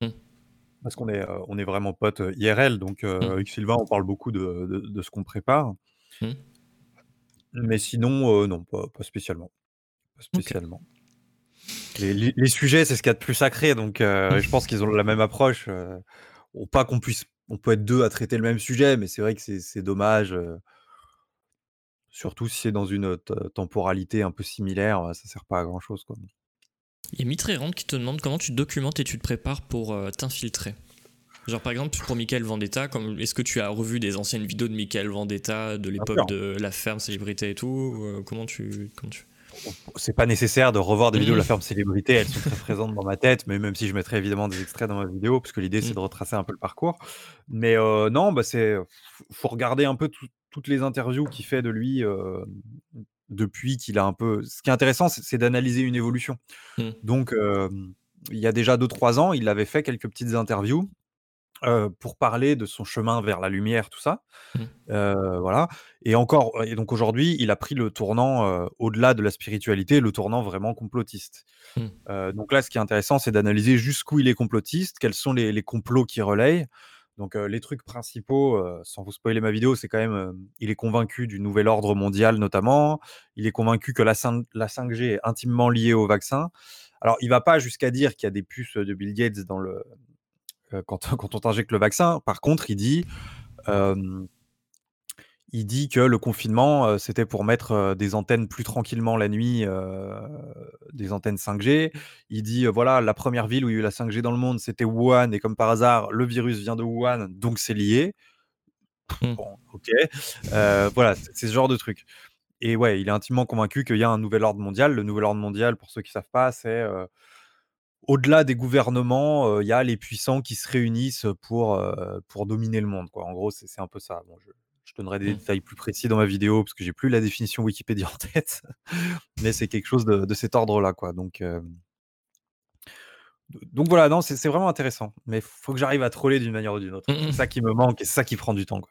Mm. Parce qu'on est, euh, on est vraiment potes euh, IRL, donc euh, Mm. avec Sylvain, on parle beaucoup de, de- de ce qu'on prépare. Mm. Mais sinon, euh, non, pas, pas spécialement. Pas spécialement. Les, les- les sujets, c'est ce qu'il y a de plus sacré, donc je pense qu'ils ont la même approche. bon, pas qu'on puisse, on peut être deux à traiter le même sujet, mais c'est vrai que c'est dommage. surtout si c'est dans une temporalité un peu similaire, ça sert pas à grand chose. Quoi. Il y a Mitrérand qui te demande comment tu te documentes et tu te prépares pour euh, t'infiltrer. Genre par exemple pour Michael Vendetta, comme est-ce que tu as revu des anciennes vidéos de Michael Vendetta de l'époque de La Ferme Célébrité et tout euh, Comment tu comment tu C'est pas nécessaire de revoir des vidéos de la Mm. ferme célébrité, elles sont très présentes dans ma tête, mais même si je mettrais évidemment des extraits dans ma vidéo, parce que l'idée c'est Mm. de retracer un peu le parcours. Mais euh, non, bah c'est faut regarder un peu tout- toutes les interviews qu'il fait de lui euh, depuis qu'il a un peu. Ce qui est intéressant, c'est d'analyser une évolution. Mm. Donc euh, il y a déjà 2-3 ans, il avait fait quelques petites interviews. euh, pour parler de son chemin vers la lumière, tout ça. Mm. Euh, voilà. Et encore, et donc aujourd'hui, il a pris le tournant au-delà de la spiritualité, le tournant vraiment complotiste. Mm. Euh, donc là, ce qui est intéressant, c'est d'analyser jusqu'où il est complotiste, quels sont les, les complots qu'il relaye. Donc euh, les trucs principaux, euh, sans vous spoiler ma vidéo, c'est quand même, euh, il est convaincu du nouvel ordre mondial notamment. Il est convaincu que la, 5, la 5G est intimement liée au vaccin. Alors il va pas jusqu'à dire qu'il y a des puces de Bill Gates dans le quand, quand on t'injecte le vaccin. Par contre, il dit, il dit que le confinement, euh, c'était pour mettre euh, des antennes plus tranquillement la nuit, euh, des antennes 5G. Il dit, voilà, la première ville où il y a eu la 5G dans le monde, c'était Wuhan, et comme par hasard, le virus vient de Wuhan, donc c'est lié. Mm. Bon, ok. Voilà, c'est ce genre de truc. Et ouais, il est intimement convaincu qu'il y a un nouvel ordre mondial. Le nouvel ordre mondial, pour ceux qui ne savent pas, c'est au-delà des gouvernements, euh, il y a les puissants qui se réunissent pour, euh, pour dominer le monde. Quoi. En gros, c'est c'est un peu ça. Bon, je, je donnerai des Mm. détails plus précis dans ma vidéo parce que j'ai plus la définition Wikipédia en tête, mais c'est quelque chose de, de cet ordre-là. Quoi. Donc, euh, donc voilà, non, c'est c'est vraiment intéressant. Mais faut que j'arrive à troller d'une manière ou d'une autre. Mm, mm. C'est ça qui me manque et c'est ça qui prend du temps. Quoi.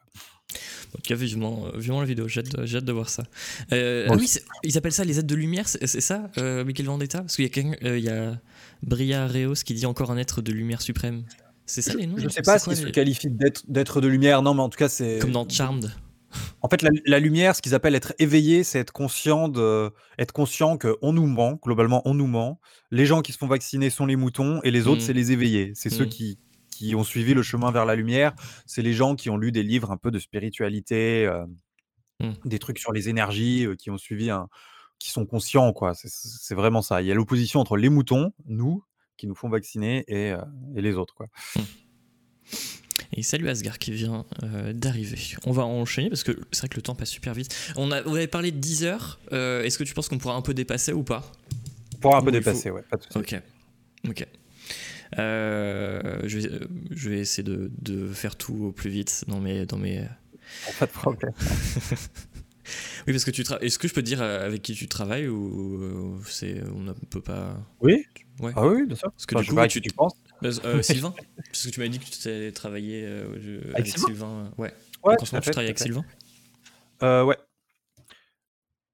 En tout cas, vivement, euh, vivement la vidéo, j'ai hâte, de- j'ai hâte de voir ça. Euh, ah oui, c'est- ils appellent ça les aides de lumière, c'est c'est ça, euh, Michael Vendetta? Parce qu'il y a, euh, il y a Bria Reos qui dit encore un être de lumière suprême. C'est ça les noms Je sais C'est pas quoi, s'il se les- qualifie d'être d'être de lumière, non, mais en tout cas, c'est. Comme dans Charmed. En fait, la, la lumière, ce qu'ils appellent être éveillé, c'est être conscient de, être conscient qu'on nous ment. Globalement, on nous ment. Les gens qui se font vacciner sont les moutons et les autres, Mm. c'est les éveillés. C'est ceux Mm. qui, qui ont suivi le chemin vers la lumière. C'est les gens qui ont lu des livres un peu de spiritualité, euh, Mm. des trucs sur les énergies, euh, qui ont suivi un, qui sont conscients, quoi. C'est vraiment ça. Il y a l'opposition entre les moutons, nous, qui nous font vacciner, et, euh, et les autres, quoi. Et salut Asgard qui vient euh, d'arriver. On va enchaîner parce que c'est vrai que le temps passe super vite. On, a, on avait parlé de 10 heures. Euh, Est-ce que tu penses qu'on pourra un peu dépasser ou pas? Pour un peu dépasser, ouais, pas de souci. Ok. Ok. Euh, je, vais, je vais essayer de, de faire tout au plus vite dans mes, dans mes, Pas de problème. Oui, parce que tu travailles. Est-ce que je peux te dire euh, avec qui tu travailles ou euh, c'est on ne peut pas? Oui Ouais. Ah oui, bien sûr. Parce que Enfin, du coup, tu- penses. Euh, Sylvain Parce que tu m'as dit que tu euh, je- avec, Sylvain Sylvain. Ouais. Ouais, Donc, en ce moment, tu travailles avec. Sylvain? Euh, ouais.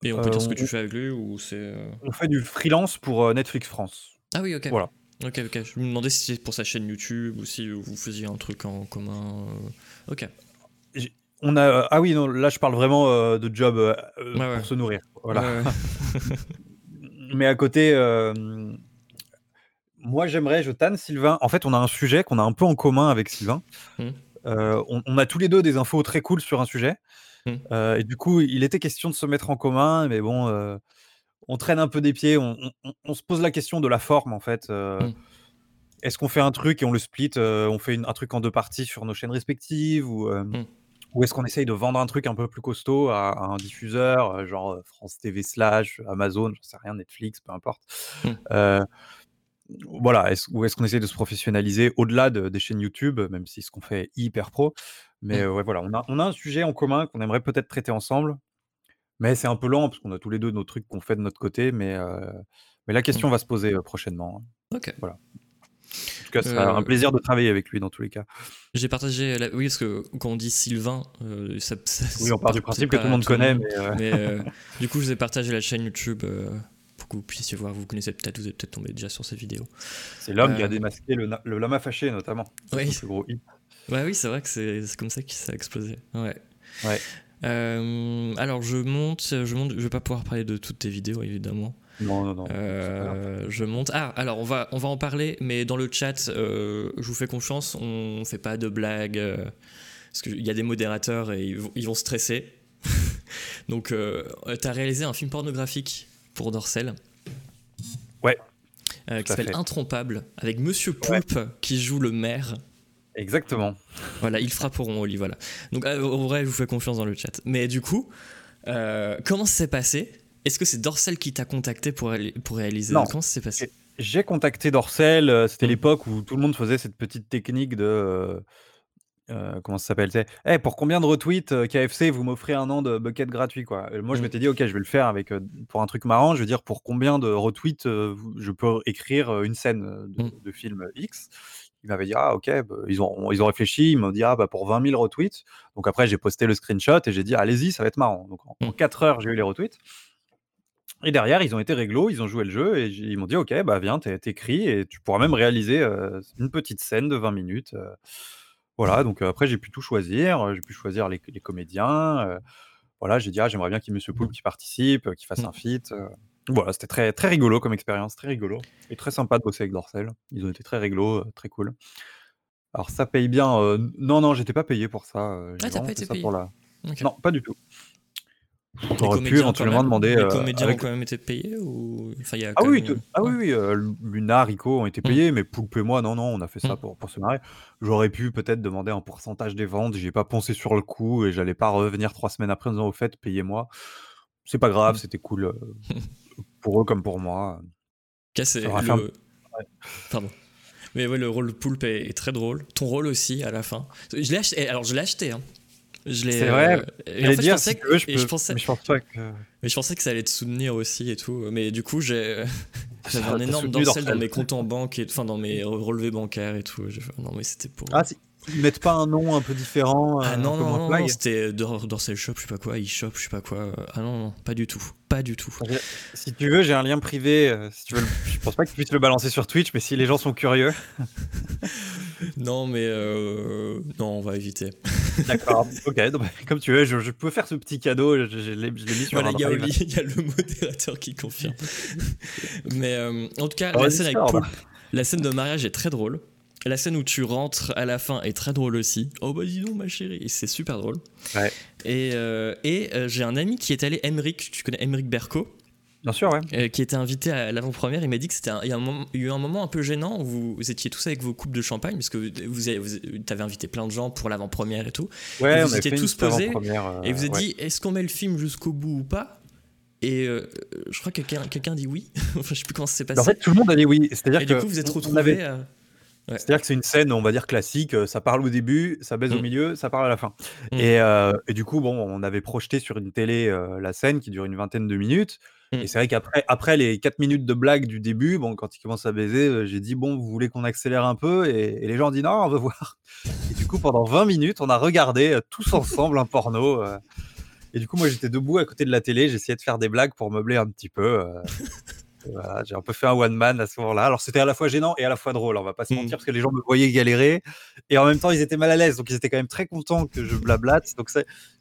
Et on peut dire ce que on- tu fais avec lui ou c'est. On fait du freelance pour Netflix France. Ah oui, ok. Voilà. Ok, ok. Je me demandais si c'était pour sa chaîne YouTube ou si vous faisiez un truc en commun. Ok. On a euh, ah oui non là je parle vraiment euh, de job euh, Ouais, pour se nourrir. Voilà. Ouais. Mais à côté, euh, moi j'aimerais, je tanne Sylvain. En fait, on a un sujet qu'on a un peu en commun avec Sylvain. Euh, on, on a tous les deux des infos très cool sur un sujet. Euh, et du coup, il était question de se mettre en commun, mais bon, on traîne un peu des pieds. On, on- on se pose la question de la forme en fait. Mhm. Est-ce qu'on fait un truc et on le split euh, On fait une- un truc en deux parties sur nos chaînes respectives ou euh. Ou est-ce qu'on essaye de vendre un truc un peu plus costaud à, à un diffuseur, euh, genre euh, France TV slash, Amazon, je sais rien, Netflix, peu importe. Mm. Euh, voilà, ou est-ce qu'on essaye de se professionnaliser au-delà de- des chaînes YouTube, même si ce qu'on fait est hyper pro. Mais Mm. euh, ouais, voilà, on a, on a un sujet en commun qu'on aimerait peut-être traiter ensemble, mais c'est un peu lent parce qu'on a tous les deux nos trucs qu'on fait de notre côté, mais, euh, mais la question va se poser prochainement. Ok. En tout cas, c'est un Euh, plaisir de travailler avec lui dans tous les cas. J'ai partagé. la- Oui, parce que quand on dit Sylvain, euh, ça, ça- Oui, on part du principe que tout le monde connaît, mais euh, Mais du coup, je vous ai partagé la chaîne YouTube pour que vous puissiez voir. Vous connaissez peut-être, vous êtes peut-être tombé déjà sur cette vidéo. c'est l'homme qui a démasqué le, le lama fâché, notamment. Oui. Plus gros hit. Ouais, oui, c'est vrai que c'est c'est comme ça que ça a explosé. Ouais. Ouais. Euh, alors, je monte, je monte. Je vais pas pouvoir parler de toutes tes vidéos, évidemment. Non, non, non. Euh, je monte. Ah, alors on va, on va en parler, mais dans le chat, euh, je vous fais confiance, on fait pas de blagues. euh, parce qu'il y a des modérateurs et ils vont, ils vont stresser. Donc, euh, tu as réalisé un film pornographique pour Dorsel. Ouais, Euh, qui s'appelle. Intrompable, avec Monsieur Poulpe qui joue le maire. Exactement. Voilà, ils frapperont au lit, voilà. Donc, euh, en vrai, je vous fais confiance dans le chat. Mais du coup, euh, comment ça s'est passé? Est-ce que c'est Dorsel qui t'a contacté pour, pour réaliser Non. Comment ça s'est passé J'ai contacté Dorsel, euh, c'était Mm. l'époque où tout le monde faisait cette petite technique de. euh, euh, comment ça s'appelle c'est, Eh, Pour combien de retweets euh, KFC vous m'offrez un an de bucket gratuit quoi? Et moi je Mm. m'étais dit ok je vais le faire avec euh, pour un truc marrant, je veux dire pour combien de retweets euh, vous- je peux écrire euh, une scène euh, de, Mm. de film X? Il m'avait dit ah ok bah, ils ont ils ont réfléchi, ils m'ont dit ah bah pour 20 000 retweets. Donc après j'ai posté le screenshot et j'ai dit allez-y ça va être marrant. Donc en, Mm. 4 heures j'ai eu les retweets. Et derrière, ils ont été réglo, ils ont joué le jeu et ils m'ont dit Ok, bah viens, t'é- t'écris et tu pourras même réaliser euh, une petite scène de 20 minutes. euh. Voilà, donc euh, après, j'ai pu tout choisir. J'ai pu choisir les, les comédiens. voilà, j'ai dit Ah, j'aimerais bien qu'il y ait Monsieur Poulpe qui participe, qu'il fasse Mm. un feat. Voilà, c'était très, très rigolo comme expérience, très rigolo. Et très sympa de bosser avec Dorsel. Ils ont été très réglo, très cool. Alors, ça paye bien. non, non, j'étais pas payé pour ça. Ah, t'as pas été payé pour la-. Non, pas du tout. J'aurais pu éventuellement demander. Les euh, comédiens avec- ont quand même été payés ou enfin, il y a Ah quand oui, même- ah oui, Ouais. oui, euh, Luna, Rico ont été Mm. payés, mais Poulpe et moi, non, non, on a fait ça Mm. pour, pour se marrer. J'aurais pu peut-être demander un pourcentage des ventes, j'y ai pas pensé sur le coup et j'allais pas revenir trois semaines après en disant au fait, payez-moi. C'est pas grave, Mm. c'était cool euh, pour eux comme pour moi. Cas, c'est Ça aura le... un- Pardon. Mais ouais, le rôle de poulpe est, est très drôle. Ton rôle aussi à la fin. Je l'ai acheté. Alors je l'ai acheté. Hein. Je l'ai. C'est vrai. euh, et en fait, dire, je pensais si que, veux, je peux, je pensais, mais je pense pas que. mais je pensais que ça allait te soutenir aussi et tout. Mais du coup, j'ai j'avais Ça un énorme dorsel dans mes comptes en banque et enfin dans mes relevés bancaires et tout. Non mais c'était pour. Ah, ils mettent pas un nom un peu différent, Ah euh, non peu non non, non, c'était Dor- Dorsel Shop, je sais pas quoi, eShop, je sais pas quoi. Ah non non, pas du tout, pas du tout. Si tu veux, j'ai un lien privé. euh, si tu veux, je pense pas que tu puisses le balancer sur Twitch, mais si les gens sont curieux. Non mais euh, non, on va éviter. D'accord. ok, donc, comme tu veux, je, je peux faire ce petit cadeau. Je, je l'ai mis sur Voilà, il y, a y le modérateur qui confirme. Mais euh, en tout cas, Ah, la scène avec sors, Paul, la scène de mariage est très drôle. La scène où tu rentres à la fin est très drôle aussi. Oh bah dis donc ma chérie, c'est super drôle. Ouais. Et, euh, et j'ai un ami qui est allé, Emeric, tu connais Emeric Berco? Bien sûr, ouais. euh, qui était invité à l'avant-première, il m'a dit que c'était un- il y a un eu un moment un peu gênant où vous, vous étiez tous avec vos coupes de champagne, parce que vous, avez- vous invité plein de gens pour l'avant-première et tout. Ouais, vous on avait étiez tous posés, euh, et vous êtes ouais. dit, est-ce qu'on met le film jusqu'au bout ou pas? Et euh, je crois que quelqu'un dit oui. enfin, je sais plus comment ça s'est passé. En fait, tout le monde a dit oui. C'est-à-dire et que du coup, vous êtes retrouvés. avait- Ouais. C'est-à-dire que c'est une scène, on va dire classique. Ça parle au début, ça baise au Mm. milieu, ça parle à la fin. Mm. Et, euh, et du coup, bon, on avait projeté sur une télé euh, la scène qui dure une vingtaine de minutes. Et c'est vrai qu'après après les 4 minutes de blague du début, bon, quand il commence à baiser, euh, j'ai dit bon, vous voulez qu'on accélère un peu et, et les gens ont dit non, on veut voir. Et du coup, pendant 20 minutes, on a regardé euh, tous ensemble un porno. euh, et du coup, moi, j'étais debout à côté de la télé, j'essayais de faire des blagues pour meubler un petit peu. euh, voilà, j'ai un peu fait un one man à ce moment-là. Alors c'était à la fois gênant et à la fois drôle, on va pas se mentir, parce que les gens me voyaient galérer et en même temps ils étaient mal à l'aise, donc ils étaient quand même très contents que je blablate. Donc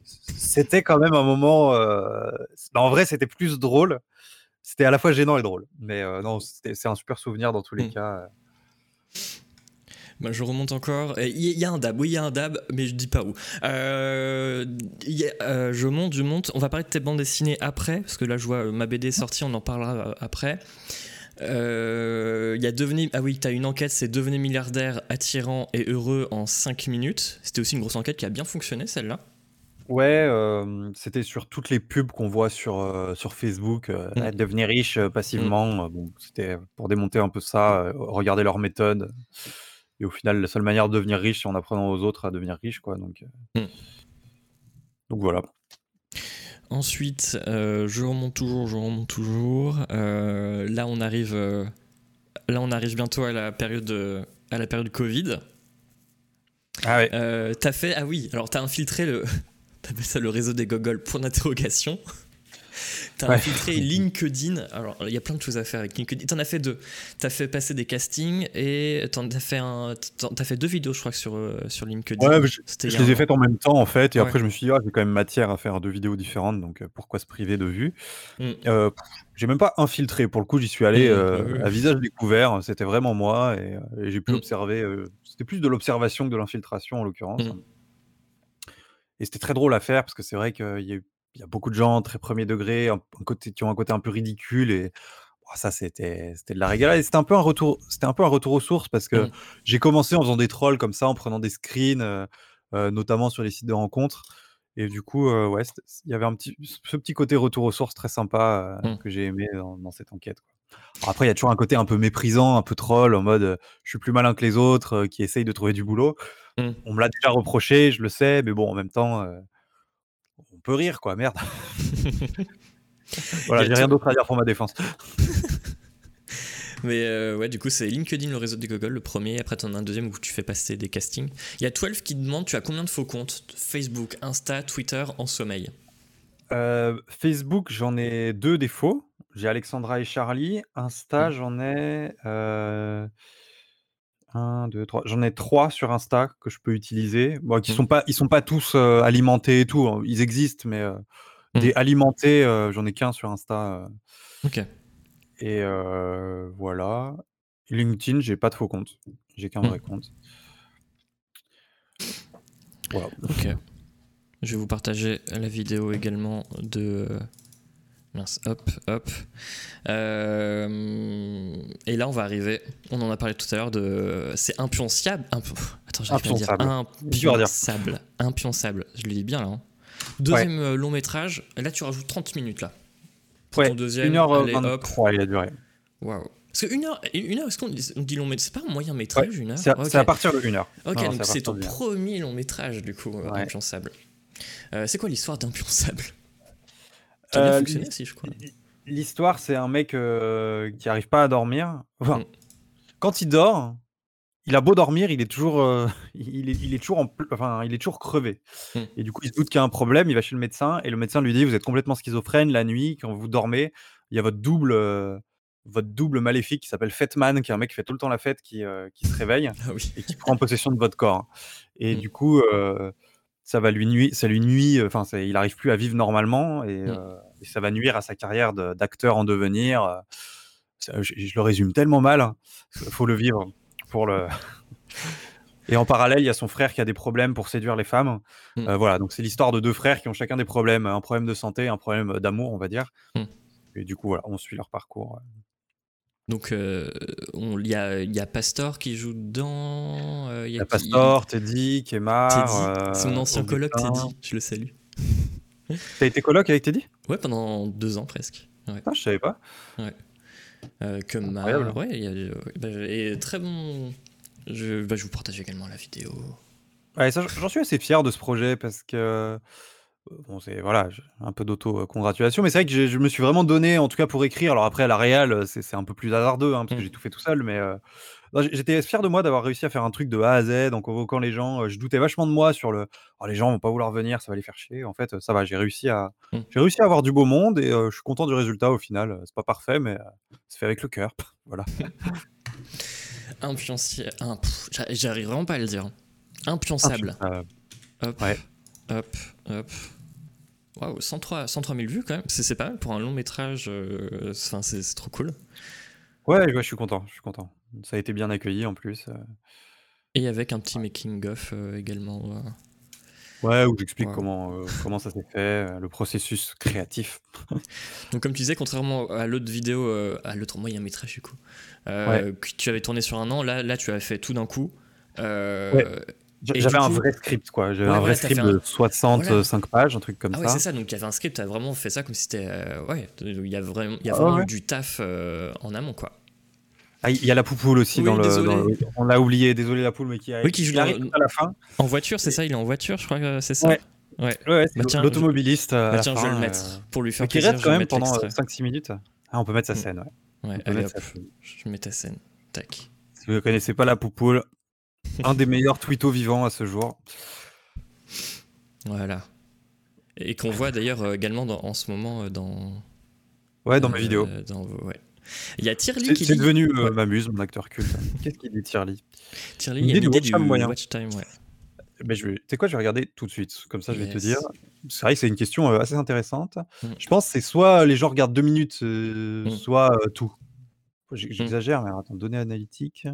c'était quand même un moment. euh, bah, en vrai, c'était plus drôle. C'était à la fois gênant et drôle. Mais euh, non, c'est un super souvenir dans tous les Mm. cas. Bah, je remonte encore. Il y, a un dab, oui, il y a un dab, mais je dis pas où. Euh, il y a- euh, je monte, je monte. On va parler de tes bandes dessinées après, parce que là, je vois euh, ma BD sortie, on en parlera après. Euh, Il y a devenir. Ah oui, tu as une enquête, c'est devenir milliardaire, attirant et heureux en 5 minutes. C'était aussi une grosse enquête qui a bien fonctionné, celle-là. Ouais, euh, c'était sur toutes les pubs qu'on voit sur, euh, sur Facebook, euh, Mm. devenir riche euh, passivement. Bon, c'était pour démonter un peu ça, regarder leur méthode. Et au final, la seule manière de devenir riche, c'est en apprenant aux autres à devenir riche, quoi. Donc, euh, Mm. donc voilà. Ensuite, euh, je remonte toujours, je remonte toujours. Euh, là, on arrive, euh, là, on arrive bientôt à la période, à la période Covid. Ah ouais. T'as fait, ah oui, alors t'as infiltré le, t'appelles ça le réseau des gogoles pour d'interrogation. T'as Ouais. infiltré LinkedIn. Alors, il y a plein de choses à faire avec LinkedIn. T'en as fait deux. T'as fait passer des castings et t'en as fait un, t'en- t'as fait deux vidéos, je crois, sur euh, sur LinkedIn. Ouais, je, les ai faites en même temps, en fait. Et Ouais. après, je me suis dit, ah, j'ai quand même matière à faire deux vidéos différentes. Donc, euh, pourquoi se priver de vues? Mm. Euh, J'ai même pas infiltré. Pour le coup, j'y suis allé Mm, euh, ouais. à visage découvert. C'était vraiment moi. Et, et j'ai pu Mm. observer. euh, c'était plus de l'observation que de l'infiltration, en l'occurrence. Mm. Et c'était très drôle à faire parce que c'est vrai qu'il y a, eu- il y a beaucoup de gens très premier degré, un, un côté, qui ont un côté un peu ridicule. Et oh, ça, c'était c'était de la régalade. Et c'était un, peu un retour- c'était un peu un retour aux sources parce que Mm. j'ai commencé en faisant des trolls comme ça, en prenant des screens, euh, euh, notamment sur les sites de rencontres. Et du coup, euh, ouais, il y avait un petit, ce petit côté retour aux sources très sympa euh, Mm. que j'ai aimé dans, dans cette enquête. quoi. Alors après, il y a toujours un côté un peu méprisant, un peu troll, en mode euh, je suis plus malin que les autres, euh, qui essayent de trouver du boulot. Mm. On me l'a déjà reproché, je le sais, mais bon, en même temps, euh, peut rire, quoi, merde. voilà, j'ai rien d'autre à dire pour ma défense. Mais euh, ouais, du coup, c'est LinkedIn, le réseau des gogoles, le premier. Après, t'en as un deuxième où tu fais passer des castings. Il y a 12 qui demande tu as combien de faux comptes? Facebook, Insta, Twitter en sommeil Euh, Facebook, j'en ai deux défauts. J'ai Alexandra et Charlie. Insta, Mm. j'en ai euh, un, deux, trois. J'en ai trois sur Insta que je peux utiliser. Bon, qui Mm. sont pas, ils sont pas tous euh, alimentés et tout. hein. Ils existent, mais euh, Mm. des alimentés, euh, j'en ai qu'un sur Insta. Ok. et euh, voilà. LinkedIn, j'ai pas de faux compte. J'ai qu'un Mm. vrai compte. Voilà. Ok. Je vais vous partager la vidéo également de. Mince, hop, hop. Euh, Et là, on va arriver. On en a parlé tout à l'heure de. C'est impionçable. imp- Attends, j'arrive pas à dire. Impionçable. Impionçable. Je le dis bien là. hein. Deuxième euh, long métrage. Là, tu rajoutes 30 minutes là. Pour Ouais, ton deuxième. allez, hop. 1h23 il a duré. Waouh. Parce que une heure, une heure est-ce qu'on dit, on dit long métrage C'est pas un moyen métrage, une heure? C'est à, Ok. partir de 1h. Ok, Non, donc c'est ton heure. premier long métrage, du coup, euh. Impionçable. Euh, c'est quoi l'histoire d'Impionçable Qui a bien Euh, fonctionné l'hi- aussi, je crois. L'histoire, c'est un mec euh, qui arrive pas à dormir. Enfin, Mm. quand il dort, il a beau dormir, il est toujours, euh, il est, il est toujours en, enfin, il est toujours crevé. Mm. Et du coup, il se doute qu'il y a un problème. Il va chez le médecin et le médecin lui dit vous êtes complètement schizophrène la nuit quand vous dormez. Il y a votre double, euh, votre double maléfique qui s'appelle Fetman, qui est un mec qui fait tout le temps la fête, qui, euh, qui se réveille Ah oui. et qui prend possession de votre corps. Et Mm. du coup, ça va lui nuire, ça lui nuit, euh, enfin, il n'arrive plus à vivre normalement et, Mm. euh, et ça va nuire à sa carrière de- d'acteur en devenir. euh. Ça, je, je le résume tellement mal, hein. faut le vivre pour le. Et en parallèle, il y a son frère qui a des problèmes pour séduire les femmes. Mm. Euh, voilà, donc c'est l'histoire de deux frères qui ont chacun des problèmes, un problème de santé, un problème d'amour, on va dire. Mm. et du coup, voilà, on suit leur parcours. Donc, euh, il y, a, il y a Pastor qui joue dedans. euh, il y a qui- Pastor, Teddy, Kemar, Teddy, son euh, ancien coloc Augustin. Teddy, je le salue. T'as été coloc avec Teddy? Ouais, pendant deux ans presque. Ouais. Ah, je savais pas. Euh, que Mar, ouais, y a, euh, bah, et très bon. Je, bah, je vous partage également la vidéo. Ouais, j'en suis assez fier de ce projet parce que euh, bon, c'est voilà, un peu d'auto-congratulation, mais c'est vrai que je me suis vraiment donné, en tout cas pour écrire. Alors après, à la réal, euh, c'est un peu plus hasardeux hein, parce que Mm. j'ai tout fait tout seul, mais euh, j'étais fier de moi d'avoir réussi à faire un truc de A à Z en convoquant les gens. Euh, Je doutais vachement de moi sur le oh, les gens vont pas vouloir venir, ça va les faire chier. En fait, ça va, j'ai réussi à Mm. j'ai réussi à avoir du beau monde et euh, je suis content du résultat au final. C'est pas parfait, mais euh, c'est fait avec le cœur. Voilà. J'a- J'arrive vraiment pas à le dire. Impionçable. Euh, Hop, Ouais. Hop, hop. Waouh, 103, 103 000 vues quand même. C'est pas mal pour un long métrage. euh, c'est trop cool. ouais, ouais, je suis content, je suis content. Ça a été bien accueilli en plus. euh. Et avec un petit making-of également. euh. Ouais, où j'explique Ouais. comment, euh, comment ça s'est fait, le processus créatif. Donc, comme tu disais, contrairement à l'autre vidéo, à l'autre moyen métrage du coup, euh, que tu avais tourné sur un an, là, là tu avais fait tout d'un coup. Ouais. J'avais un vrai script, quoi. J'avais Ouais, un voilà, vrai script un- de 65 pages, un truc comme Ah ouais, ça. c'est ça, donc il y avait un script, tu as vraiment fait ça comme si c'était. euh, ouais, il y a vraiment, y a Ah ouais. eu du taf euh, en amont, quoi. Ah, il y a la poupoule aussi Oui, dans, le, désolé. dans le- On l'a oublié, désolé la poule, mais qui, a- Oui, qui arrive à la fin. En voiture, c'est ça Il est en voiture, je crois que c'est ça Ouais. Ouais. Ouais, ouais, Bah tiens, l'automobiliste. à Bah tiens, je vais le euh, mettre. Pour lui faire mais qui plaisir, reste quand même pendant l'extrait. 5-6 minutes. Ah, on peut mettre sa Mm. scène, ouais. Ouais, allez hop, je mets ta scène. Tac. Si vous ne connaissez pas la poupoule, un des meilleurs twittos vivants à ce jour. Voilà. Et qu'on voit d'ailleurs euh, également dans- en ce moment euh, dans. Ouais, dans euh, mes vidéos. dans vos- ouais. Il y a Tirly qui c'est dit. devenu euh, Ouais. ma muse, mon acteur culte. Qu'est-ce qu'il dit, Tirly Tirly, il y a du watch time du moyen. watch time, ouais. Ben, je vais... Tu sais quoi, je vais regarder tout de suite. Comme ça, je vais te dire. C'est vrai que c'est une question assez intéressante. Mm. Je pense que c'est soit les gens regardent deux minutes, euh, Mm. soit tout. J- J'exagère, mais attends, données analytiques.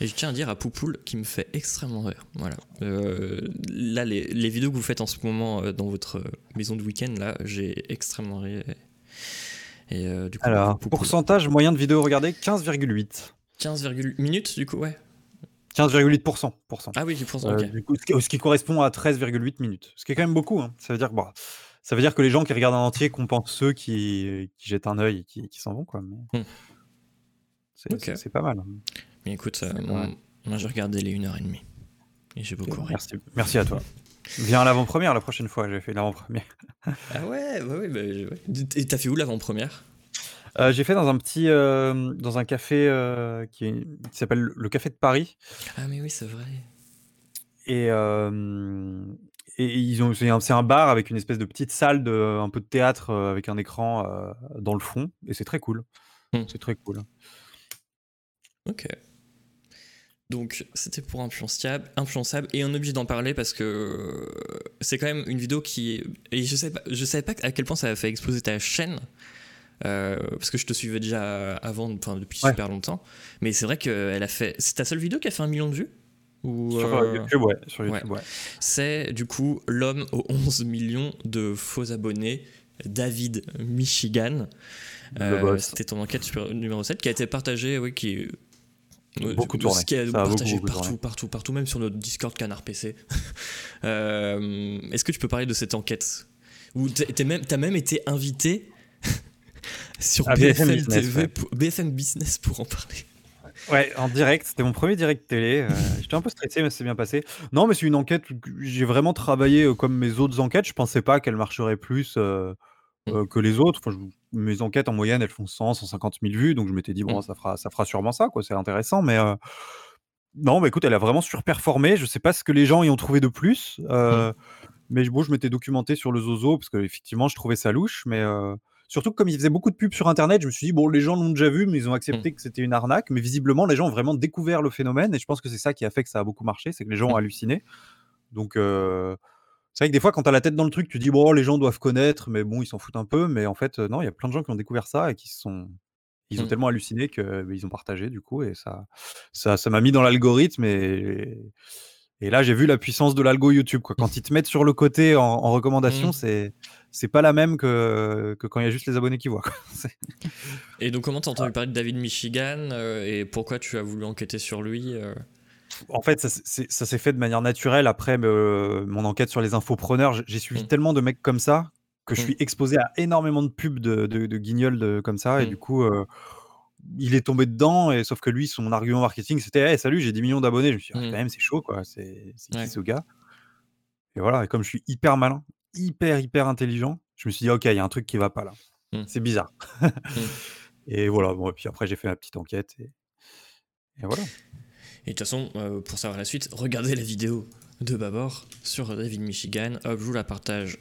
Et je tiens à dire à Poupoule qui me fait extrêmement rire. Voilà. Euh, là, les, les vidéos que vous faites en ce moment euh, dans votre euh, maison de week-end, là, j'ai extrêmement ri. Et euh, du coup, Alors, Poupoule. pourcentage moyen de vidéos regardées 15,8. 15, minutes, du coup, ouais. 15,8%. pourcent. Ah oui, 10%, Euh, ok. du coup, ce, qui, ce qui correspond à 13,8 minutes. Ce qui est quand même beaucoup. hein. Ça, veut dire que, ça veut dire que les gens qui regardent en entier compensent ceux qui, qui jettent un œil et qui, qui s'en vont. Quoi. Mais Hmm. c'est, pas mal. Mais écoute, euh, moi, moi, j'ai regardé les 1h30. Et j'ai beaucoup ri. Merci, merci à toi. Viens à l'avant-première la prochaine fois. J'ai fait l'avant-première. Ah ouais, ouais, ouais, bah, ouais. Et t'as fait où l'avant-première? Euh, j'ai fait dans un petit, euh, dans un café euh, qui, est- qui s'appelle le Café de Paris. Ah, mais oui, c'est vrai. Et, euh, et ils ont, c'est un, bar avec une espèce de petite salle de, un peu de théâtre euh, avec un écran euh, dans le fond. Et c'est très cool. Hmm. C'est très cool. Ok. Donc, c'était pour Influençable, Influençable et un objet d'en parler parce que euh, c'est quand même une vidéo qui. est- Et je savais pas, je savais pas à quel point ça a fait exploser ta chaîne. euh, parce que je te suivais déjà avant, enfin depuis Ouais. super longtemps. Mais c'est vrai qu'elle a fait. C'est ta seule vidéo qui a fait un million de vues? Ou, Sur euh, YouTube, ouais. Sur ouais. YouTube, ouais. C'est du coup l'homme aux 11 millions de faux abonnés, David Michigan. Euh. C'était ton enquête numéro 7 qui a été partagée, oui, qui est. Beaucoup euh, tourné. Qui a partagé beaucoup, beaucoup partout, partout, partout, même sur notre Discord Canard PC. Euh, Est-ce que tu peux parler de cette enquête? Où t'es même, t'as même été invité sur À BFM, BFM Business, TV, ouais. pour- BFM Business pour en parler. Ouais, en direct, c'était mon premier direct télé. euh, J'étais un peu stressé, mais c'est bien passé. Non, mais c'est une enquête j'ai vraiment travaillé euh, comme mes autres enquêtes. Je pensais pas qu'elle marcherait plus euh, que les autres. Enfin, je- mes enquêtes en moyenne, elles font 100, 150 000 vues, donc je m'étais dit bon, Mm. ça fera, ça fera sûrement ça, quoi. C'est intéressant, mais euh, non, bah écoute, elle a vraiment surperformé. Je sais pas ce que les gens y ont trouvé de plus, euh, mais bon, je m'étais documenté sur le Zozo parce que effectivement, je trouvais ça louche, mais euh, Surtout que comme ils faisaient beaucoup de pubs sur Internet, je me suis dit, bon, les gens l'ont déjà vu, mais ils ont accepté que c'était une arnaque. Mais visiblement, les gens ont vraiment découvert le phénomène. Et je pense que c'est ça qui a fait que ça a beaucoup marché, c'est que les gens ont halluciné. Donc, euh, c'est vrai que des fois, quand tu as la tête dans le truc, tu dis, bon, les gens doivent connaître, mais bon, ils s'en foutent un peu. Mais en fait, euh, non, il y a plein de gens qui ont découvert ça et qui se sont. Ils ont Mm. tellement halluciné qu'ils ont partagé, du coup, et ça ça ça m'a mis dans l'algorithme. Et, Et là, j'ai vu la puissance de l'algo YouTube. Quoi. Quand ils te mettent sur le côté en, en recommandation, Mm. c'est c'est pas la même que, que quand il y a juste les abonnés qui voient. quoi. C'est- Et donc, comment t'as entendu parler de David Michigan euh, et pourquoi tu as voulu enquêter sur lui euh? En fait, ça, s'est fait de manière naturelle après me- mon enquête sur les infopreneurs. J'ai- suivi Mm. tellement de mecs comme ça que je Mm. suis exposé à énormément de pubs de, de, de guignols de- comme ça. Et Mm. du coup, euh, il est tombé dedans. Et sauf que lui, son argument marketing, c'était Hey, Salut, j'ai 10 millions d'abonnés. Je me suis dit, Ah, quand même, c'est chaud, quoi. C'est qui ce gars? Et voilà. Et comme je suis hyper malin, hyper, hyper intelligent, je me suis dit Ok, il y a un truc qui va pas là. C'est bizarre. et voilà. Bon, et puis après, j'ai fait ma petite enquête. Et, et voilà. Et de toute façon, euh, pour savoir la suite, regardez la vidéo de Babor sur David Michigan. Hop, je vous la partage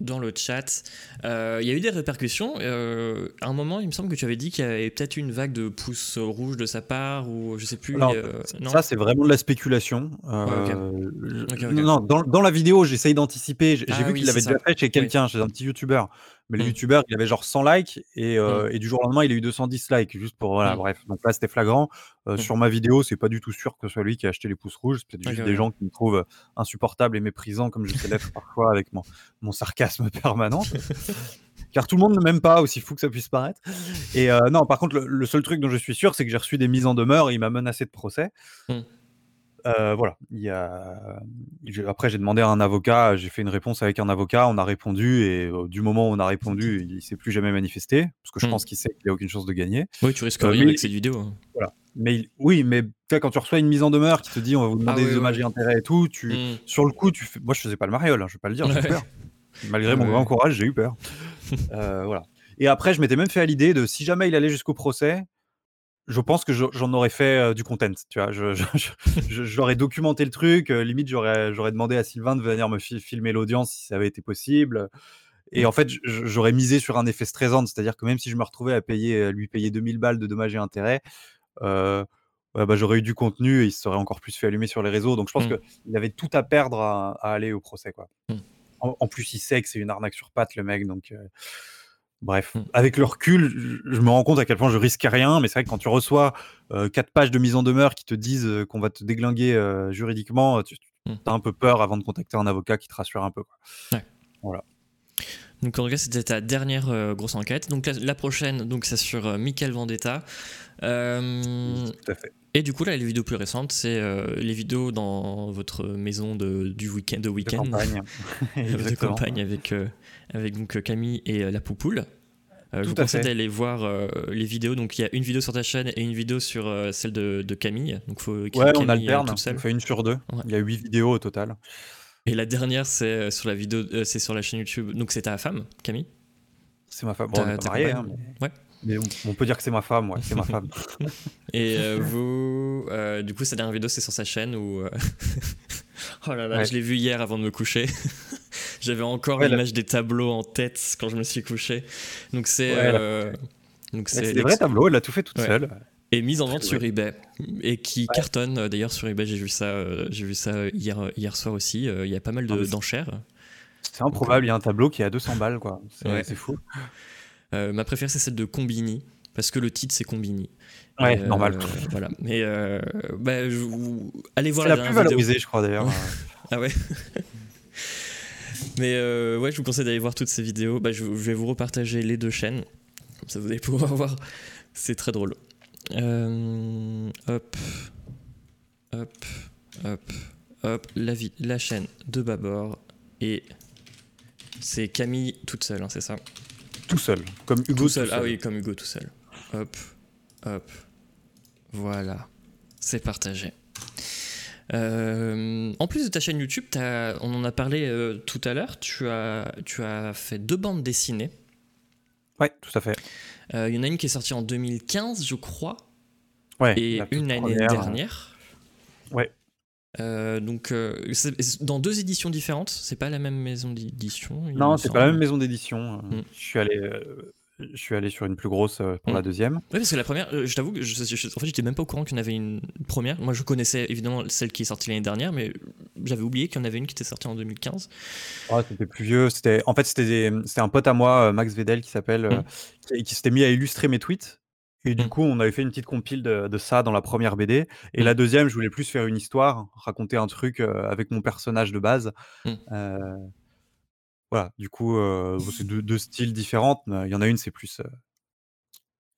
dans le chat. Euh, Il y a eu des répercussions. Euh, à un moment, il me semble que tu avais dit qu'il y avait peut-être une vague de pouces rouges de sa part, ou je sais plus. Non, euh, non Ça, c'est vraiment de la spéculation. Non, dans, dans la vidéo, j'essaye d'anticiper. J'ai Ah vu oui, qu'il l'avait déjà fait chez quelqu'un, chez un petit youtubeur. Mais le Mm. youtubeur, il avait genre 100 likes et, euh, et du jour au lendemain, il a eu 210 likes. Juste pour. Voilà, Mm. bref. Donc là, c'était flagrant. Euh, Mm. Sur ma vidéo, c'est pas du tout sûr que ce soit lui qui a acheté les pouces rouges. C'est peut-être juste des gens qui me trouvent insupportable et méprisant, comme je sais l'être parfois avec mon, mon sarcasme permanent. Car tout le monde ne m'aime pas, aussi fou que ça puisse paraître. Et euh, non, par contre, le, le seul truc dont je suis sûr, c'est que j'ai reçu des mises en demeure et il m'a menacé de procès. Mm. Euh, voilà. Il y a... j'ai- Après, j'ai demandé à un avocat, j'ai fait une réponse avec un avocat, on a répondu, et euh, du moment où on a répondu, il s'est plus jamais manifesté, parce que je Mm. pense qu'il sait qu'il a aucune chance de gagner. Oui, tu risques Euh, rien mais- avec cette vidéo. hein. Mais il- oui, mais quand tu reçois une mise en demeure qui te dit on va vous demander Ah des oui, dommages ouais. et intérêts et tout, tu, Mm. sur le coup, tu fais... moi je faisais pas le mariole, hein, je vais pas le dire, j'ai eu Ouais. peur. Malgré mon grand courage, j'ai eu peur. Euh, voilà. Et après, je m'étais même fait à l'idée de si jamais il allait jusqu'au procès, je pense que je- j'en aurais fait euh, du content. Tu vois, je, je, je- je- j'aurais documenté le truc. euh, limite, j'aurais, demandé à Sylvain de venir me fi- filmer l'audience si ça avait été possible. Et en fait, j'aurais misé sur un effet stressant, c'est-à-dire que même si je me retrouvais à payer, à lui payer 2000 balles de dommages et intérêts, euh, bah, j'aurais eu du contenu et il se serait encore plus fait allumer sur les réseaux. Donc je pense Mm. qu'il avait tout à perdre à, à aller au procès. Quoi. Mm. En, en plus, il sait que c'est une arnaque sur pattes, le mec. Donc, euh, bref, Mm. avec le recul, je, me rends compte à quel point je risquais rien. Mais c'est vrai que quand tu reçois euh, quatre pages de mise en demeure qui te disent euh, qu'on va te déglinguer euh, juridiquement, tu as un peu peur avant de contacter un avocat qui te rassure un peu. Quoi. Donc en tout cas, c'était ta dernière euh, grosse enquête. Donc la, la prochaine, donc c'est sur euh, Michael Vendetta. Euh, Tout à fait. et du coup là, les vidéos plus récentes, c'est euh, les vidéos dans votre maison de, du week-end de De week-end, campagne. de campagne avec avec donc Camille et la poupoule. Je vous conseille d'aller voir les vidéos. Donc il y a une vidéo sur ta chaîne et une vidéo sur celle de, de Camille. Donc faut Ouais, on Camille, euh, alterne. On fait une sur deux. Ouais. Il y a huit vidéos au total. Et la dernière, c'est euh, sur la vidéo, euh, c'est sur la chaîne YouTube. Donc c'est ta femme, Camille? C'est ma femme. Bon, on hein, Ouais. mais, mais on, peut dire que c'est ma femme. Ouais, c'est ma femme. Et euh, vous, euh, du coup, sa dernière vidéo, c'est sur sa chaîne où. euh, oh là là, Ouais. je l'ai vu hier avant de me coucher. J'avais encore Ouais, la- l'image des tableaux en tête quand je me suis couché. Donc c'est. Ouais, la- donc C'est des vrais tableaux. Elle a tout fait toute Ouais. seule. Et mise en vente Ouais. sur eBay et qui cartonne d'ailleurs sur eBay. J'ai vu ça, euh, j'ai vu ça hier hier soir aussi. Euh, Il y a pas mal Ah, de- c'est- d'enchères. C'est improbable. Il y a un tableau qui est à 200 balles, quoi. C'est Ouais. fou. Euh, ma préférée c'est celle de Combini parce que le titre c'est Combini. Ouais, Et, euh, normal. Voilà. Mais euh, bah, je vous- allez voir C'est la, la plus valorisée, je crois d'ailleurs. Ah ouais Mais ouais, je vous conseille d'aller voir toutes ces vidéos. Bah, je, je vais vous repartager les deux chaînes. Comme ça, vous allez pouvoir voir. C'est très drôle. Euh, hop. Hop. Hop. Hop. La, vi- la chaîne de Babord. Et c'est Camille toute seule, hein, c'est ça? Tout seul. Comme Hugo Tout seul. Ah oui, comme Hugo tout seul. Hop. Hop. Voilà. C'est partagé. Euh, en plus de ta chaîne YouTube, on en a parlé euh, tout à l'heure, tu as, tu as fait deux bandes dessinées. Ouais, tout à fait. Euh, Il y en a une qui est sortie en 2015, je crois, Ouais. et une l'année première, dernière. Ouais. Euh, donc, euh, dans deux éditions différentes, c'est pas la même maison d'édition. Non, c'est pas la même maison d'édition. Mm. Je suis allé. euh, Je suis allé sur une plus grosse pour Mm. la deuxième. Oui, parce que la première, je t'avoue que je, je- en fait, j'étais même pas au courant qu'il y en avait une première. Moi, je connaissais évidemment celle qui est sortie l'année dernière, mais j'avais oublié qu'il y en avait une qui était sortie en 2015. Ouais, c'était plus vieux. C'était, en fait, c'était, un pote à moi, euh, Max Vedel, qui s'appelle, euh, Mm. qui, qui s'était mis à illustrer mes tweets. Et du Mm. coup, on avait fait une petite compile de, de ça dans la première BD. Et Mm. la deuxième, je voulais plus faire une histoire, raconter un truc euh, avec mon personnage de base. Mm. Euh, voilà, du coup, euh, c'est deux, deux styles différents. Il y en a une, c'est plus. euh,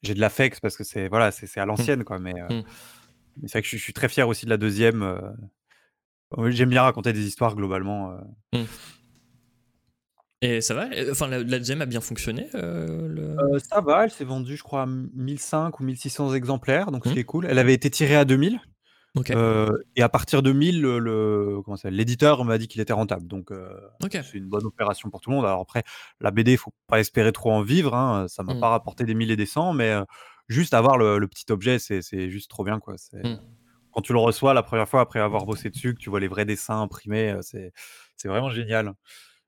J'ai de l'affect parce que c'est voilà, c'est c'est à l'ancienne, quoi. Mais, Mm. mais c'est vrai que je suis très fier aussi de la deuxième. J'aime bien raconter des histoires globalement. euh. Et ça va? Enfin, la, la deuxième a bien fonctionné euh, le- Euh, ça va, elle s'est vendue, je crois, à 1005 ou 1600 exemplaires, donc ce Mm. qui est cool. Elle avait été tirée à 2000. Ok. euh, et à partir de 1000, le, le- l'éditeur m'a dit qu'il était rentable. Donc, euh, Ok. c'est une bonne opération pour tout le monde. Alors après, la BD, il faut pas espérer trop en vivre. Hein. Ça m'a Mm. pas rapporté des 1000 et des 100, mais juste avoir le, le petit objet, c'est juste trop bien. Quoi. C'est-. Quand tu le reçois la première fois après avoir bossé dessus, que tu vois les vrais dessins imprimés, euh, c'est c'est vraiment génial.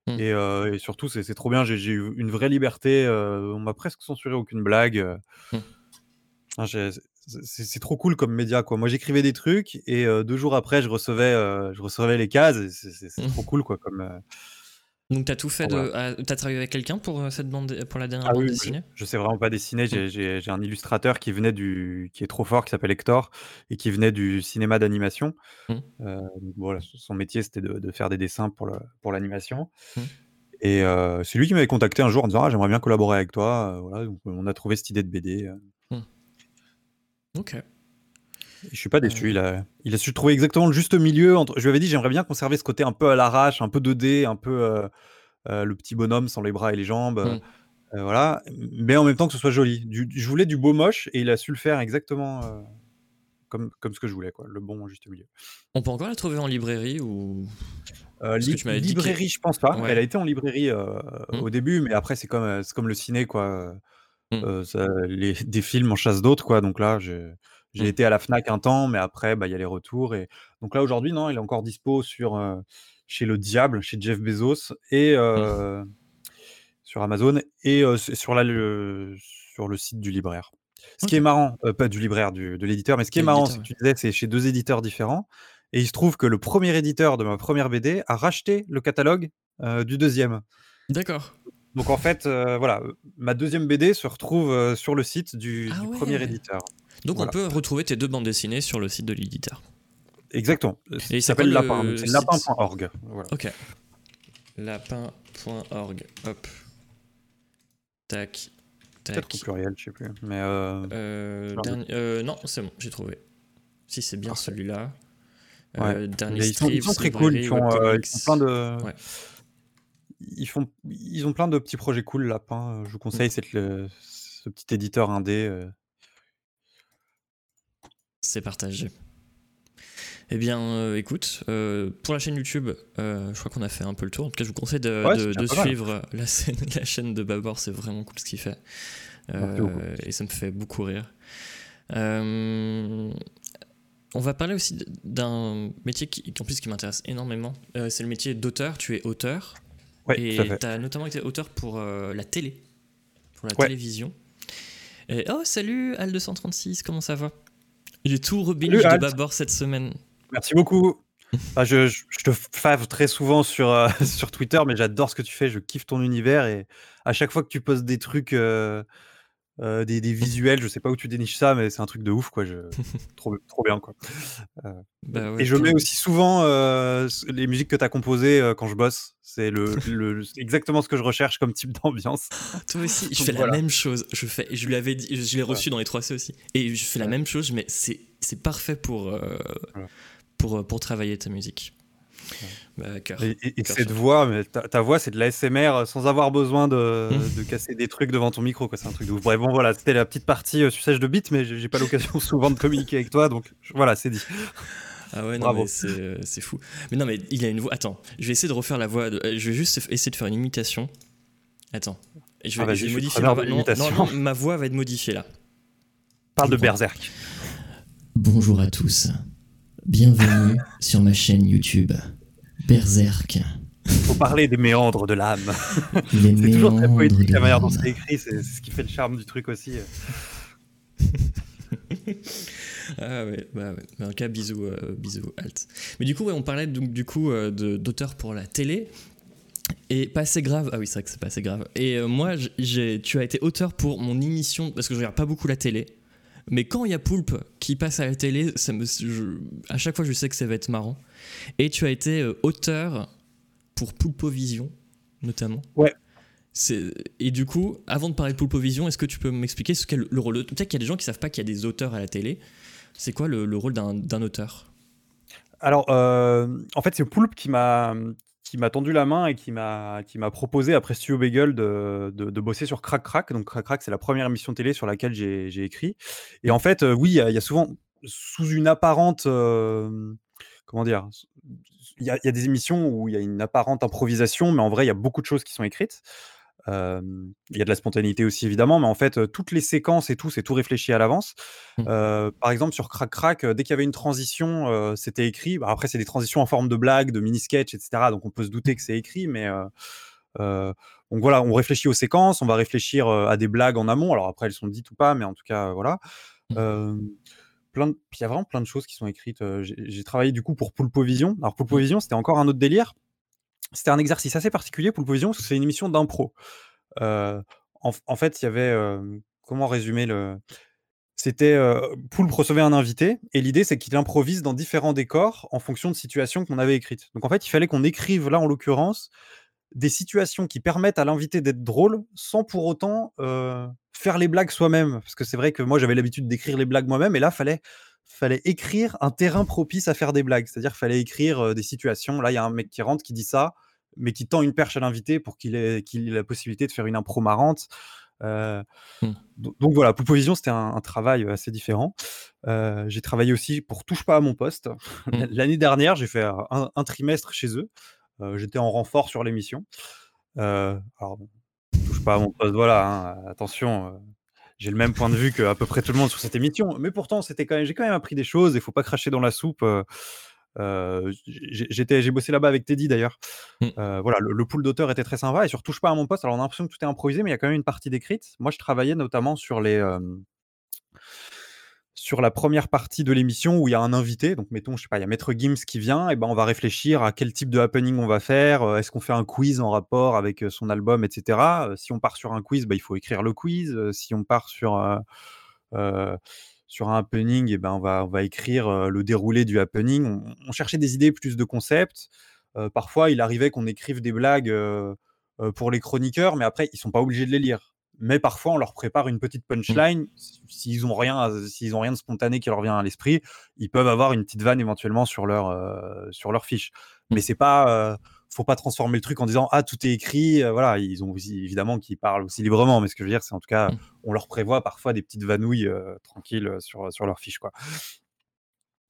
Mm. Et, euh, et surtout, c'est c'est trop bien. J'ai j'ai eu une vraie liberté. euh, on m'a presque censuré aucune blague. euh. Mm. Ah, j'ai- c'est- C'est trop cool comme média. Quoi. Moi, j'écrivais des trucs et euh, deux jours après, je recevais, je recevais les cases. et C'est c'est- c'est Mm. trop cool. Quoi, comme, Donc, t'as tout fait de. ah, T'as travaillé avec quelqu'un pour euh, cette bande, pour la dernière Ah bande oui, dessinée? je, je sais vraiment pas dessiner. J'ai- J'ai un illustrateur qui venait du, qui est trop fort, qui s'appelle Hector, et qui venait du cinéma d'animation. Mm. Euh, donc voilà, son métier c'était de, de faire des dessins pour le, pour l'animation. Mm. Et euh, c'est lui qui m'avait contacté un jour en disant ah, j'aimerais bien collaborer avec toi. Voilà, donc on a trouvé cette idée de BD. euh, Ok. Je suis pas déçu. Il a, il a su trouver exactement le juste milieu. Entre... Je lui avais dit j'aimerais bien conserver ce côté un peu à l'arrache, un peu 2D, un peu euh, euh, le petit bonhomme sans les bras et les jambes. Mm. Euh, voilà, mais en même temps que ce soit joli. Du- je voulais du beau moche et il a su le faire exactement euh, comme, comme ce que je voulais, quoi, le bon juste milieu. On peut encore la trouver en librairie ou. Euh, li- tu librairie, je pense pas. Ouais. Elle a été en librairie euh, Mm. au début, mais après c'est comme, euh, c'est comme le ciné, quoi. Mm. Euh, ça- les, des films en chasse d'autres, quoi. Donc là, j'ai j'ai Mm. été à la Fnac un temps, mais après, bah, il y a les retours. Et donc là, aujourd'hui, non, il est encore dispo sur euh, chez le Diable, chez Jeff Bezos et euh, sur Amazon et euh, sur, la, le, sur le site du libraire. Ce qui est marrant, pas du libraire, du, de l'éditeur, mais ce qui est marrant, c'est que tu disais, c'est chez deux éditeurs différents. Et il se trouve que le premier éditeur de ma première BD a racheté le catalogue du deuxième. D'accord. Donc en fait, voilà, ma deuxième BD se retrouve sur le site du, Ah du ouais. premier éditeur. Donc, Voilà. on peut retrouver tes deux bandes dessinées sur le site de l'éditeur. Exactement. Et c'est s'appelle le Lapin. C'est lapin.org. Voilà. Ok. Lapin.org. Hop. Tac. Peut-être Tac. au pluriel, je sais plus. Mais euh, Euh, dernier- euh, non, c'est bon, j'ai trouvé. Si c'est bien celui-là. Ouais. Dernier ils, sont, ils sont très cool. Ils font, ils webcomics. font plein de. Ouais. Ils, font, ils ont plein de petits projets cool, Lapin. Je vous conseille c'est le, ce petit éditeur indé. C'est partagé. Eh bien, euh, écoute, euh, pour la chaîne YouTube, euh, je crois qu'on a fait un peu le tour. En tout cas, je vous conseille de, Ouais, suivre la, scène- la chaîne de Babor. C'est vraiment cool ce qu'il fait. Et ça me fait beaucoup rire. On va parler aussi d'un métier qui, en plus, qui m'intéresse énormément. C'est le métier d'auteur. Tu es auteur. Ouais, et tu as notamment été auteur pour la télé, pour la Ouais. télévision. Et, oh, salut Al236, comment ça va? J'ai tout de. Babor cette semaine. Merci beaucoup. Je, je- je te fave très souvent sur, euh, sur Twitter, mais j'adore ce que tu fais. Je kiffe ton univers et à chaque fois que tu postes des trucs, euh, euh, des, des visuels, je sais pas où tu déniches ça, mais c'est un truc de ouf, quoi. Je, trop, trop bien, quoi. Bah ouais, et je mets aussi souvent euh, les musiques que tu as composées euh, quand je bosse. C'est le, le- exactement ce que je recherche comme type d'ambiance. Toi aussi, je fais la même chose. Je fais, je lui avais dit, je l'ai reçu dans les 3C aussi. Et je fais la même chose, mais c'est, parfait pour, euh, Voilà. pour, euh, pour travailler ta musique. Bah, cœur. Et, et- cette sur- voix, mais ta, ta voix, c'est de la SMR sans avoir besoin de, de casser des trucs devant ton micro. quoi. C'est un truc de ouf. Bref, bon, voilà, c'était la petite partie euh, suçage de bite, mais j'ai pas l'occasion souvent de communiquer avec toi, donc voilà, c'est dit. Ah ouais, non, Bravo. c'est, euh, c'est fou. Mais non, mais il a une voix. Attends, je vais essayer de refaire la voix. de- euh, Je vais juste essayer de faire une imitation. Attends. Et je vais, Ah, je vais modifier ma Non, non, non, ma voix va être modifiée là. Parle de. Berserk. Bonjour à tous. Bienvenue sur ma chaîne YouTube Berserk. Faut parler des méandres de l'âme. C'est toujours très poétique la manière dont c'est écrit, c'est ce qui fait le charme du truc aussi. Ah ouais, bah ouais. Mais en tout cas, bisous, euh, bisous, Alt. Mais du coup, ouais, on parlait donc du coup euh, d'auteur pour la télé. Et pas assez grave. Ah oui, c'est vrai que c'est pas assez grave. Et euh, moi, tu as été auteur pour mon émission, parce que je regarde pas beaucoup la télé. Mais quand il y a Poulpe qui passe à la télé, ça me, je- à chaque fois je sais que ça va être marrant. Et tu as été euh, auteur pour Poulpovision, notamment. Ouais. Et du coup, avant de parler de Poulpovision, est-ce que tu peux m'expliquer ce qu'est le, le rôle. Peut-être qu'il y a des gens qui savent pas qu'il y a des auteurs à la télé. C'est quoi le, le rôle d'un auteur? Alors, euh, en fait, c'est Poulpe qui m'a qui m'a tendu la main et qui m'a qui m'a proposé après Studio Bagel de, de, de bosser sur Crack Crack. Donc Crack Crack, c'est la première émission télé sur laquelle j'ai écrit. Et en fait, euh, oui, il y, a- il y a souvent sous une apparente euh, comment dire, il y, a, il y a des émissions où il y a une apparente improvisation, mais en vrai, il y a beaucoup de choses qui sont écrites. Euh, Il y a de la spontanéité aussi évidemment, mais en fait, toutes les séquences et tout, c'est tout réfléchi à l'avance. Euh, par exemple, sur Crack Crack, euh, dès qu'il y avait une transition, euh, c'était écrit. Bah, après, c'est des transitions en forme de blague, de mini-sketch, etc. Donc, on peut se douter que c'est écrit, mais donc voilà, on réfléchit aux séquences, on va réfléchir à des blagues en amont. Alors après, elles sont dites ou pas, mais en tout cas, voilà. Plein de- il y a vraiment plein de choses qui sont écrites. J'ai j'ai travaillé du coup pour Poulpovision. Alors Poulpovision, c'était encore un autre délire. C'était un exercice assez particulier, Poulpovision, parce que c'est une émission d'impro. Euh, en, en fait, il y avait. euh, comment résumer le. C'était. Euh, Poulpe recevait un invité, et l'idée, c'est qu'il improvise dans différents décors en fonction de situations qu'on avait écrites. Donc en fait, il fallait qu'on écrive, là en l'occurrence, des situations qui permettent à l'invité d'être drôle sans pour autant euh, faire les blagues soi-même. Parce que c'est vrai que moi, j'avais l'habitude d'écrire les blagues moi-même, et là, fallait fallait écrire un terrain propice à faire des blagues. C'est-à-dire qu'il fallait écrire euh, des situations. Là, il y a un mec qui rentre, qui dit ça, mais qui tend une perche à l'invité pour qu'il ait, qu'il ait la possibilité de faire une impro marrante. Euh, Hmm. do- Donc voilà, Poupovision, c'était un, un travail assez différent. Euh, j'ai travaillé aussi pour Touche pas à mon poste. Hmm. L'année dernière, j'ai fait un, un trimestre chez eux. J'étais en renfort sur l'émission. Alors, touche pas à mon poste, voilà, hein, attention. j'ai le même point de vue que à peu près tout le monde sur cette émission, mais pourtant c'était quand même, j'ai quand même appris des choses. Il faut pas cracher dans la soupe. euh, j'ai- j'étais, j'ai bossé là-bas avec Teddy d'ailleurs. Mm. Euh, voilà, le, le pool d'auteur était très sympa et sur touche pas à mon poste. Alors on a l'impression que tout est improvisé, mais il y a quand même une partie d'écrite. Moi, je travaillais notamment sur les euh, sur la première partie de l'émission où il y a un invité. Donc mettons, je sais pas, il y a Maître Gims qui vient, et ben on va réfléchir à quel type de happening on va faire. Euh, Est-ce qu'on fait un quiz en rapport avec euh, son album, etc. Euh, si on part sur un quiz, bah, il faut écrire le quiz. Si on part sur un happening, et ben on va on va écrire le déroulé du happening. On, cherchait des idées plus de concepts. Parfois, il arrivait qu'on écrive des blagues pour les chroniqueurs, mais après, ils sont pas obligés de les lire. Mais parfois, on leur prépare une petite punchline. S- S'ils ont rien, s'ils ont rien de spontané qui leur vient à l'esprit, ils peuvent avoir une petite vanne éventuellement sur leur euh, sur leur fiche. Mais c'est pas, euh, faut pas transformer le truc en disant ah tout est écrit. euh, voilà, ils ont aussi évidemment qu'ils parlent aussi librement, mais ce que je veux dire, c'est en tout cas, Mm. on leur prévoit parfois des petites vanouilles euh, tranquilles sur sur leur fiche quoi.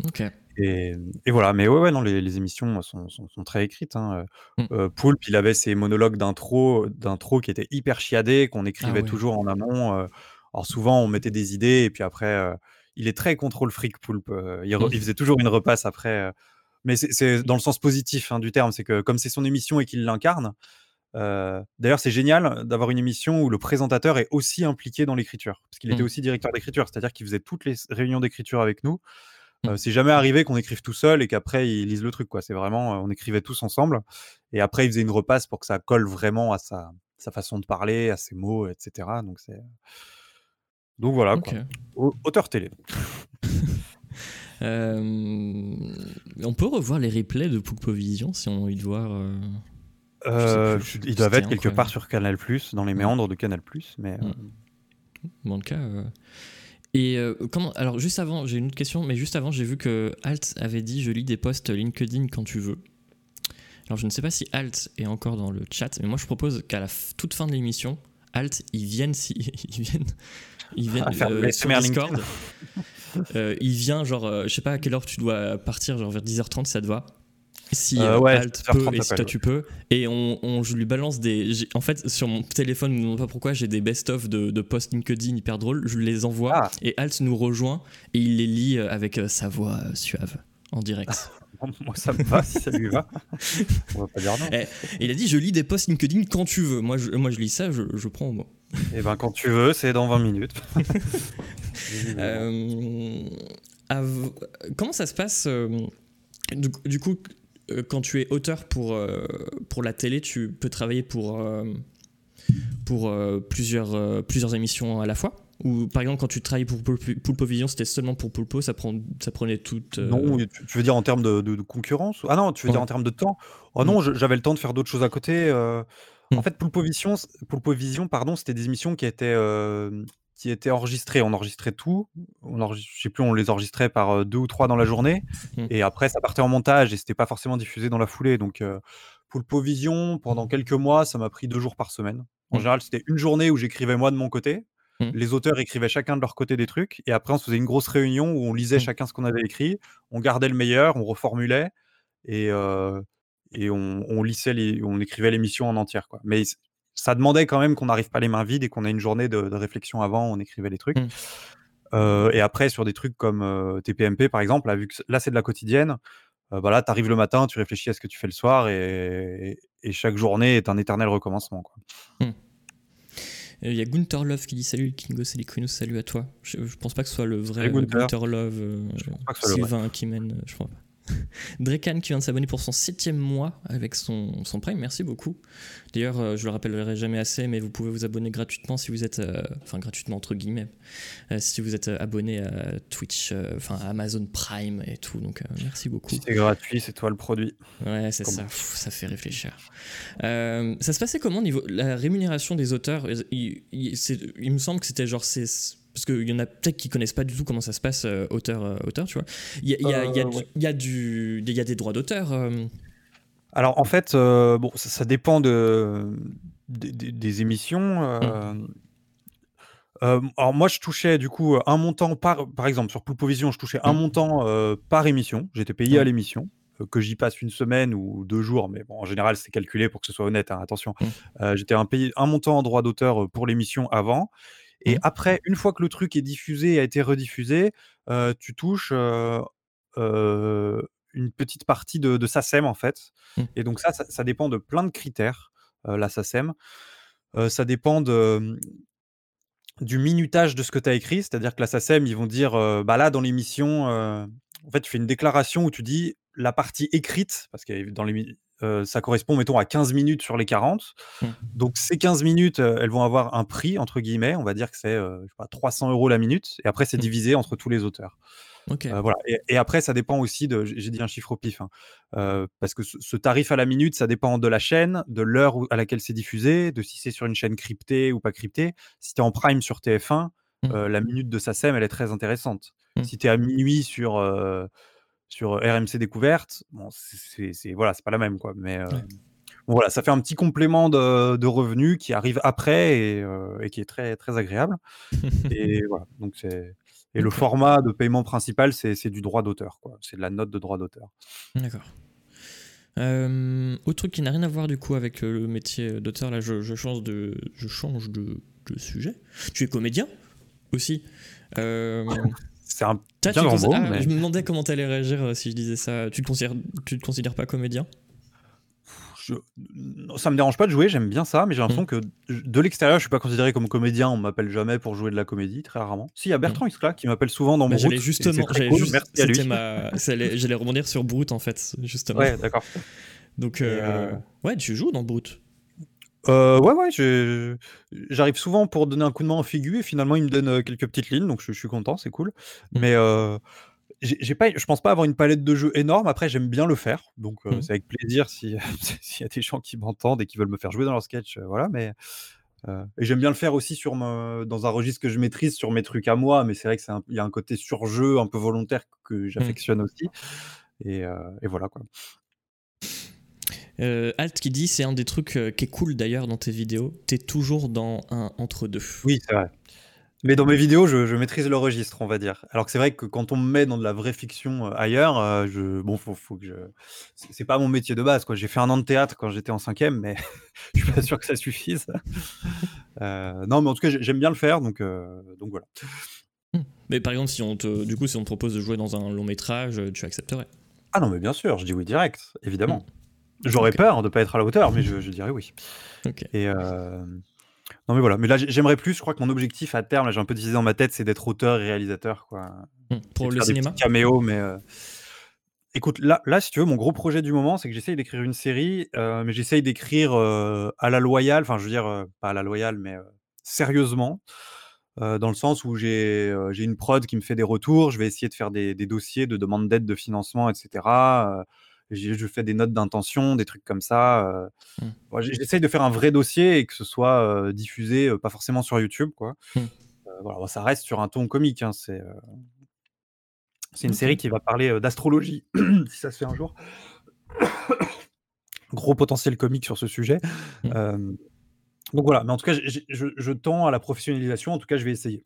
Ok. Et, et voilà, mais ouais, ouais, non, les, les émissions sont, sont- sont très écrites. Hein. Mm. Euh, Poulpe, il avait ses monologues d'intro, d'intro qui étaient hyper chiadés, qu'on écrivait Ah ouais. toujours en amont. euh. alors souvent, on mettait des idées, et puis après, euh, il est très contrôle fric, Poulpe. euh, il, Mm. il faisait toujours une repasse après. euh. mais c'est- dans le sens positif hein, du terme, c'est que comme c'est son émission et qu'il l'incarne, euh, d'ailleurs, c'est génial d'avoir une émission où le présentateur est aussi impliqué dans l'écriture, parce qu'il était Mm. aussi directeur d'écriture, c'est-à-dire qu'il faisait toutes les réunions d'écriture avec nous. Euh, c'est jamais arrivé qu'on écrive tout seul et qu'après ils lisent le truc. quoi. C'est vraiment, euh, on écrivait tous ensemble. Et après, il faisait une repasse pour que ça colle vraiment à sa, sa façon de parler, à ses mots, etc. Donc, c'est... Donc voilà, quoi. Auteur télé. Euh, on peut revoir les replays de Poulpovision si on a envie de voir. euh, Euh, plus. ils doivent être quelque incroyable. part sur Canal, dans les Mm. méandres de Canal, mais. euh, Mm. Dans le cas. Et euh, comment Alors, juste avant, j'ai une autre question, mais juste avant, j'ai vu que Alt avait dit Je lis des posts LinkedIn quand tu veux. Alors, je ne sais pas si Alt est encore dans le chat, mais moi, je propose qu'à la toute fin de l'émission, Alt, ils viennent, si, ils viennent, ils viennent Ah, euh, sur Discord. Euh, il vient, genre, euh, je sais pas à quelle heure tu dois partir, genre vers 10h30 si ça te va? Si Euh, euh, ouais, Alt 10h30 peut et si toi tu peux. Et on, on- je lui balance des. En fait, sur mon téléphone, je ne sais pas pourquoi, j'ai des best-of de, de posts LinkedIn hyper drôles. Je les envoie Ah. et Alt nous rejoint et il les lit euh, avec sa voix suave en direct. Moi, ça me va si ça lui va. On va pas dire non. Eh, Et il a dit Je lis des posts LinkedIn quand tu veux. Moi, je, moi, je lis ça, je, je prends au mot. Et ben, quand tu veux, c'est dans 20 minutes. Euh, comment ça se passe du, du coup, euh, quand tu es auteur pour, euh, pour la télé, tu peux travailler pour, euh, pour plusieurs, plusieurs émissions à la fois Ou par exemple, quand tu travailles pour Pulpo Vision, c'était seulement pour Pulpo, ça, prend, ça prenait toute. euh, Non, tu veux dire en termes de de de concurrence? Ah non, tu veux dire en termes de temps? Oh non, j'avais le temps de faire d'autres choses à côté, heu. Mm. En fait, Pulpo Vision Pulpo Vision, pardon, c'était des émissions qui étaient, qui étaient enregistrées. On enregistrait tout. On enregis je sais plus, on les enregistrait par, heu, 2 ou 3 dans la journée Mm. et après ça partait en montage et c'était pas forcément diffusé dans la foulée donc heu, Pulpo Vision, pendant quelques mois, ça m'a pris 2 jours par semaine. En Mm. général, c'était une journée où j'écrivais moi de mon côté. Les auteurs écrivaient chacun de leur côté des trucs et après on se faisait une grosse réunion où on lisait chacun ce qu'on avait écrit. On gardait le meilleur, on reformulait et on on lissait les on écrivait l'émission en entière, quoi. Mais ça demandait quand même qu'on n'arrive pas les mains vides et qu'on ait une journée de de réflexion avant, on écrivait les trucs. Mm. Heu et après sur des trucs comme, heu, TPMP par exemple, là vu que là c'est de la quotidienne, heu, bah là tu arrives le matin, tu réfléchis à ce que tu fais le soir et et chaque journée est un éternel recommencement, quoi. Il y a Gunther Love qui dit Salut Kingo Selicrino, salut à toi. Je, je pense pas que ce soit le vrai Gunther. Gunther Love, euh, Je pense pas que ce soit le vrai. Sylvain qui mène, euh, je crois pas. Drekan qui vient de s'abonner pour son septième mois avec son, son Prime, merci beaucoup. D'ailleurs, euh, je le rappellerai jamais assez, mais vous pouvez vous abonner gratuitement si vous êtes, euh, enfin gratuitement entre guillemets, euh, si vous êtes abonné à Twitch, enfin à Amazon Prime et tout. Donc merci beaucoup. C'est gratuit, c'est toi le produit. Ouais, c'est ça. Pff, ça fait réfléchir. Ça se passait comment au niveau la rémunération des auteurs? Il, il- c'est- il me semble que c'était genre c'est parce qu'il y en a peut-être qui connaissent pas du tout comment ça se passe euh, auteur euh, auteur, tu vois. Il y a, il y a- il y a Euh, ouais. il y a du il y a des droits d'auteur. Alors en fait, bon, ça ça dépend de des émissions. Mmh. Alors moi je touchais du coup, un montant par par exemple sur Pulpo Vision, je touchais un Mmh. montant, par émission. J'étais payé à l'émission, que j'y passe 1 semaine ou 2 jours, mais bon en général c'est calculé pour que ce soit honnête, hein, attention. Mmh. J'étais un payé un montant en droit d'auteur, pour l'émission avant et Mmh. après une fois que le truc est diffusé et a été rediffusé, heu, tu touches, heu heu, une petite partie de de SACEM en fait Mmh. et donc ça, ça ça dépend de plein de critères, la SACEM. Ça dépend de, mmh, du minutage de ce que tu as écrit. C'est-à-dire que la SACEM, ils vont dire, bah là dans l'émission, en fait tu fais une déclaration où tu dis la partie écrite, parce que dans l'émi heu, ça correspond mettons à 15 minutes sur les 40. Mmh. Donc ces 15 minutes, heu, elles vont avoir un «prix» entre guillemets, on va dire que c'est, pas 300 € la minute et après c'est Mmh. divisé entre tous les auteurs. Heu, voilà et et après ça dépend aussi de j'ai dit un chiffre au pif, hein, parce que ce ce tarif à la minute, ça dépend de la chaîne, de l'heure à laquelle c'est diffusé, de si c'est sur une chaîne cryptée ou pas cryptée. Si tu es en prime sur TF1, Mmh. la minute de SACEM, elle est très intéressante. Si tu es à minuit sur, sur RMC Découverte, bon c'est voilà, c'est pas la même quoi, mais heu, Ouais. bon voilà, ça fait un petit complément de de revenus qui arrive après et qui est très, très agréable et voilà, donc c'est et le format de paiement principal, c'est du droit d'auteur quoi, c'est de la note de droit d'auteur. D'accord. Euh, autre truc qui n'a rien à voir du coup avec le métier d'auteur, là je, je change de, je change de, de sujet. Tu es comédien aussi. Euh, C'est un bien grand mot, ah, mais Je me demandais comment tu allais réagir euh, si je disais ça. Tu te considères, tu te considères pas comédien? Je ça me dérange pas de jouer, j'aime bien ça, mais j'ai l'impression Mmh. que de l'extérieur, je suis pas considéré comme comédien, on m'appelle jamais pour jouer de la comédie, très rarement. Si, il y a Bertrand Iscla qui m'appelle souvent dans. Bah, Brut justement, j'allais cool, juste- ma, rebondir sur Brut en fait, justement. Ouais, d'accord. Donc, euh, heu ouais, tu joues dans Brut. Heu, ouais, ouais, j'arrive souvent pour donner un coup de main en Figu et finalement il me donne, quelques petites lignes, donc je je suis content, c'est cool. Mmh. Mais heu, j'ai pas je pense pas avoir une palette de jeux énorme. Après, j'aime bien le faire, donc Mmh. c'est avec plaisir si s'il y a des gens qui m'entendent et qui veulent me faire jouer dans leur sketch, voilà, mais et j'aime bien le faire aussi sur me dans un registre que je maîtrise, sur mes trucs à moi, mais c'est vrai que il y a un côté surjeu un peu volontaire que Mmh. j'affectionne aussi et et voilà, quoi. Euh, Alt qui dit c'est un des trucs euh, qui est cool d'ailleurs dans tes vidéos. T'es toujours dans un entre deux. Oui, c'est vrai. Mais dans mes vidéos, je je maîtrise le registre, on va dire. Alors que c'est vrai que quand on me met dans de la vraie fiction, heu, ailleurs, je bon, faut faut que je c'est pas mon métier de base, quoi. J'ai fait 1 an de théâtre quand j'étais en 5e, mais je suis pas sûr que ça suffise. Non, mais en tout cas, j'ai j'aime bien le faire, donc donc voilà. Hmm. Mais par exemple, si on te, du coup, si on te propose de jouer dans un long métrage, euh, tu accepterais? Ah non, mais bien sûr, je dis oui direct, évidemment. Mmh. J'aurais peur de pas être à la hauteur, mais je je dirais oui. Et hem, non, mais voilà, mais là, j'ai j'aimerais plus, je crois que mon objectif à terme, là, j'ai un peu divisé dans ma tête, c'est d'être auteur et réalisateur, quoi. Hmm. Pour le cinéma caméos, mais heu, écoute, là là, si tu veux, mon gros projet du moment, c'est que j'essaye d'écrire une série, heu, mais j'essaye d'écrire, heu, à la loyale, enfin, je veux dire, pas à la loyale, mais sérieusement. euh, dans le sens où j'ai euh, j'ai une prod qui me fait des retours, je vais essayer de faire des, des dossiers de demande d'aide, de financement, etc. Je fais des notes d'intention, des trucs comme ça. Mm. Bon, J'essaye de faire un vrai dossier et que ce soit euh, diffusé, euh, pas forcément sur YouTube, quoi. Mm. Euh, voilà, bon, ça reste sur un ton comique. hein, c'est c'est une série qui va parler d'astrologie, si ça se fait un jour. Gros potentiel comique sur ce sujet. Mm. Euh, donc voilà, mais en tout cas, je tends à la professionnalisation. En tout cas, je vais essayer.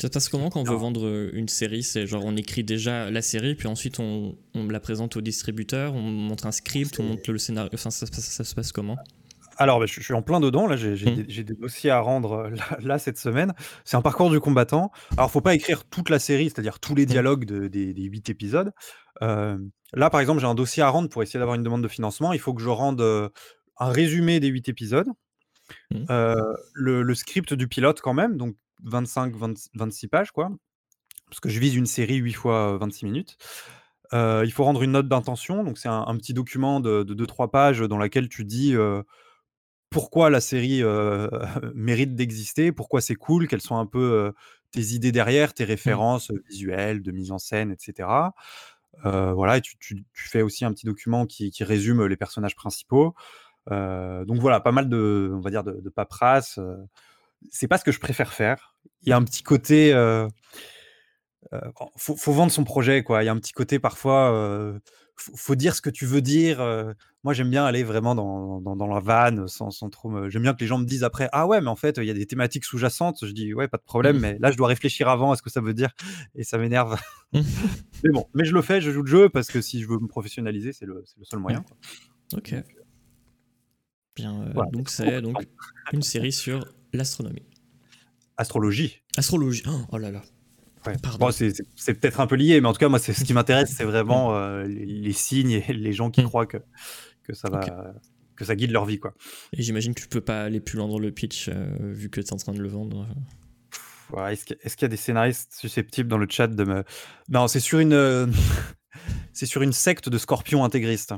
Ça se passe comment quand on veut vendre euh, une série? C'est genre on écrit déjà la série, puis ensuite on, on la présente au distributeur, on montre un script, on montre le scénario. Enfin, ça, se passe- ça se passe comment? Alors, bah, je, je suis en plein dedans. Là, j'ai j'ai Mm. des, dossiers à rendre euh, là, là, cette semaine. C'est un parcours du combattant. Alors, faut pas écrire toute la série, c'est-à-dire tous les dialogues de- des, huit épisodes. Euh, là, par exemple, j'ai un dossier à rendre pour essayer d'avoir une demande de financement. Il faut que je rende euh, un résumé des huit épisodes, Mm. euh, le, le script du pilote quand même, donc 25, 20 26 pages, quoi. Parce que je vise une série 8 fois euh, 26 minutes. Euh, il faut rendre une note d'intention, donc c'est un, un petit document de 2-3 pages dans laquelle tu dis euh, pourquoi la série euh, mérite d'exister, pourquoi c'est cool, quelles sont un peu tes idées derrière, tes références euh, visuelles, de mise en scène, etc. Voilà, et tu, tu- tu fais aussi un petit document qui, qui résume les personnages principaux. Donc voilà, pas mal de, on va dire, de, de paperasse. C'est pas ce que je préfère faire. Il y a un petit côté, euh, euh, faut, faut vendre son projet, quoi. Il y a un petit côté parfois, euh, faut, faut dire ce que tu veux dire. euh. moi, j'aime bien aller vraiment dans, dans, dans la vanne, sans, sans trop. me- J'aime bien que les gens me disent après, ah ouais, mais en fait, il y a des thématiques sous-jacentes. Je dis, ouais, pas de problème, Mhm. mais là, je dois réfléchir avant à ce que ça veut dire, et ça m'énerve. mais bon, mais je le fais, je joue le jeu parce que si je veux me professionnaliser, c'est le, le seul moyen. quoi. Ok. Bien, euh, Voilà. donc c'est donc une série sur l'astronomie. Astrologie. Astrologie. Oh, oh là là. Ouais. Bon, c'est peut-être un peu lié, mais en tout cas, moi, c'est ce qui m'intéresse, c'est vraiment euh, les, les signes et les gens qui Mm. croient que, que ça va, que ça guide leur vie, quoi. Et j'imagine que tu peux pas aller plus loin dans le pitch euh, vu que tu es en train de le vendre. Ouais, Est-ce qu'il y, a- y des scénaristes susceptibles dans le chat de me. Non, c'est sur une. c'est sur une secte de scorpions intégristes.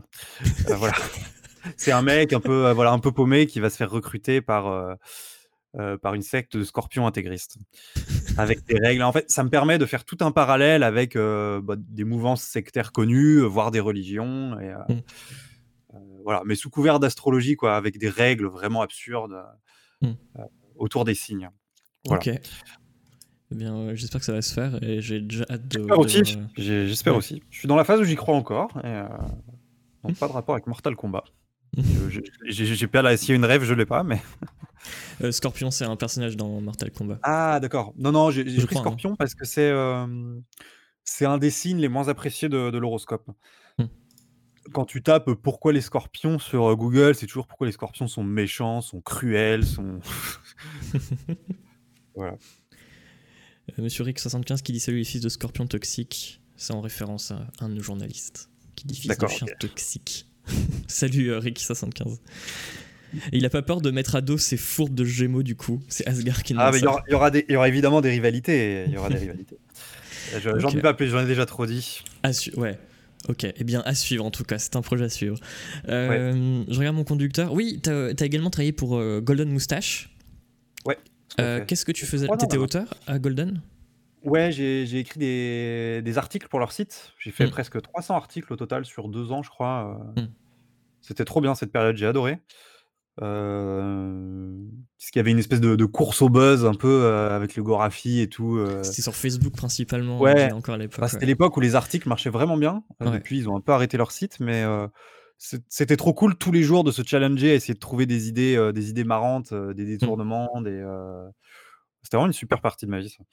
Euh, voilà. C'est un mec un peu, voilà, un peu paumé qui va se faire recruter par, euh, par une secte de scorpions intégristes. Avec des règles. En fait, ça me permet de faire tout un parallèle avec euh, bah, des mouvances sectaires connues, euh, voire des religions. Et, euh, Mm. euh, voilà. Mais sous couvert d'astrologie, quoi, avec des règles vraiment absurdes Mm. euh, autour des signes. Voilà. Ok. Eh bien, j'espère que ça va se faire et j'ai déjà hâte de. J'espère aussi. J'espère ouais. aussi. Je suis dans la phase où j'y crois encore. Et, donc pas de rapport avec Mortal Kombat. J'ai pas a une rêve, je l'ai pas, mais. euh, Scorpion, c'est un personnage dans Mortal Kombat. Ah, d'accord. Non, non, j'ai pris crois, hein. Scorpion parce que c'est euh, c'est un des signes les moins appréciés de, de l'horoscope. Hmm. Quand tu tapes pourquoi les scorpions sur euh, Google, c'est toujours pourquoi les scorpions sont méchants, sont cruels, sont. voilà. Monsieur Rick75 qui dit salut les fils de Scorpion toxique. C'est en référence à un de nos journalistes qui dit fils de chien toxique. salut euh, Rick75. Et il a pas peur de mettre à dos ses fourbes de Gémeaux du coup. C'est Asgard qui Ah, mais il y aura, il y aura des- il y aura évidemment des rivalités. Il y aura des rivalités. Euh, je- J'en dis pas plus, j'en ai déjà trop dit. Ouais. Ok, eh bien à suivre en tout cas, c'est un projet à suivre. Euh, Je regarde mon conducteur. Oui, t'as as également travaillé pour euh, Golden Moustache. Euh, fait. Qu'est-ce que tu faisais? T'étais auteur à Golden? Ouais, j'ai écrit des, des articles pour leur site. J'ai fait Mm. presque 300 articles au total sur deux ans, je crois. euh. Mm. C'était trop bien cette période, j'ai adoré. Euh, parce qu'il y avait une espèce de, de course au buzz un peu euh, avec le Gorafi et tout. euh. C'était sur Facebook principalement, Ouais. j'ai encore à l'époque. Bah, c'était ouais. l'époque où les articles marchaient vraiment bien. Ouais. Depuis, ils ont un peu arrêté leur site, mais c'était trop cool tous les jours de se challenger, essayer de trouver des idées, des idées marrantes, des détournements, des. euh, C'était vraiment une super partie de ma vie. Ça.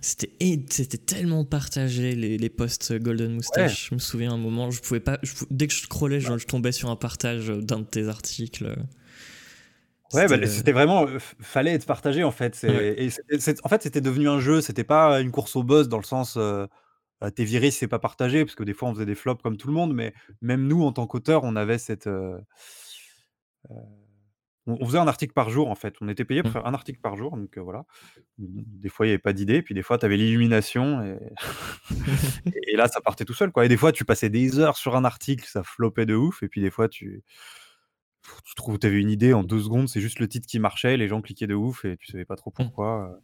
C'était tellement partagé les, les posts Golden Moustache. Je me souviens un moment, je pouvais pas. je dès que je scrollais, je, je tombais sur un partage d'un de tes articles. Ouais, bah, C'était, euh, c'était vraiment. euh, fallait être partagé en fait. C'est- Ouais. et c'est- c'est- en fait, c'était devenu un jeu. C'était pas une course au buzz dans le sens. Euh, euh, T'es viré si c'est pas partagé, parce que des fois on faisait des flops comme tout le monde, mais même nous en tant qu'auteur, on avait cette. euh, euh, on, faisait un article par jour en fait. On était payé pour Mm. faire un article par jour, donc euh, voilà. Des fois il n'y avait pas d'idée, puis des fois tu avais l'illumination et... et là ça partait tout seul quoi. Et des fois tu passais des heures sur un article, ça flopait de ouf, et puis des fois tu tu trouves tu avais une idée en deux secondes, c'est juste le titre qui marchait, les gens cliquaient de ouf et tu savais pas trop pourquoi. euh.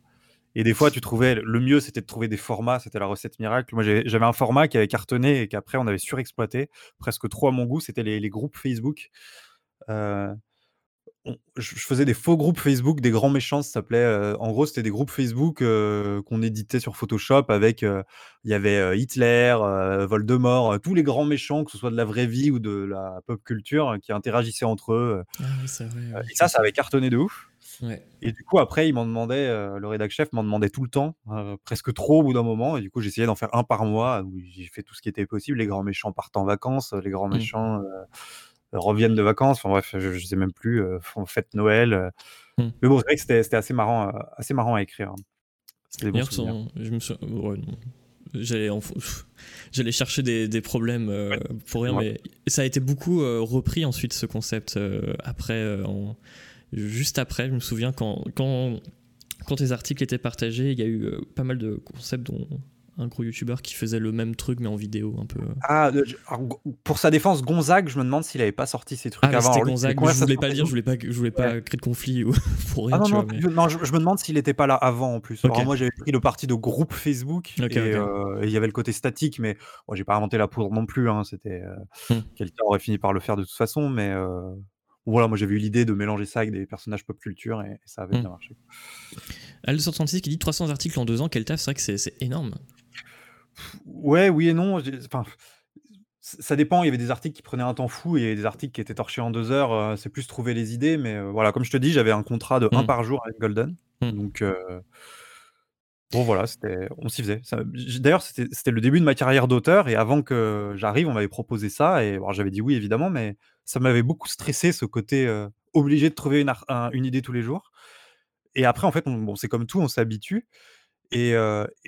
Et des fois, tu trouvais le mieux, c'était de trouver des formats, c'était la recette miracle. Moi, j'avais un format qui avait cartonné et qu'après on avait surexploité, presque trop à mon goût, c'était les les groupes Facebook. Heu, on je faisais des faux groupes Facebook, des grands méchants, ça s'appelait, heu, en gros, c'était des groupes Facebook, heu, qu'on éditait sur Photoshop avec, heu, il y avait, Hitler, Voldemort, tous les grands méchants, que ce soit de la vraie vie ou de la pop culture, euh, qui interagissaient entre eux, Ah oui, c'est vrai. heu oui. et ça, ça avait cartonné de ouf. Ouais. Et du coup, après, il m'en demandait, heu, le rédac chef m'en demandait tout le temps, presque trop au bout d'un moment. Et du coup, j'essayais d'en faire un par mois où j'ai fait tout ce qui était possible. Les grands méchants partent en vacances, les grands Mmh. méchants, reviennent de vacances. Enfin bref, je je sais même plus, heu, font fête Noël, heu. Mmh. Mais bon, c'est vrai que c'était assez marrant, heu, assez marrant à écrire. hein. D'ailleurs, souvenirs. ton- je me suis... ouais, non. J'allais en- chercher des, des problèmes euh, Ouais. pour rien, Ouais. mais ça a été beaucoup euh, repris ensuite ce concept euh, après, euh, en- juste après. Je me souviens quand, quand, quand tes articles étaient partagés, il y a eu euh, pas mal de concepts, dont un gros youtubeur qui faisait le même truc mais en vidéo un peu. Ah, alors, Go pour sa défense, Gonzague, je me demande s'il avait pas sorti ces trucs Ah, avant. c'était Gonzague, mais je voulais pas le dire, je voulais pas, je voulais pas Ouais. créer de conflit ou pour rien, Ah non, tu non, vois. mais- je, non, je, je me demande s'il était pas là avant en plus. Alors moi j'avais pris le parti de groupe Facebook et euh, et il y avait le côté statique, mais bon, j'ai pas inventé la poudre non plus. Hein, C'était euh, Hmm. quelqu'un aurait fini par le faire de toute façon, mais euh, voilà, moi j'avais eu l'idée de mélanger ça avec des personnages pop culture et, et ça avait Hmm. bien marché. Al236 qui dit 300 articles en deux ans, quel taf, c'est vrai que c'est énorme. Ouais, oui et non. Enfin, ça dépend. Il y avait des articles qui prenaient un temps fou et des articles qui étaient torchés en deux heures. c'est plus trouver les idées, mais euh, voilà, comme je te dis, j'avais un contrat de un Hmm. par jour avec Golden, Hmm. donc. euh, Bon voilà, on s'y faisait. D'ailleurs, c'était le début de ma carrière d'auteur et avant que j'arrive, on m'avait proposé ça et j'avais dit oui évidemment, mais ça m'avait beaucoup stressé ce côté, obligé de trouver un une idée tous les jours et après en fait, on bon, c'est comme tout, on s'habitue et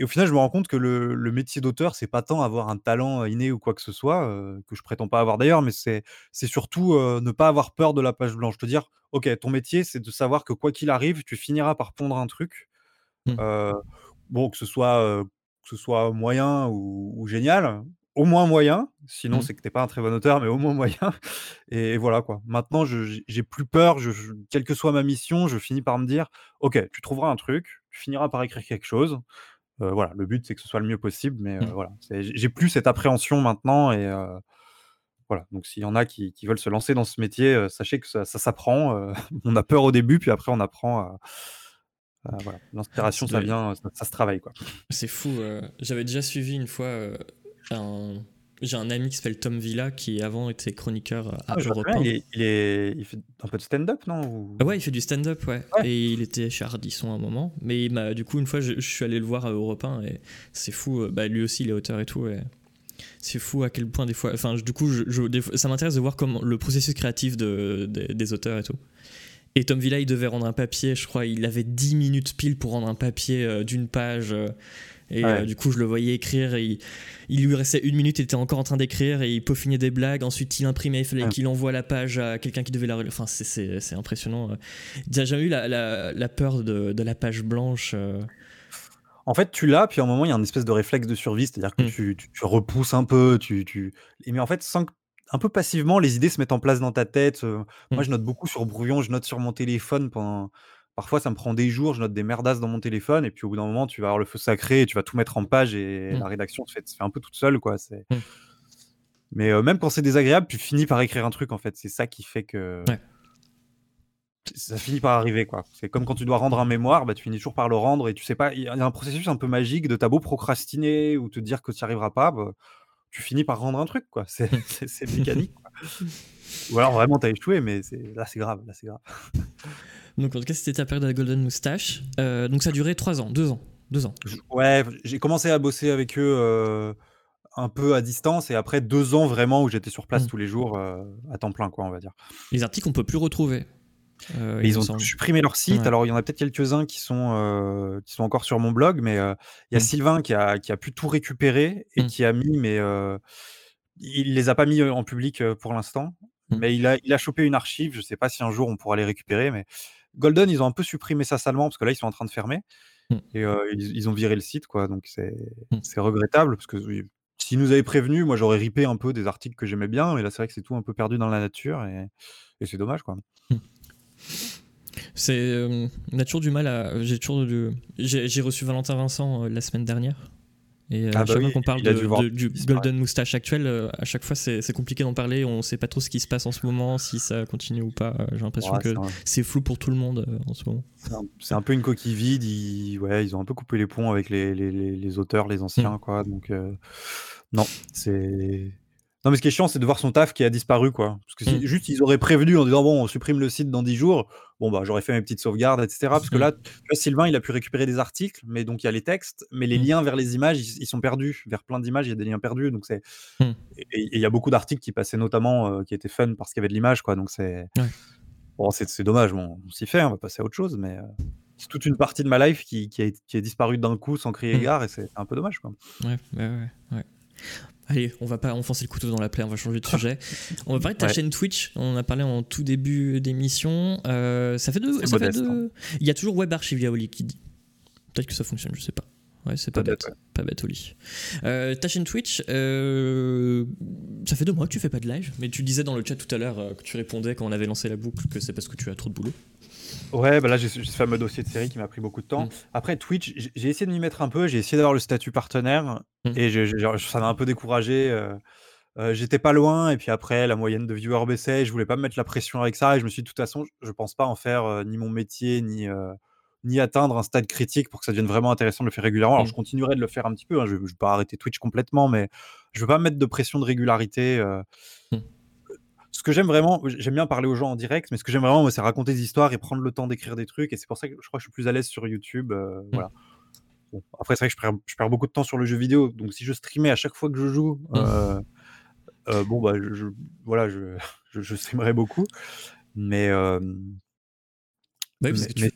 au final, je me rends compte que le le métier d'auteur, c'est pas tant avoir un talent inné ou quoi que ce soit, que je prétends pas avoir d'ailleurs, mais c'est surtout, ne pas avoir peur de la page blanche. Te dire: «OK, ton métier, c'est de savoir que quoi qu'il arrive, tu finiras par pondre un truc, Mmh. Bon, que ce soit, que ce soit moyen ou ou génial, au moins moyen, sinon Mmh. c'est que tu es pas un très bon auteur, mais au moins moyen et voilà quoi. Maintenant je j'ai j'ai plus peur, je je quelle que soit ma mission, je finis par me dire: «OK, tu trouveras un truc, tu finiras par écrire quelque chose». Voilà, le but c'est que ce soit le mieux possible, mais Mmh. voilà, j'ai plus cette appréhension maintenant et voilà, donc s'il y en a qui qui veulent se lancer dans ce métier, sachez que ça ça s'apprend, on a peur au début, puis après on apprend à voilà, l'inspiration Ça vient, ça ça se travaille quoi. C'est fou. J'avais déjà suivi une fois un. J'ai un ami qui s'appelle Tom Villa qui avant était chroniqueur à Ah, Europe très 1. bien, il est il est il fait un peu de stand-up, non? Ou? Ah Ouais, il fait du stand-up, ouais. Ouais. Et il était chez Ardisson à un moment. Mais du coup, une fois, je, je suis allé le voir à Europe 1 et c'est fou. euh, Bah, lui aussi, il est auteur et tout. Et c'est fou à quel point, des fois. Enfin, du coup, je, je- des fois- ça m'intéresse de voir comment le processus créatif de, des- des auteurs et tout. Et Tom Villa, il devait rendre un papier, je crois, il avait 10 minutes pile pour rendre un papier euh, d'une page. Euh, et Ouais. euh, du coup, je le voyais écrire et il, il lui restait une minute, il était encore en train d'écrire et il peaufinait des blagues. Ensuite, il imprimait, il fallait Ouais. qu'il envoie la page à quelqu'un qui devait la. Enfin, c'est- impressionnant. T'as jamais eu la, la, la peur de, de la page blanche euh, En fait, tu l'as, puis à un moment, il y a un espèce de réflexe de survie, c'est-à-dire que Mmh. tu tu tu repousses un peu, tu tu mais en fait, sans que un peu passivement, les idées se mettent en place dans ta tête, moi, Mmh. je note beaucoup sur brouillon, je note sur mon téléphone pendant parfois, ça me prend des jours, je note des merdasses dans mon téléphone et puis au bout d'un moment, tu vas avoir le feu sacré et tu vas tout mettre en page et Mmh. la rédaction se fait se fait un peu toute seule, quoi, c'est Mmh. mais heu, même quand c'est désagréable, tu finis par écrire un truc, en fait, c'est ça qui fait que Ouais. ça finit par arriver, quoi. C'est comme quand tu dois rendre un mémoire, bah, tu finis toujours par le rendre et tu sais pas, il y a un processus un peu magique de tu beau procrastiner ou te dire que tu n'y arriveras pas, bah, tu finis par rendre un truc, quoi. C'est c'est c'est mécanique, quoi. Ou alors vraiment tu as échoué, mais là, c'est grave, là, c'est grave. Donc, en tout cas, c'était ta période à Golden Moustache. Euh, donc, ça a duré 3 ans, 2 ans. 2 ans. Ouais, j'ai commencé à bosser avec eux, heu, un peu à distance et après 2 ans vraiment où j'étais sur place Mmh. tous les jours, heu, à temps plein, quoi, on va dire. Les articles, on peut plus retrouver. Euh, Et il ils ont supprimé leur site. Ouais. Alors, il y en a peut-être quelques-uns qui sont, qui sont encore sur mon blog, mais il y a Mmh. Sylvain qui a qui a pu tout récupérer et Mmh. qui a mis mais il les a pas mis, en public, pour l'instant, Mmh. mais il a il a chopé une archive. Je sais pas si un jour on pourra les récupérer, mais Golden, ils ont un peu supprimé ça salement parce que là, ils sont en train de fermer Mmh. et heu, ils ils ont viré le site, quoi, donc c'est Mmh. regrettable parce que s'ils nous avaient prévenus, moi, j'aurais ripé un peu des articles que j'aimais bien, mais là, c'est vrai que c'est tout un peu perdu dans la nature et et c'est dommage, quoi. C'est, euh, on a toujours du mal à. J'ai toujours du- j'ai reçu Valentin Vincent euh, la semaine dernière. Et euh, Ah à bah chaque fois qu'on parle de- de- du. Golden Moustache actuel, euh, à chaque fois c'est compliqué d'en parler. On sait pas trop ce qui se passe en ce moment, si ça continue ou pas. Euh, J'ai l'impression Ouais, que c'est flou pour tout le monde en ce moment. c'est un, peu une coquille vide. Ils, ouais, ils ont un peu coupé les ponts avec les, les, les- les auteurs, les anciens, quoi. Donc, euh, non, c'est. Non, mais ce qui est chiant, c'est de voir son taf qui a disparu, quoi. Parce que si Mm. juste ils auraient prévenu en disant, bon, on supprime le site dans 10 jours, bon, bah, j'aurais fait mes petites sauvegardes, etc. Parce que Mm. là, tu vois, Sylvain, il a pu récupérer des articles, mais donc il y a les textes, mais les Mm. liens vers les images, ils, ils sont perdus. Vers plein d'images, il y a des liens perdus. Donc, c'est. Et il y a beaucoup d'articles qui passaient notamment, euh, qui étaient fun parce qu'il y avait de l'image, quoi. Donc, c'est. Ouais. Bon, c'est c'est dommage, bon, on s'y fait, on va passer à autre chose, mais euh, c'est toute une partie de ma life qui, qui, a, qui est disparue d'un coup sans crier gare et c'est un peu dommage. Quoi. Ouais, ouais, ouais. Allez, on va pas enfoncer le couteau dans la plaie, on va changer de sujet. On va parler de ta Ouais. chaîne Twitch. On en a parlé en tout début d'émission. Euh, ça fait deux. Ça fait deux- Il y a toujours Web Archive Yaoli qui dit. Peut-être que ça fonctionne, je sais pas. Ouais, c'est pas bête. Pas bête au lit. Euh, ta chaîne Twitch, euh, ça fait deux mois que tu fais pas de live, mais tu disais dans le chat tout à l'heure euh, que tu répondais quand on avait lancé la boucle que c'est parce que tu as trop de boulot. Ouais, bah là j'ai ce fameux dossier de série qui m'a pris beaucoup de temps. Mm. Après Twitch, j'ai j'ai essayé de m'y mettre un peu, j'ai essayé d'avoir le statut partenaire Mm. et ça m'a un peu découragé. euh, euh, J'étais pas loin et puis après la moyenne de viewers baissait, je voulais pas me mettre la pression avec ça et je me suis dit de toute façon je je pense pas en faire euh, ni mon métier ni euh, ni atteindre un stade critique pour que ça devienne vraiment intéressant de le faire régulièrement. Alors Mm. je continuerai de le faire un petit peu, hein, je, je vais pas arrêter Twitch complètement, mais je veux pas me mettre de pression de régularité. euh. Ce que j'aime vraiment, j'aime bien parler aux gens en direct, mais ce que j'aime vraiment, c'est raconter des histoires et prendre le temps d'écrire des trucs. Et c'est pour ça que je crois que je suis plus à l'aise sur YouTube. euh, Voilà. Bon, après, c'est vrai que je perds, je perds beaucoup de temps sur le jeu vidéo. Donc, si je streamais à chaque fois que je joue, euh, euh, bon, bah, je, je- voilà, je, streamerais beaucoup. Mais, oui, parce mais- que tu- mais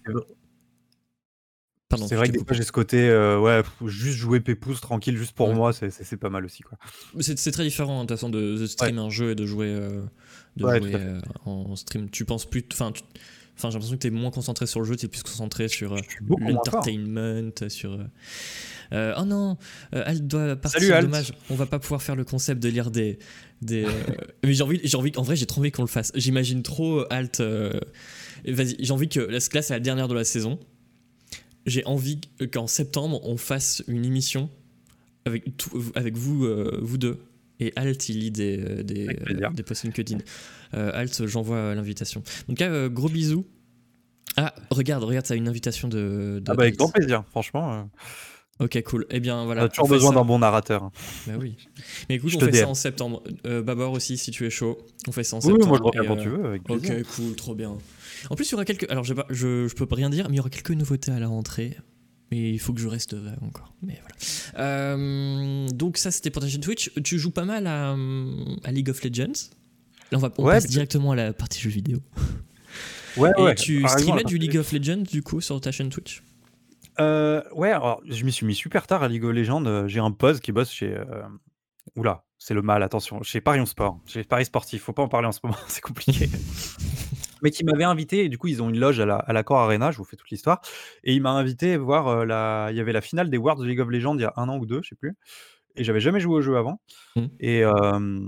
c'est vrai- que des fois, j'ai ce côté, euh, ouais, juste jouer Pépouze tranquille, juste pour Ouais. moi, c'est- pas mal aussi. Quoi. C'est très différent hein, de toute façon de, de streamer un jeu et de jouer, euh, de Ouais, jouer euh, en stream. Tu penses plus. Enfin, j'ai l'impression que tu es moins concentré sur le jeu, tu es plus concentré sur l'entertainment, sur. euh, oh non, euh, Alt doit partir. Salut, Alt. Dommage, on va pas pouvoir faire le concept de lire des. des euh, mais j'ai envie, j'ai envie, en vrai, j'ai trop envie qu'on le fasse. J'imagine trop Alt. Vas-y, j'ai envie que la classe c'est la dernière de la saison. J'ai envie qu'en septembre on fasse une émission avec, tout- avec vous, euh, vous deux. Et Alt, il lit des, euh, des, euh, des posts LinkedIn. Euh, Alt, j'envoie l'invitation. Donc, euh, gros bisous. Ah, regarde, regarde, ça a une invitation de. de Ah bah, avec grand plaisir, franchement. Ok, cool. Eh bien, voilà. on a toujours on besoin d'un bon narrateur. Bah oui. Mais écoute, Je on fait ça en septembre. Babor aussi, si tu es chaud. On fait ça en Oui, septembre. moi je reviens quand tu veux, avec. Ok, cool, trop bien. En plus, il y aura quelques. Alors, pas- je, je peux rien dire, mais il y aura quelques nouveautés à la rentrée. Mais il faut que je reste vague encore. Mais voilà. Euh, donc, ça, c'était pour ta chaîne Twitch. Tu joues pas mal à, à League of Legends. Là, on, va, on Ouais, passe directement à la partie jeux vidéo. Ouais, Et ouais, tu streamais du League of Legends, du coup, sur ta chaîne Twitch? Euh, ouais, alors je m'y suis mis super tard à League of Legends. euh, J'ai un pote qui bosse chez. euh, Oula, c'est le mal, attention. Chez Parion Sport, chez Paris Sportif. Faut pas en parler en ce moment, c'est compliqué. Mais qui m'avait invité, et du coup, ils ont une loge à la, à Arena, je vous fais toute l'histoire. Et il m'a invité voir euh, la. Il y avait la finale des Worlds League of Legends il y a un an ou deux, je sais plus. Et j'avais jamais joué au jeu avant. Mhm. Et. euh,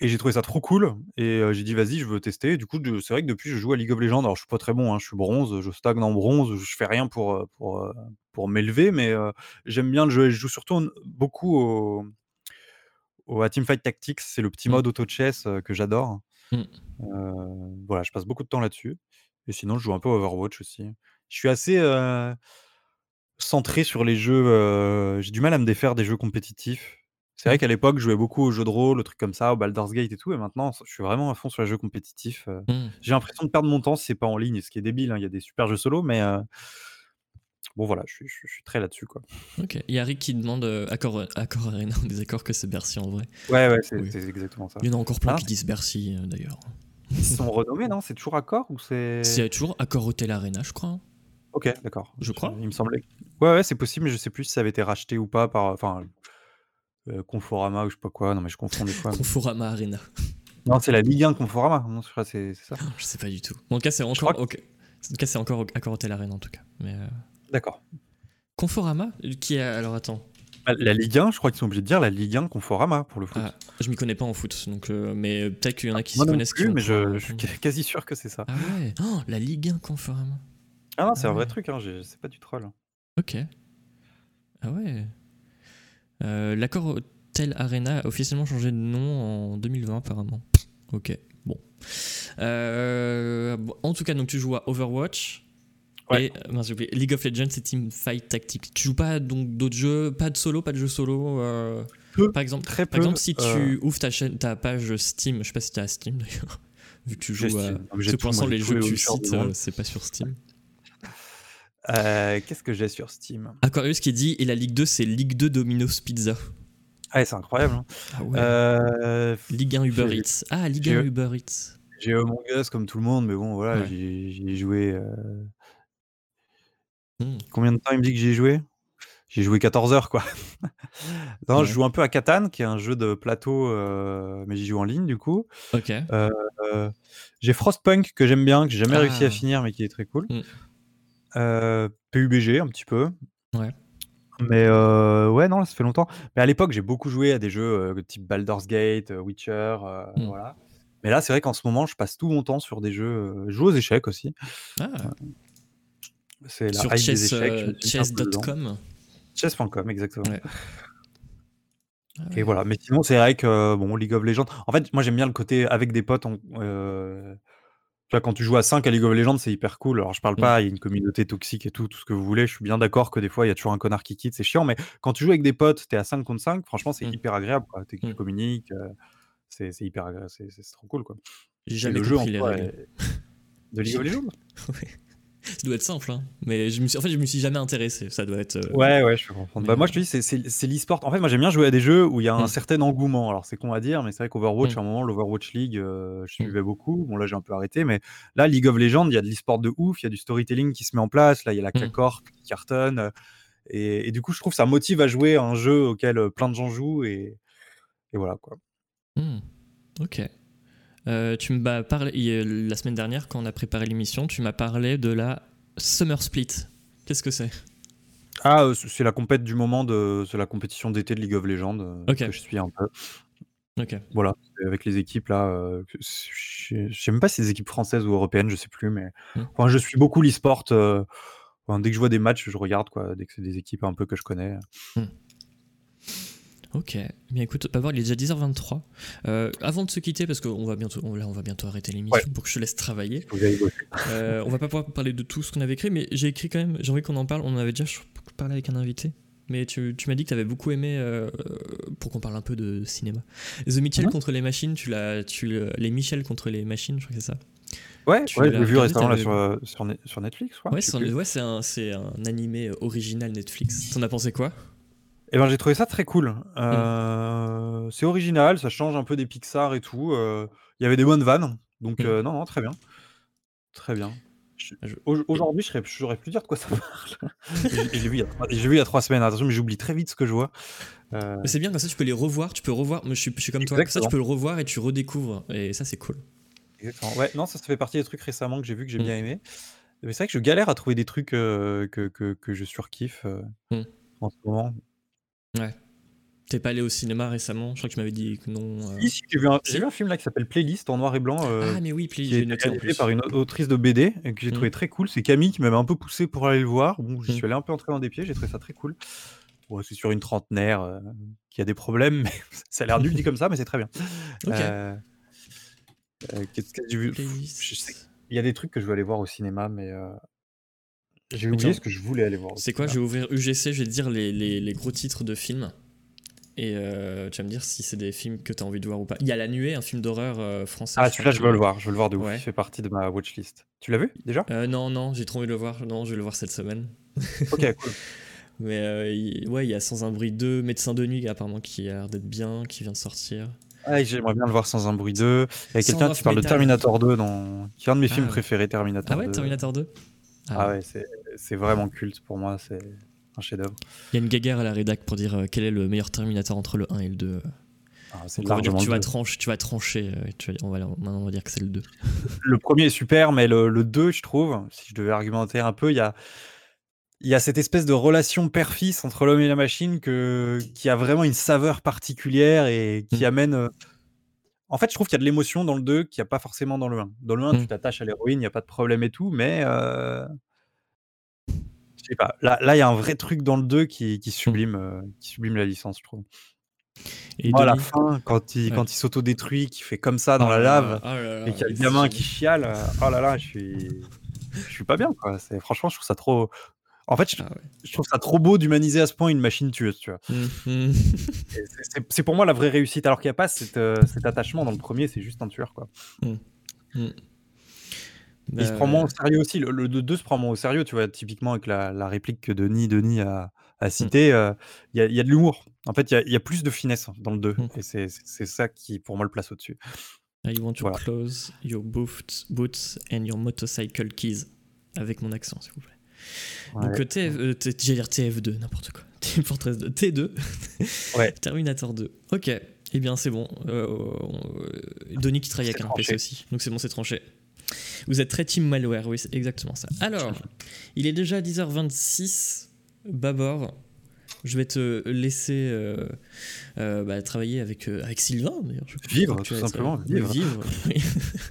Et j'ai trouvé ça trop cool. Et euh, j'ai dit, vas-y, je veux tester. Et du coup, de- c'est vrai que depuis, je joue à League of Legends. Alors, je suis pas très bon, hein, je suis bronze, je stagne en bronze, je fais rien pour, pour, pour m'élever, mais euh, j'aime bien le jeu. Et je joue surtout beaucoup au, au à Teamfight Tactics. C'est le petit Mm. mode auto-chess euh, que j'adore. Mm. Euh, voilà, je passe beaucoup de temps là-dessus. Et sinon, je joue un peu à Overwatch aussi. Je suis assez euh, centré sur les jeux. euh, j'ai du mal à me défaire des jeux compétitifs. C'est vrai qu'à l'époque, je jouais beaucoup aux jeux de rôle, aux trucs comme ça, au Baldur's Gate et tout. Et maintenant, je suis vraiment à fond sur les jeux compétitifs. euh. Hmm. J'ai l'impression de perdre mon temps si c'est pas en ligne, ce qui est débile. hein, Il y a des super jeux solo, mais euh, bon, voilà, je suis, je suis- je suis très là-dessus. quoi. Ok. Il y a Rick qui demande euh, Accor, Accor Arena. On est d'accord que c'est Bercy en vrai. Ouais, ouais, c'est Oui. exactement ça. Il y en a encore plein Ah. qui disent Bercy euh, d'ailleurs. Ils sont renommés, non? C'est toujours Accor ou c'est. C'est toujours Accor Hotel Arena, je crois. Ok, d'accord. Je crois. Il me semblait. que- Ouais, ouais, c'est possible, mais je sais plus si ça avait été racheté ou pas par. Enfin. euh, Conforama ou je sais pas quoi. Non, mais je confonds des fois. Conforama Arena. non, c'est la Ligue 1 Conforama. Non, je crois que c'est ça. Je sais pas du tout. En tout cas, c'est encore. ok. En tout cas, c'est encore Accor Hotel Arena en tout cas. Mais euh, D'accord. Conforama, qui est alors attends. Bah, La Ligue 1, je crois qu'ils sont obligés de dire la Ligue 1 Conforama pour le foot. Ah, je m'y connais pas en foot, donc euh, mais peut-être qu'il y en a qui Moi s'y non connaissent. qui plus, vont mais je, je suis quasi sûr que c'est ça. Ah ouais. Oh, la Ligue 1 Conforama. Ah non, c'est Ah un vrai truc, hein, j'ai- c'est pas du troll. Ok. Ah ouais. Euh, L'accord Hotel Arena a officiellement changé de nom en 2020 apparemment. Ok, bon. Euh, bon, en tout cas, donc tu joues à Overwatch. Ouais. Et euh, mince, j'ai oublié, League of Legends et Teamfight Tactics. Tu joues pas donc d'autres jeux, pas de solo, pas de jeux solo. euh, Peu, par exemple, Très par peu. exemple, si tu euh, ouvres ta chaîne, ta page Steam, je sais pas si tu as Steam d'ailleurs, vu que tu joues. à... Pour l'instant, les jeux que tu cites, euh, c'est pas sur Steam. Euh, Qu'est-ce que j'ai sur Steam? Aquarius qui dit et la Ligue 2 c'est Ligue 2 Domino's Pizza. Ah, c'est incroyable. hein. Ah ouais. Euh, Ligue 1 Uber Eats. Ah, Ligue j'ai- 1 Uber Eats. J'ai Among Us comme tout le monde, mais bon, voilà, Ouais. j'ai joué. euh, Hmm. Combien de temps il me dit que j'y ai joué? J'ai joué 14 heures, quoi. non, Ouais. je joue un peu à Catan, qui est un jeu de plateau, euh, mais j'y joue en ligne, du coup. Ok. Euh, j'ai Frostpunk, que j'aime bien, que j'ai jamais réussi Ah. à finir, mais qui est très cool. Mm. Euh, PUBG, un petit peu. Ouais. Mais euh, ouais, non, ça fait longtemps. Mais à l'époque, j'ai beaucoup joué à des jeux euh, type Baldur's Gate, euh, Witcher, euh, Mm. voilà. Mais là, c'est vrai qu'en ce moment, je passe tout mon temps sur des jeux. euh, je joue aux échecs aussi. Ah, C'est la sur chess, euh, chess.com. Chess.com, exactement. Ouais. Ah Et ouais. voilà. Mais sinon, c'est vrai que euh, bon, League of Legends. En fait, moi, j'aime bien le côté avec des potes. on- euh, Tu vois, quand tu joues à 5 à League of Legends, c'est hyper cool. Alors, je parle Mm. pas, il y a une communauté toxique et tout, tout ce que vous voulez. Je suis bien d'accord que des fois, il y a toujours un connard qui quitte, c'est chiant. Mais quand tu joues avec des potes, t'es à 5 contre 5, franchement, c'est Mm. hyper agréable. Quoi. T'es- Tu Mm. communiques, euh, c'est hyper agréable, c'est trop cool. Quoi. J'ai jamais le jeu en les règles. est- de League of Legends? Ouais. Ça doit être simple, hein. mais je me suis... en fait, je me suis jamais intéressé. Ça doit être. euh, Ouais, ouais, je peux comprendre. Bah, moi, je te dis, c'est- l'e-sport. En fait, moi, j'aime bien jouer à des jeux où il y a un Mm. certain engouement. Alors, c'est con à dire, mais c'est vrai qu'Overwatch, Mm. à un moment, l'Overwatch League, euh, je Mm. suivais beaucoup. Bon, là, j'ai un peu arrêté, mais là, League of Legends, il y a de l'e-sport de ouf, il y a du storytelling qui se met en place. Là, il y a la. K-Corp qui cartonne. Et, et du coup, je trouve que ça motive à jouer à un jeu auquel euh, plein de gens jouent. Et, et voilà, quoi. Ok. Euh, tu m'as parlé la semaine dernière quand on a préparé l'émission. Tu m'as parlé de la Summer Split. Qu'est-ce que c'est? Ah, euh, c'est la compète du moment, de, c'est la compétition d'été de League of Legends euh, Ok. que je suis un peu. Ok. Voilà, avec les équipes là. euh, je sais même pas si c'est des équipes françaises ou européennes, je sais plus, mais Mm. enfin, je suis beaucoup l'e-sport. euh, enfin, dès que je vois des matchs, je regarde quoi. Dès que c'est des équipes un peu que je connais. Ok, bien écoute, il est déjà 10h23. Euh, avant de se quitter, parce qu'on va bientôt, on, là, on va bientôt arrêter l'émission Ouais. pour que je te laisse travailler. Euh, on va pas pouvoir parler de tout ce qu'on avait écrit, mais j'ai écrit quand même. J'ai envie qu'on en parle. On en avait déjà parlé avec un invité, mais tu, tu m'as dit que tu avais beaucoup aimé euh, pour qu'on parle un peu de cinéma. The Mitchell Mhm. contre les machines, tu l'as, tu les Michel contre les machines, je crois que c'est ça. Ouais, Tu ouais, je l'ai vu récemment là, sur, euh, sur, Net- sur Netflix, crois. ouais, c'est, ouais, c'est un, c'est un animé original Netflix. T'en as pensé quoi? Eh ben, j'ai trouvé ça très cool. Euh, C'est original, ça change un peu des Pixar et tout. euh, Il y avait des bonnes vannes, donc Mm. euh, non, non, très bien, très bien. Je- Je- au- Aujourd'hui, je serais- saurais plus dire de quoi ça parle. J'ai j'ai vu, il y a trois- j'ai vu il y a trois semaines. Attention, mais j'oublie très vite ce que je vois. Euh, Mais c'est bien comme ça, tu peux les revoir. Tu peux revoir. Moi, je suis, je suis comme toi. Comme ça, tu Exactement. peux le revoir et tu redécouvres. Et ça, c'est cool. Exactement. Ouais, non, ça, ça fait partie des trucs récemment que j'ai vu que j'ai Mm. bien aimé. Mais c'est vrai que je galère à trouver des trucs euh, que, que, que je surkiffe euh, Mm. en ce moment. T'es pas allé au cinéma récemment? Je crois que tu m'avais dit que non. euh. Si, si, j'ai vu, un- Si. j'ai vu un film là qui s'appelle Playlist en noir et blanc. euh, Ah, mais oui, qui j'ai noté en plus. par une autrice de BD et que j'ai Mm. trouvé très cool. C'est Camille qui m'avait un peu poussé pour aller le voir. Bon, j'y Mm. suis allé un peu entrer dans des pieds, j'ai trouvé ça très cool. Bon, c'est sur une trentenaire euh, qui a des problèmes, mais ça a l'air nul dit comme ça, mais c'est très bien. Ok. Euh, Qu'est-ce que j'ai vu? Playlist. Il y a des trucs que je veux aller voir au cinéma, mais j'ai oublié tiens, ce que je voulais aller voir. C'est quoi Je vais ouvrir UGC, je vais te dire les, les, les gros titres de films. Et euh, tu vas me dire si c'est des films que tu as envie de voir ou pas. Il y a La Nuée, un film d'horreur euh, français. Ah, celui-là, je veux le voir. Je veux le voir de ouf. Ouais. Il fait partie de ma watchlist. Tu l'as vu déjà? Euh, non, non, j'ai trop envie de le voir. Non, je vais le voir cette semaine. Ok, cool. Mais euh, il- ouais, il y a Sans un bruit 2, Médecin de nuit, apparemment, qui a l'air d'être bien, qui vient de sortir. Ah, j'aimerais bien le voir sans un bruit 2. Il y a quelqu'un qui parle de. Terminator 2, dans... qui est un de mes films Ah. préférés, Terminator Ah ouais, 2. Terminator 2 Ah ouais, c'est c'est vraiment culte pour moi, c'est un chef-d'œuvre. Il y a une guéguerre à la rédac pour dire euh, quel est le meilleur Terminator entre le 1 et le 2. Ah, c'est Donc on va dire largement que tu vas, trancher, tu vas trancher. euh, tu vas- on va, maintenant, on va dire que c'est le 2. Le premier est super, mais le, le 2, je trouve, si je devais argumenter un peu, il y a, il y a cette espèce de relation père-fils entre l'homme et la machine que, qui a vraiment une saveur particulière et qui Mm. amène. En fait, je trouve qu'il y a de l'émotion dans le 2 qu'il n'y a pas forcément dans le 1. Dans le 1, Mm. tu t'attaches à l'héroïne, il n'y a pas de problème et tout, mais. euh, Je sais pas. Là, là, il y a un vrai truc dans le 2 qui, qui sublime, euh, qui sublime la licence, je trouve. Et Moi, à la fin, quand il, Ouais. quand il s'autodétruit, qui fait comme ça dans Oh la lave, oh là là, et qu'il y a le gamin qui chiale, euh, oh là là, je suis, je suis pas bien, quoi. Franchement, je trouve ça trop. En fait, je, Ah ouais. je trouve ça trop beau d'humaniser à ce point une machine tueuse, tu vois. Mhm. Et c'est- pour moi la vraie réussite, alors qu'il n'y a pas cette, euh, cet attachement dans le premier, c'est juste un tueur, quoi. Il se prend Euh, moins au sérieux aussi. Le, le 2 se prend moins au sérieux, tu vois. Typiquement, avec la, la réplique que Denis, Denis a, a citée, euh, il y, a, il y a de l'humour. En fait, il y a, il y a plus de finesse dans le 2. Mm. Et c'est, ça qui, pour moi, le place au-dessus. I want your Voilà. clothes, your boots, boots and your motorcycle keys. Avec mon accent, s'il vous plaît. Donc, euh, TF, euh, T- j'allais dire TF2, n'importe quoi. Team Fortress 2, T2. Ouais. Terminator 2. Ok, eh bien c'est bon. Euh, on- euh, Denis qui travaille avec un PC aussi, donc c'est bon, c'est tranché. Vous êtes très team malware, oui, c'est exactement ça. Alors, il est déjà 10h26. Babor, je vais te laisser euh, euh, bah, travailler avec, euh, avec Sylvain, Vivre, tout simplement, vivre. oui.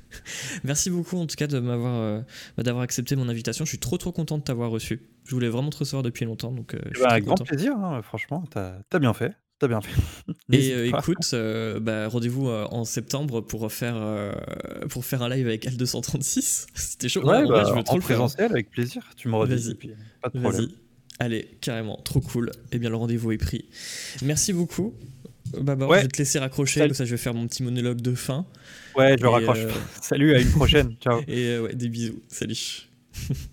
Merci beaucoup en tout cas de m'avoir bah, d'avoir accepté mon invitation. Je suis trop trop content de t'avoir reçu. Je voulais vraiment te recevoir depuis longtemps, donc je Bah, avec grand content. plaisir, hein, franchement. T'as, t'as bien fait. T'as bien fait. Et écoute, bah, rendez-vous en septembre pour faire, pour faire un live avec L236. C'était chaud. Ouais, En je veux trop en le faire. présentiel, avec plaisir. Tu me redis. Vas-y. Pas de problème. Allez, carrément, trop cool. Eh bien, le rendez-vous est pris. Merci beaucoup. Ouais. je vais te laisser raccrocher, Salut. comme ça je vais faire mon petit monologue de fin. Ouais, je Et, raccroche. euh, Salut, à une prochaine. Ciao. Et euh, ouais, des bisous. Salut.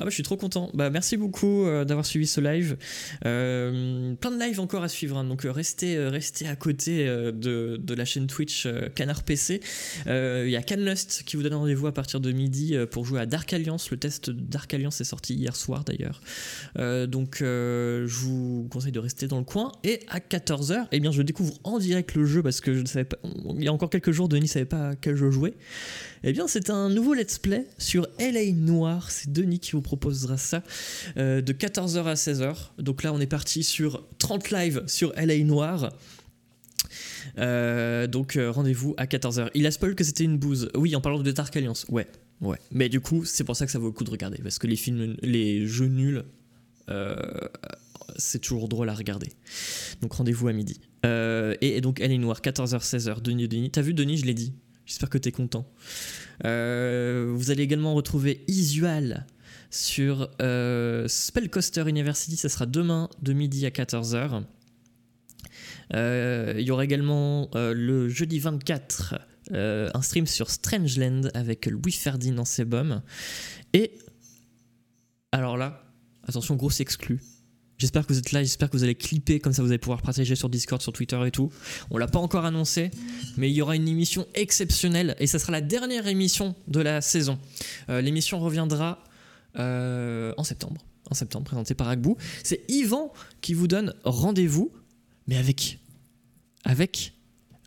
Ah bah, je suis trop content. Bah, merci beaucoup euh, d'avoir suivi ce live. Euh, plein de lives encore à suivre, hein, donc euh, restez, restez à côté de, de la chaîne Twitch Canard PC. Il y a Canlust qui vous donne rendez-vous à partir de midi pour jouer à Dark Alliance. Le test Dark Alliance est sorti hier soir d'ailleurs. Donc je vous conseille de rester dans le coin. Et à 14h, eh bien, je découvre en direct le jeu parce que je ne savais pas. Il y a encore quelques jours, Denis ne savait pas à quel jeu jouer. Eh bien, c'est un nouveau let's play sur LA Noir. C'est Denis qui vous proposera ça euh, de 14h à 16h. Donc là, on est parti sur 30 lives sur LA Noir. Euh, donc euh, rendez-vous à 14h. Il a spoil que c'était une bouse. Oui, en parlant de Dark Alliance. Ouais, ouais. Mais du coup, c'est pour ça que ça vaut le coup de regarder. Parce que les films, les jeux nuls, c'est toujours drôle à regarder. Donc rendez-vous à midi. Et, et donc LA Noir, 14h, 16h. Denis, Denis. T'as vu Denis, je l'ai dit. J'espère que t'es content. Euh, vous allez également retrouver Isual sur euh, Spellcoaster University. Ça sera demain de midi à 14h. Euh, Il y aura également euh, le jeudi 24 euh, un stream sur Strangeland avec Louis Ferdinand Sebum. Et alors là, attention, grosse exclu. J'espère que vous êtes là, j'espère que vous allez clipper, comme ça vous allez pouvoir partager sur Discord, sur Twitter et tout. On l'a pas encore annoncé, mais il y aura une émission exceptionnelle et ça sera la dernière émission de la saison. Euh, L'émission reviendra euh, en septembre, en septembre, présentée par Agbou. C'est Yvan qui vous donne rendez-vous, mais avec avec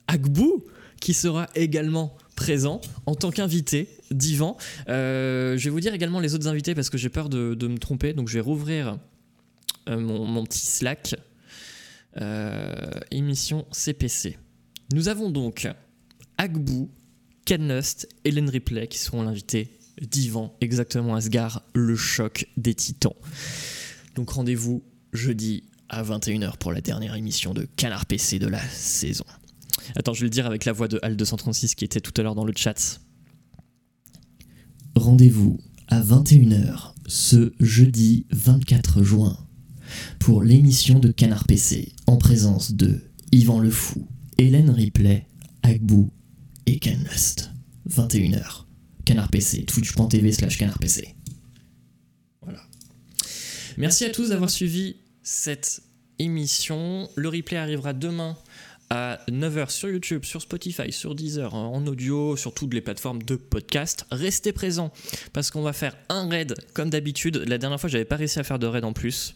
Agbou qui sera également présent en tant qu'invité d'Yvan. Euh, je vais vous dire également les autres invités parce que j'ai peur de, me tromper, donc je vais rouvrir mon, mon petit Slack. Euh, émission CPC. Nous avons donc Agbou, Canlust, Hélène Ripley qui seront l'invité d'Yvan, exactement Asgard, le choc des titans. Donc rendez-vous jeudi à 21h pour la dernière émission de Canard PC de la saison. Attends, je vais le dire avec la voix de Al236 qui était tout à l'heure dans le chat. Rendez-vous à 21h ce jeudi 24 juin pour l'émission de Canard PC en présence de Yvan Le Fou, Hélène Ripley, Agbou et Canlust. 21h. Canard PC, twitch.tv slash Canard PC. Merci à tous d'avoir suivi cette émission. Le replay arrivera demain à 9h sur YouTube, sur Spotify, sur Deezer, en audio, sur toutes les plateformes de podcast. Restez présents parce qu'on va faire un raid comme d'habitude. La dernière fois, j'avais pas réussi à faire de raid en plus.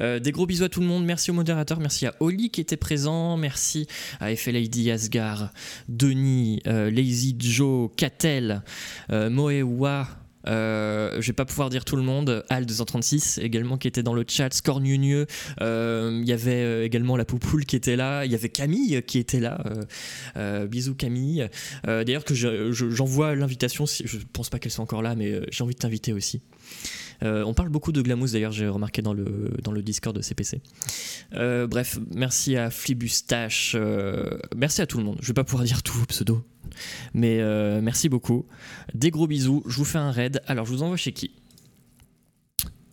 Euh, des gros bisous à tout le monde. Merci au modérateur. Merci à Oli qui était présent. Merci à FLAD Asgard, Denis, euh, Lazy Joe, Catel, euh, Moewa, Euh, je vais pas pouvoir dire tout le monde. Al 236 également qui était dans le chat. Scornieux. Euh, Il y avait également la Poupoule qui était là. Il y avait Camille qui était là. Bisous Camille. D'ailleurs que je- je- j'envoie l'invitation. Je pense pas qu'elle soit encore là, mais j'ai envie de t'inviter aussi. Euh, on parle beaucoup de Glamous d'ailleurs, j'ai remarqué dans le, dans Discord de CPC. Euh, bref, merci à Flibustache, euh, merci à tout le monde. Je vais pas pouvoir dire tous vos pseudos, mais merci beaucoup. Des gros bisous, je vous fais un raid. Alors, je vous envoie chez qui?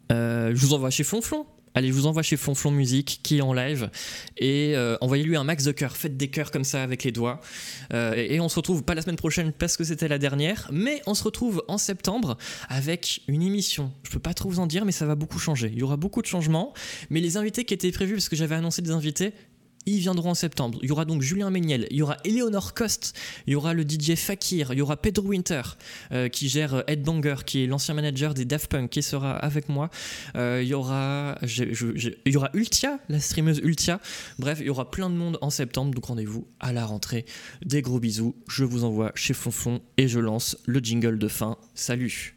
Je vous envoie chez Flonflon. Allez, je vous envoie chez Flonflon Musique qui est en live et euh, envoyez-lui un max de cœurs. Faites des cœurs comme ça avec les doigts. Euh, et, on se retrouve pas la semaine prochaine parce que c'était la dernière, mais on se retrouve en septembre avec une émission. Je peux pas trop vous en dire, mais ça va beaucoup changer. Il y aura beaucoup de changements, mais les invités qui étaient prévus, parce que j'avais annoncé des invités, ils viendront en septembre. Il y aura donc Julien Méniel, il y aura Eleonore Coste, il y aura le DJ Fakir, il y aura Pedro Winter euh, qui gère euh, Headbanger, qui est l'ancien manager des Daft Punk, qui sera avec moi. Euh, il y aura, il y aura Ultia, la streameuse Ultia. Bref, il y aura plein de monde en septembre, donc rendez-vous à la rentrée. Des gros bisous, je vous envoie chez Fonfon et je lance le jingle de fin. Salut